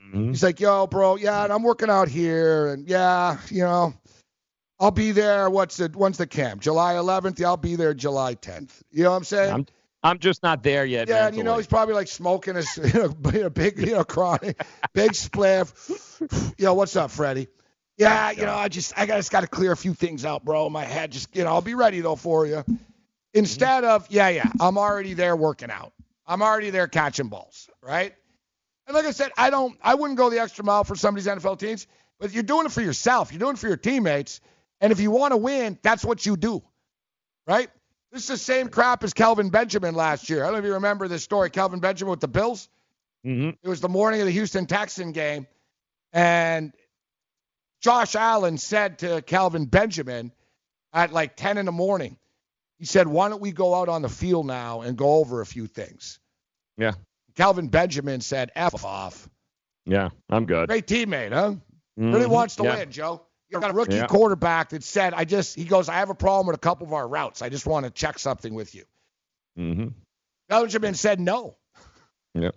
Mm-hmm. He's like, yo, bro, yeah, and I'm working out here, and yeah, you know, I'll be there. What's the when's the camp? July 11th. Yeah, I'll be there July 10th. You know what I'm saying? I'm I'm just not there yet. yeah, and you know he's probably like smoking a, [laughs] you know, big, you know, chronic, big spliff. [sighs] Yo, what's up, Freddie? Yeah, you know, I just I just got to clear a few things out, bro. My head, just you know, I'll be ready though for you. Mm-hmm. Instead of yeah, yeah, I'm already there working out. I'm already there catching balls, right? And like I said, I don't, I wouldn't go the extra mile for some of these NFL teams, but you're doing it for yourself. You're doing it for your teammates. And if you want to win, that's what you do, right? This is the same crap as Kelvin Benjamin last year. I don't know if you remember this story. Kelvin Benjamin with the Bills. Mm-hmm. It was the morning of the Houston Texan game, and Josh Allen said to Kelvin Benjamin at like 10 in the morning, he said, "Why don't we go out on the field now and go over a few things?" Yeah. Kelvin Benjamin said, "F off." Yeah, I'm good. Great teammate, huh? Really Mhm. wants to Yeah. win, Joe. You got a rookie Yeah. quarterback that said, "I just," he goes, "I have a problem with a couple of our routes. I just want to check something with you." Mm-hmm. Benjamin said no. [laughs] Yeah.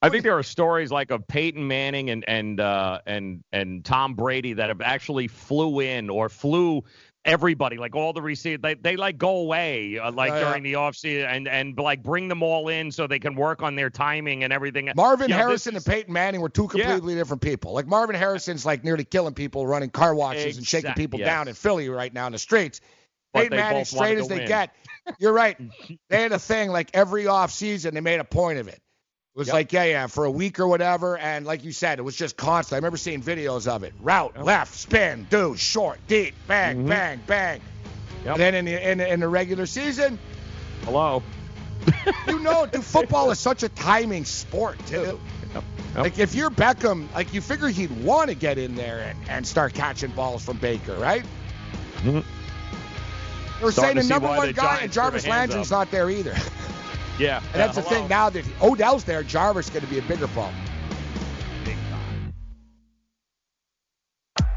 I think there are stories like of Peyton Manning and and uh, and and Tom Brady that have actually flew in or flew everybody, like all the receivers, they, they like go away uh, like Yeah, yeah. during the offseason and and like bring them all in so they can work on their timing and everything. Marvin You know, Harrison is- and Peyton Manning were two completely different people. Like Marvin Harrison's like nearly killing people, running car washes and shaking people yes. down in Philly right now in the streets. But Peyton they Manning, straight as they win. get. You're right. [laughs] They had a thing like every off season they made a point of it. It was Yep. like, yeah, yeah, for a week or whatever. And like you said, it was just constant. I remember seeing videos of it. Route, left, spin, do, short, deep, bang, Mhm. bang, bang. Yep. Then in the, in, in the regular season, Hello. [laughs] you know, dude, football is such a timing sport, too. Yep. Like, if you're Beckham, like, you figure he'd want to get in there and, and start catching balls from Baker, right? Mhm. They were saying Starting to the number one guy, and Jarvis Landry's up. not there either. [laughs] Yeah. And that's the thing now that Odell's there, Jarvis is going to be a bigger problem.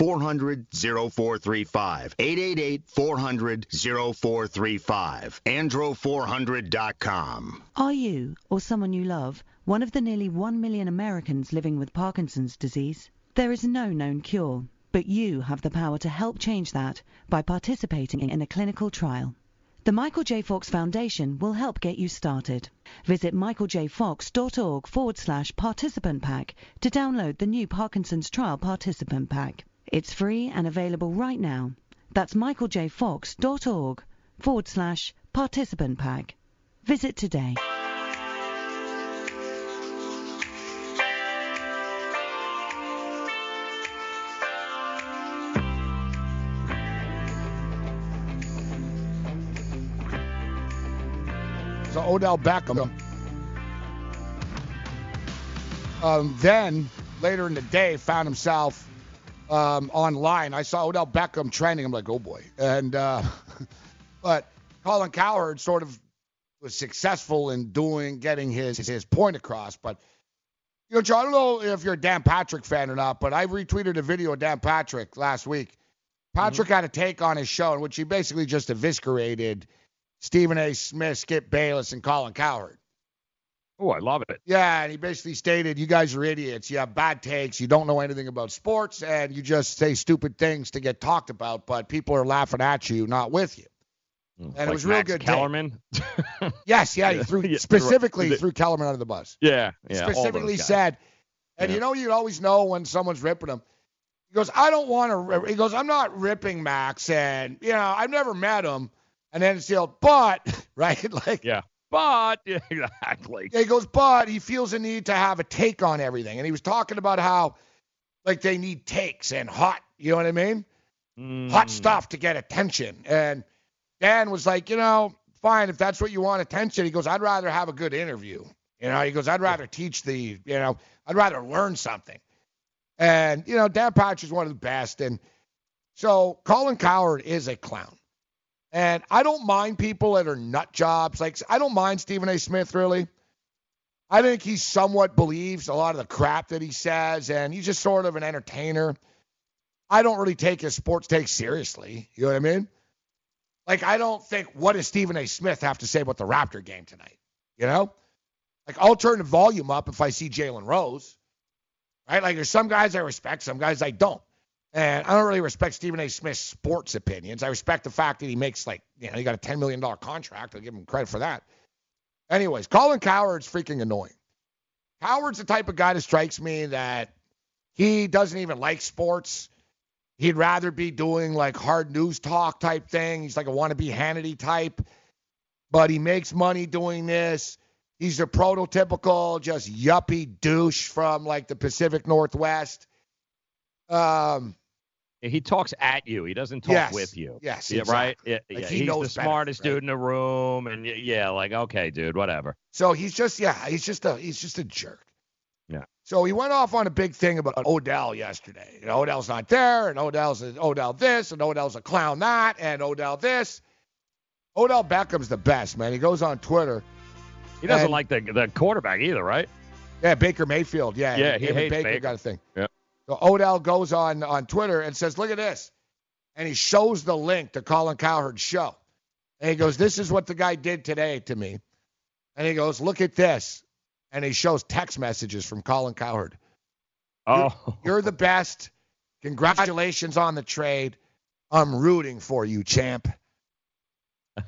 400 0435. 888 400 0435. Andro400.com. Are you, or someone you love, one of the nearly 1 million Americans living with Parkinson's disease? There is no known cure, but you have the power to help change that by participating in a clinical trial. The Michael J. Fox Foundation will help get you started. Visit michaeljfox.org forward slash participant pack to download the new Parkinson's Trial Participant Pack. It's free and available right now. That's michaeljfox.org forward slash participant pack. Visit today. So Odell Beckham. Um, then later in the day, found himself um, online. I saw Odell Beckham trending. I'm like, oh boy. And uh, [laughs] but Colin Cowherd sort of was successful in doing getting his his point across. But you know, Joe, I don't know if you're a Dan Patrick fan or not, but I retweeted a video of Dan Patrick last week. Patrick had a take on his show in which he basically just eviscerated Stephen A. Smith, Skip Bayless, and Colin Cowherd. Oh, I love it. Yeah, and he basically stated, "You guys are idiots. You have bad takes. You don't know anything about sports, and you just say stupid things to get talked about. But people are laughing at you, not with you." Hmm, and like it was real good. Kellerman. [laughs] Yes, yeah, he [laughs] threw Yeah, specifically right. threw Kellerman under the bus. Yeah, yeah. specifically said, and Yeah. you know, you always know when someone's ripping him. He goes, I don't want to. He goes, I'm not ripping Max, and you know, I've never met him. And then it's the old, but [laughs] right, like Yeah, but [laughs] yeah, exactly. he goes, but he feels a need to have a take on everything, and he was talking about how, like, they need takes and hot. You know what I mean? Mm. Hot stuff to get attention. And Dan was like, you know, fine if that's what you want attention. He goes, I'd rather have a good interview. You know, he goes, I'd rather teach the, you know, I'd rather learn something. And, you know, Dan Patch is one of the best. And so Colin Cowherd is a clown. And I don't mind people that are nut jobs. Like, I don't mind Stephen A. Smith, really. I think he somewhat believes a lot of the crap that he says, and he's just sort of an entertainer. I don't really take his sports take seriously. You know what I mean? Like, I don't think, what does Stephen A. Smith have to say about the Raptor game tonight? You know? Like, I'll turn the volume up if I see Jalen Rose, right? Like, there's some guys I respect, some guys I don't. And I don't really respect Stephen A. Smith's sports opinions. I respect the fact that he makes, like, you know, he got a $10 million contract. I'll give him credit for that. Anyways, Colin Cowherd's freaking annoying. Howard's the type of guy that strikes me that he doesn't even like sports. He'd rather be doing like hard news talk type thing. He's like a wannabe Hannity type, but he makes money doing this. He's a prototypical just yuppie douche from like the Pacific Northwest. Um, He talks at you. He doesn't talk Yes. with you. Yes, Yeah, right. Yeah, Like, yeah. he He's the better, smartest right? dude in the room, and yeah, like okay, dude, whatever. so he's just yeah, he's just a he's just a jerk. Yeah. So he went off on a big thing about Odell yesterday. You know, Odell's not there, and Odell's Odell this, and Odell's a clown that, and Odell this. Odell Beckham's the best, man. He goes on Twitter. He doesn't And- like the the quarterback either, right? Yeah, Baker Mayfield. Yeah, Yeah, he and hates Baker, Baker. got a thing. Yeah. So Odell goes on on Twitter and says, "Look at this," and he shows the link to Colin Cowherd's show, and he goes, "This is what the guy did today to me," and he goes, "Look at this," and he shows text messages from Colin Cowherd. Oh, You're the best. Congratulations on the trade. I'm rooting for you, champ. [laughs]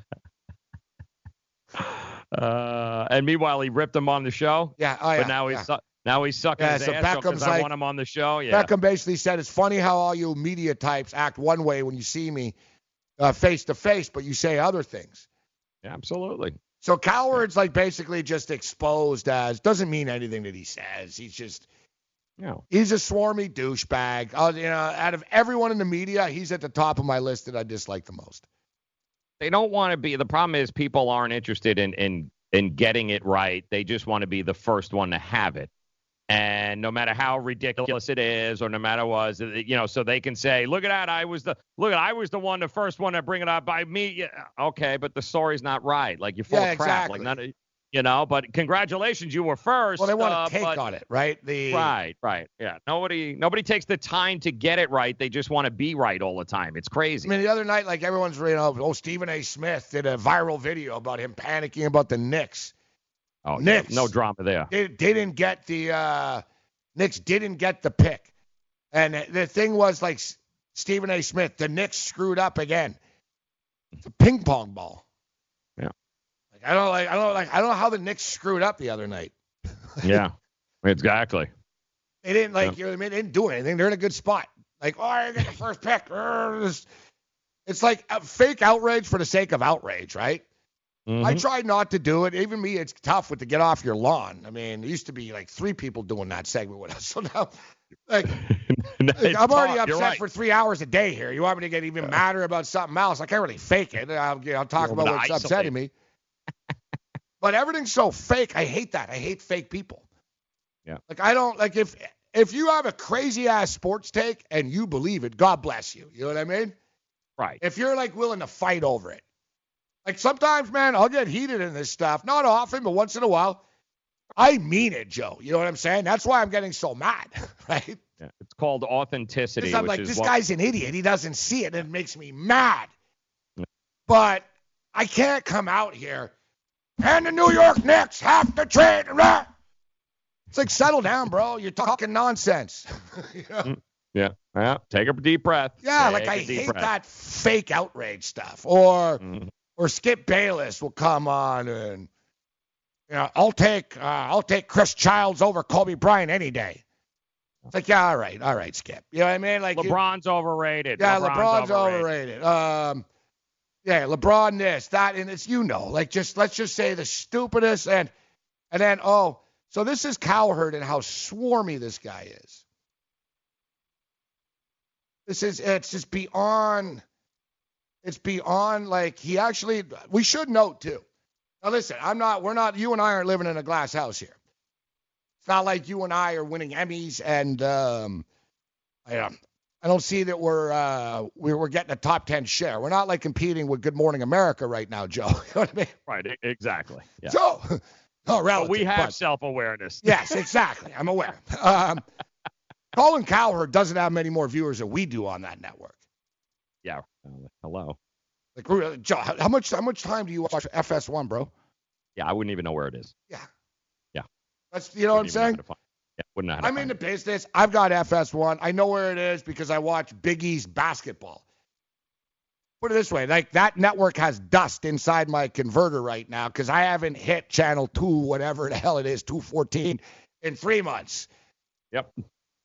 uh, and meanwhile, he ripped him on the show. Yeah, oh, yeah, but now he's yeah. Now he's sucking Yeah, his so ass because I like- want him on the show. Yeah. Beckham basically said, "It's funny how all you media types act one way when you see me uh, face to face, but you say other things." Yeah, absolutely. So Cowherd's like basically just exposed as doesn't mean anything that he says. He's just No. he's a swarmy douchebag. Uh, you know, out of everyone in the media, he's at the top of my list that I dislike the most. They don't want to be. The problem is people aren't interested in in in getting it right. They just want to be the first one to have it. And no matter how ridiculous it is, or no matter what, you know, so they can say, "Look at that! I was the look at I was the one, the first one to bring it up by me." Yeah, okay, but the story's not right. Like you're full Yeah, of crap. exactly. Like none of, you know. But congratulations, you were first. Well, they want uh, to take but- on it, right? The Right, right. Yeah. Nobody nobody takes the time to get it right. They just want to be right all the time. It's crazy. I mean, the other night, like everyone's, you know, oh, Stephen A. Smith did a viral video about him panicking about the Knicks. Oh, Knicks. no, no drama there. They, they didn't get the uh, Knicks didn't get the pick, and the thing was like Stephen A. Smith, the Knicks screwed up again. It's a ping pong ball. Yeah. Like I don't like I don't like I don't know how the Knicks screwed up the other night. [laughs] yeah. Exactly. They didn't like Yeah. you know what I mean. They didn't do anything. They're in a good spot. Like oh, I get the first pick. It's- [laughs] It's like a fake outrage for the sake of outrage, right? I Mhm. try not to do it. Even me, it's tough with to get off your lawn. I mean, it used to be like three people doing that segment with us. [laughs] So now, like, [laughs] It's I'm already tough. Upset right. for three hours a day here. You want me to get even madder about something else? I can't really fake it. I'll, I'll talk You about what's upsetting me. but everything's so fake. I hate that. I hate fake people. Yeah. Like I don't like if if you have a crazy ass sports take and you believe it, God bless you. You know what I mean? Right. If you're like willing to fight over it. Like sometimes, man, I'll get heated in this stuff. Not often, but once in a while. I mean it, Joe. You know what I'm saying? That's why I'm getting so mad, [laughs] right? Yeah. It's called authenticity. Because I'm like, is this what- guy's an idiot. He doesn't see it, and it makes me mad. But I can't come out here and the New York Knicks have to trade. Rah! It's like, settle down, bro. You're talking nonsense. [laughs] You know? Mm, Yeah. Yeah. Take a deep breath. Yeah, Take like I hate breath. that fake outrage stuff, or Mhm. Or Skip Bayless will come on and you know, I'll take uh, I'll take Chris Childs over Kobe Bryant any day. It's like, yeah, all right, all right, Skip. You know what I mean? Like you- LeBron's overrated. yeah, LeBron's, LeBron's, overrated. Um, yeah, LeBron this, that, and it's you know, like just let's just say the stupidest, and and then oh, so this is Cowherd and how swarmy this guy is. This is it's just beyond. It's beyond like he actually. We should note too. Now listen, I'm not. We're not. You and I aren't living in a glass house here. It's not like you and I are winning Emmys and um, I, um, I don't see that we're uh, we're, we're getting a top ten share. We're not like competing with Good Morning America right now, Joe. [laughs] You know what I mean? Right, exactly. Yeah. So, [laughs] oh, But relative, we have self-awareness. [laughs] yes, exactly. I'm aware. Um, Colin Cowherd doesn't have many more viewers than we do on that network. Yeah. Uh, hello. Like, how how much how much time do you watch FS1, bro? Yeah, I wouldn't even know where it is. Yeah. Yeah. That's you know what I'm Wouldn't know how saying. Yeah, wouldn't know I'm in the business. I've got FS1. I know where it is because I watch Big East basketball. Put it this way, like that network has dust inside my converter right now because I haven't hit channel two, whatever the hell it is, 214, in three months. Yep.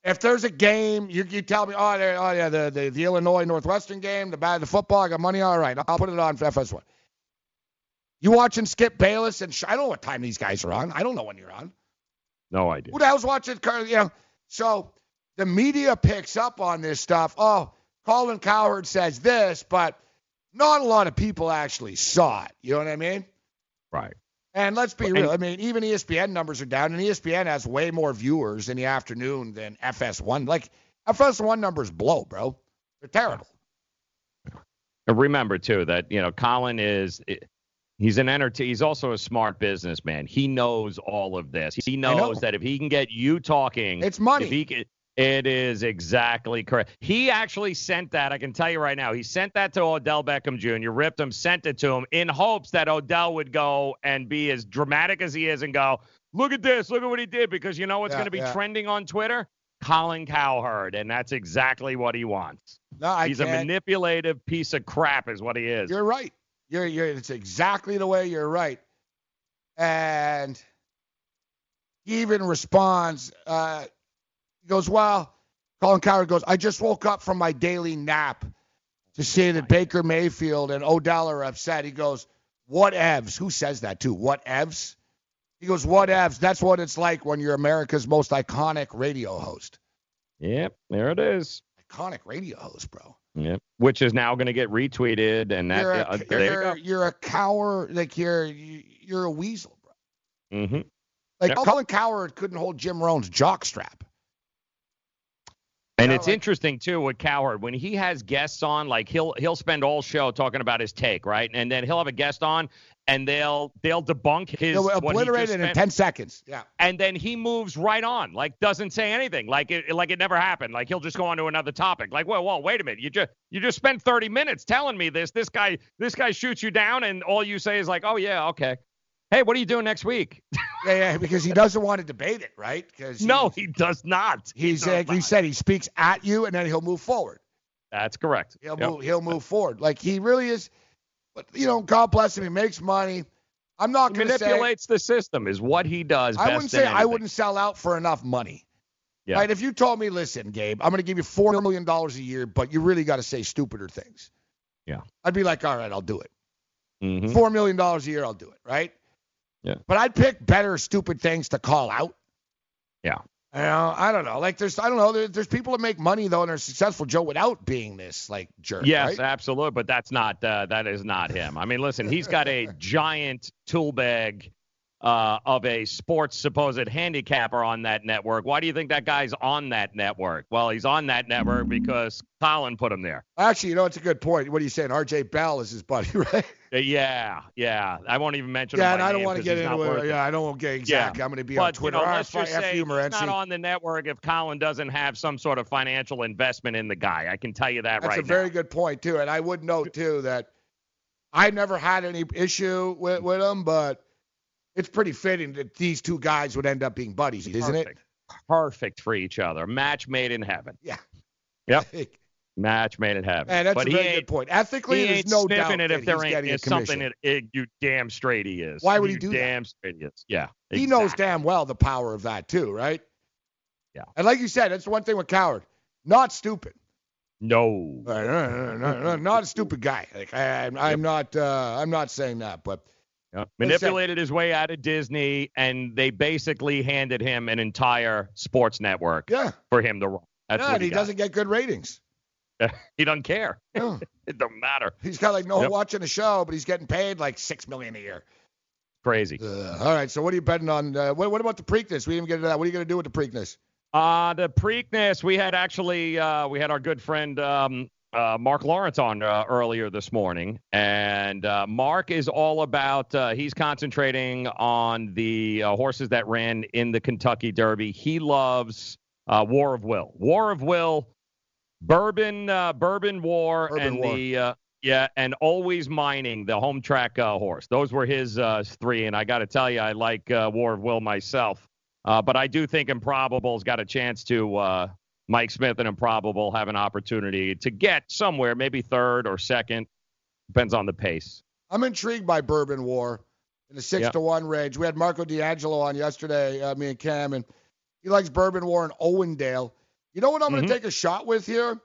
If there's a game, you, you tell me, oh, there, oh yeah, the, the the Illinois Northwestern game, the bad the football, I got money. All right, I'll put it on for FS1. You watching Skip Bayless and Sh- I don't know what time these guys are on. I don't know when you're on. No idea. Who the hell's watching? You know, so the media picks up on this stuff. Oh, Colin Cowherd says this, but not a lot of people actually saw it. You know what I mean? Right. And let's be real. I mean, even ESPN numbers are down, and ESPN has way more viewers in the afternoon than FS1. Like FS1 numbers blow, bro. They're terrible. Remember too that you know Colin is he's an enter he's also a smart businessman. He knows all of this. He know. knows that if he can get you talking, It's money. If he can, it is exactly correct. He actually sent that. I can tell you right now. He sent that to Odell Beckham Jr. Ripped him, sent it to him in hopes that Odell would go and be as dramatic as he is and go, look at this, look at what he did, because you know what's Yeah, going to be yeah. trending on Twitter. Colin Cowherd, and that's exactly what he wants. No, I He's a can't. manipulative piece of crap, is what he is. You're right. You're you're it's exactly the way you're right. And he even responds, uh, he goes, Well, Colin Cowherd goes, I just woke up from my daily nap to see that Baker Mayfield and Odell are upset. He goes, What evs? Who says that too? What evs? He goes, What evs? That's what it's like when you're America's most iconic radio host. Yep, there it is. Iconic radio host, bro. Yep, which is now going to get retweeted, and that You're a, uh, there you you're, go. you're a coward, like you're you're a weasel, bro. Mm-hmm. Like Yep. Colin Cowherd couldn't hold Jim Rome's jockstrap. And it's like- interesting too with Cowherd when he has guests on, like he'll he'll spend all show talking about his take, right? And then he'll have a guest on, and they'll they'll debunk his he obliterate it in ten seconds. Yeah. and then he moves right on, like doesn't say anything, like it like it never happened. Like he'll just go on to another topic. Like, whoa, whoa, wait a minute, you just you just spent 30 minutes telling me this. This guy this guy shoots you down, and all you say is like, oh yeah, okay. Hey, what are you doing next week? [laughs] Yeah, yeah, because he doesn't want to debate it, right? Because no, he does not. He he's does like he said he speaks at you and then he'll move forward. That's correct. He'll Yep. move he'll move forward. Like he really is. But you know, God bless him. He makes money. I'm not going to say. manipulates the system is what he does. I wouldn't say I wouldn't sell out for enough money. Yeah. Right? If you told me, listen, Gabe, I'm going to give you four million dollars a year, but you really got to say stupider things. Yeah. I'd be like, all right, I'll do it. Mhm. Four million dollars a year, I'll do it. Right? Yeah. But I'd pick better stupid things to call out. Yeah. You know, I don't know. Like there's, I don't know. There, there's people that make money though and are successful, Joe, without being this like jerk. Yes, right? absolutely. But that's not uh, that is not him. I mean, listen, he's got a [laughs] giant tool bag uh, of a sports supposed handicapper on that network. Why do you think that guy's on that network? Well, he's on that network because Colin put him there. Actually, you know, it's a good point. What are you saying? R.J. Bell is his buddy, [laughs] right? Uh, Yeah, yeah. I won't even mention. Yeah, and I don't want to get into it. Yeah, I don't want to get exactly. I'm going to be but, on Twitter. You know, let's just say you, he's not on the network if Colin doesn't have some sort of financial investment in the guy. I can tell you that That's right That's a very good point too, and I would note too that I never had any issue with with him, but it's pretty fitting that these two guys would end up being buddies, isn't it? Perfect. For each other. Match made in heaven. Yeah. Yep. [laughs] Match made in heaven. And that's but a he very good point. Ethically, he there's no sniffing doubt it if that there ain't something that it, you damn straight he is. Why would he You do that? damn straight he is. Yeah. He knows damn well the power of that too, right? Yeah. And like you said, that's the one thing with Cowherd. Not stupid. No. No, no, no, no, not a stupid guy. Like I, I'm, I'm not. Uh, I'm not saying that, but Yep. Manipulated his way out of Disney, and they basically handed him an entire sports network yeah, for him to run. That's yeah, he got. doesn't get good ratings. [laughs] he doesn't care. No. [laughs] it don't matter. He's got like no one Yep. watching the show, but he's getting paid like six million a year. Crazy. Uh, all right, so what are you betting on? Uh, what, what about the Preakness? We didn't even get into that. What are you going to do with the Preakness? Uh, the Preakness, we had actually, uh, we had our good friend um, uh, Mark Lawrence on uh, earlier this morning. And uh, Mark is all about, uh, he's concentrating on the uh, horses that ran in the Kentucky Derby. He loves uh, War of Will. War of Will, Bourbon, uh, Bourbon War, and War. the. Uh, yeah, and Alwaysmining the home track uh, horse. Those were his uh, three, and I got to tell you, I like uh, War of Will myself. Uh, but I do think Improbable's got a chance to uh, Mike Smith and Improbable have an opportunity to get somewhere, maybe third or second. Depends on the pace. I'm intrigued by Bourbon War in the six Yeah. to one range. We had Marco D'Angelo on yesterday, uh, me and Cam, and he likes Bourbon War and Owendale. You know what I'm going Mhm. to take a shot with here?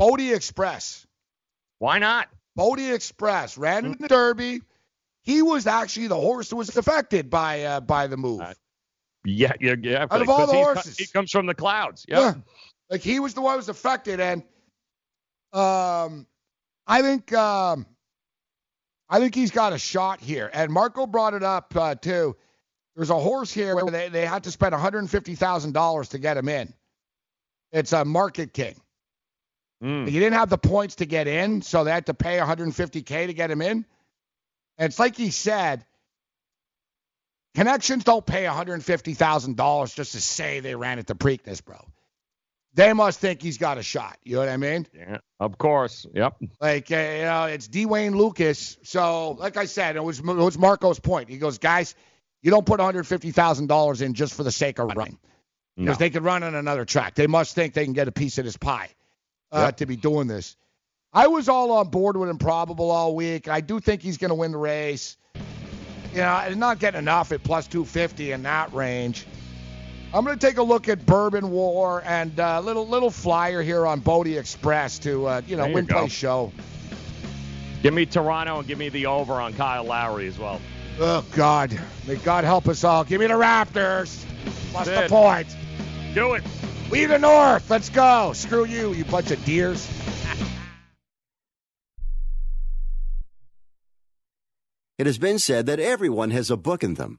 Bodexpress. Why not? Bodexpress ran in the Derby. He was actually the horse that was affected by uh, by the move. Yeah, yeah, yeah. Out of all the horses. he comes from the clouds. Yep. Yeah. Like he was the one who was affected, and um, I think um, I think he's got a shot here. And Marco brought it up uh, too. There's a horse here where they, they had to spend 150 thousand dollars to get him in. It's a Market King. Hmm. You didn't have the points to get in, so they had to pay 150k to get him in. And it's like he said, connections don't pay 150,000 dollars just to say they ran at the Preakness, bro. They must think he's got a shot. You know what I mean? Yeah, of course. Yep. Like uh, you know, it's D. Wayne Lukas. So, like I said, it was it was Marco's point. He goes, guys, you don't put 150,000 dollars in just for the sake of running, because No. they could run on another track. They must think they can get a piece of this pie uh, Yep. to be doing this. I was all on board with Improbable all week. I do think he's going to win the race. You know, and not getting enough at plus 250 in that range. I'm going to take a look at Bourbon War and uh, little little flyer here on Bodexpress to uh, you know you win go. play show. Give me Toronto and give me the over on Kyle Lowry as well. Oh God, may God help us all. Give me the Raptors. What's the point? Do it. We the North. Let's go. Screw you, you bunch of deers. [laughs] It has been said that everyone has a book in them.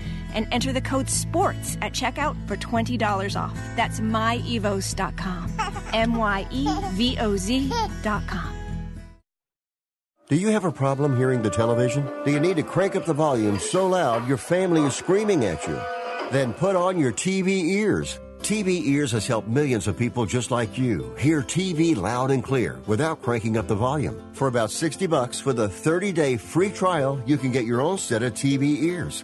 And enter the code SPORTS at checkout for $20 off. That's myevoz.com. M Y E V O Z.com. Do you have a problem hearing the television? Do you need to crank up the volume so loud your family is screaming at you? Then put on your TV ears. TV Ears has helped millions of people just like you hear TV loud and clear without cranking up the volume. For about 60 bucks with a 30-day free trial, you can get your own set of TV ears.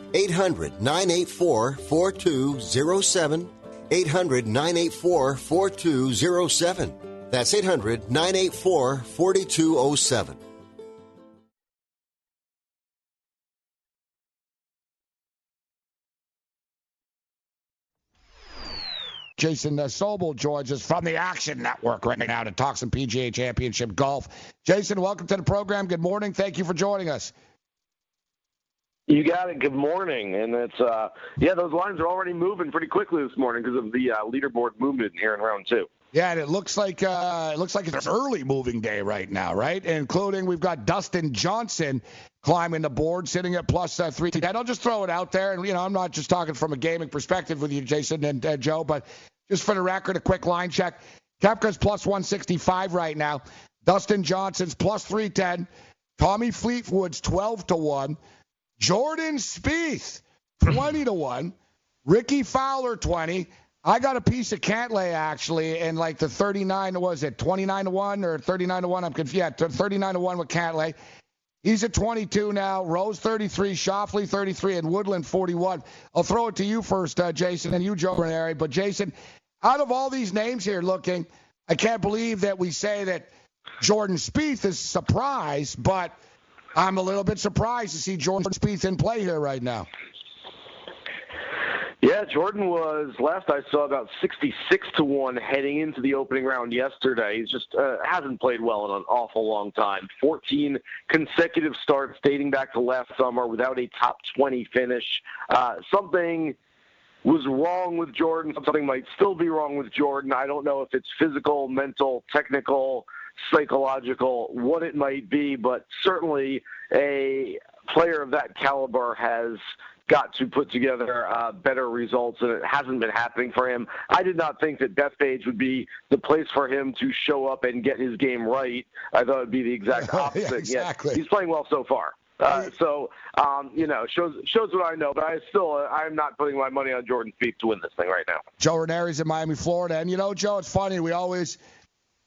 800 984 4207. 800 984 4207. That's 800 984 4207. Jason Sobel joins us from the Action Network right now to talk some PGA Championship golf. Jason, welcome to the program. Good morning. Thank you for joining us. You got it. Good morning, and it's uh, yeah, those lines are already moving pretty quickly this morning because of the uh, leaderboard movement here in round two. Yeah, and it looks like uh, it looks like it's early moving day right now, right? Including we've got Dustin Johnson climbing the board, sitting at plus uh, three. And I'll just throw it out there, and you know I'm not just talking from a gaming perspective with you, Jason and uh, Joe, but just for the record, a quick line check. Koepka's plus 165 right now. Dustin Johnson's plus 310. Tommy Fleetwood's 12 to one. Jordan Spieth, 20 to 1. Rickie Fowler, 20. I got a piece of Cantlay actually, and like the 39 was it 29 to one or 39 to one? I'm confused. Yeah, 39 to one with Cantlay. He's at 22 now. Rose 33, Schauffele 33, and Woodland 41. I'll throw it to you first, uh, Jason, and you, Joe Ranieri. But Jason, out of all these names here, looking, I can't believe that we say that Jordan Spieth is a surprise, but I'm a little bit surprised to see Jordan Spieth in play here right now. Yeah, Jordan was last I saw about 66 to one heading into the opening round yesterday. He's just uh, hasn't played well in an awful long time. 14 consecutive starts dating back to last summer without a top 20 finish. Uh, something was wrong with Jordan. Something might still be wrong with Jordan. I don't know if it's physical, mental, technical, psychological, what it might be, but certainly a player of that caliber has got to put together uh, better results, and it hasn't been happening for him. I did not think that Bethpage would be the place for him to show up and get his game right. I thought it would be the exact [laughs] opposite. yeah, exactly. he's playing well so far. Uh, so um, you know, shows shows what I know, but I still uh, I'm not putting my money on Jordan Spieth to win this thing right now. Joe Ranieri's in Miami, Florida, and you know, Joe, it's funny. We always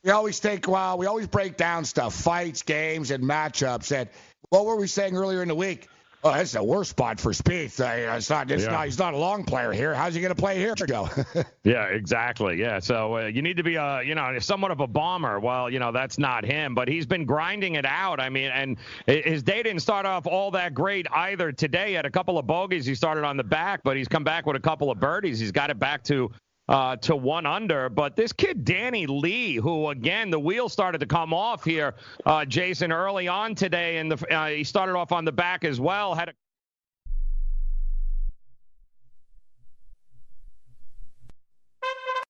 we always take well, we always break down stuff, fights, games, and matchups. And what were we saying earlier in the week? Oh, that's the worst spot for Spieth. Uh, it's not. It's Yeah. not. He's not a long player here. How's he going to play here, Joe? [laughs] Yeah, exactly. Yeah, so uh, you need to be a, you know, somewhat of a bomber. Well, you know, that's not him, but he's been grinding it out. I mean, and his day didn't start off all that great either. Today, he had a couple of bogeys. He started on the back, but he's come back with a couple of birdies. He's got it back to uh, to one under. But this kid, Danny Lee, who again the wheels started to come off here, uh, Jason, early on today, and uh, he started off on the back as well. Had a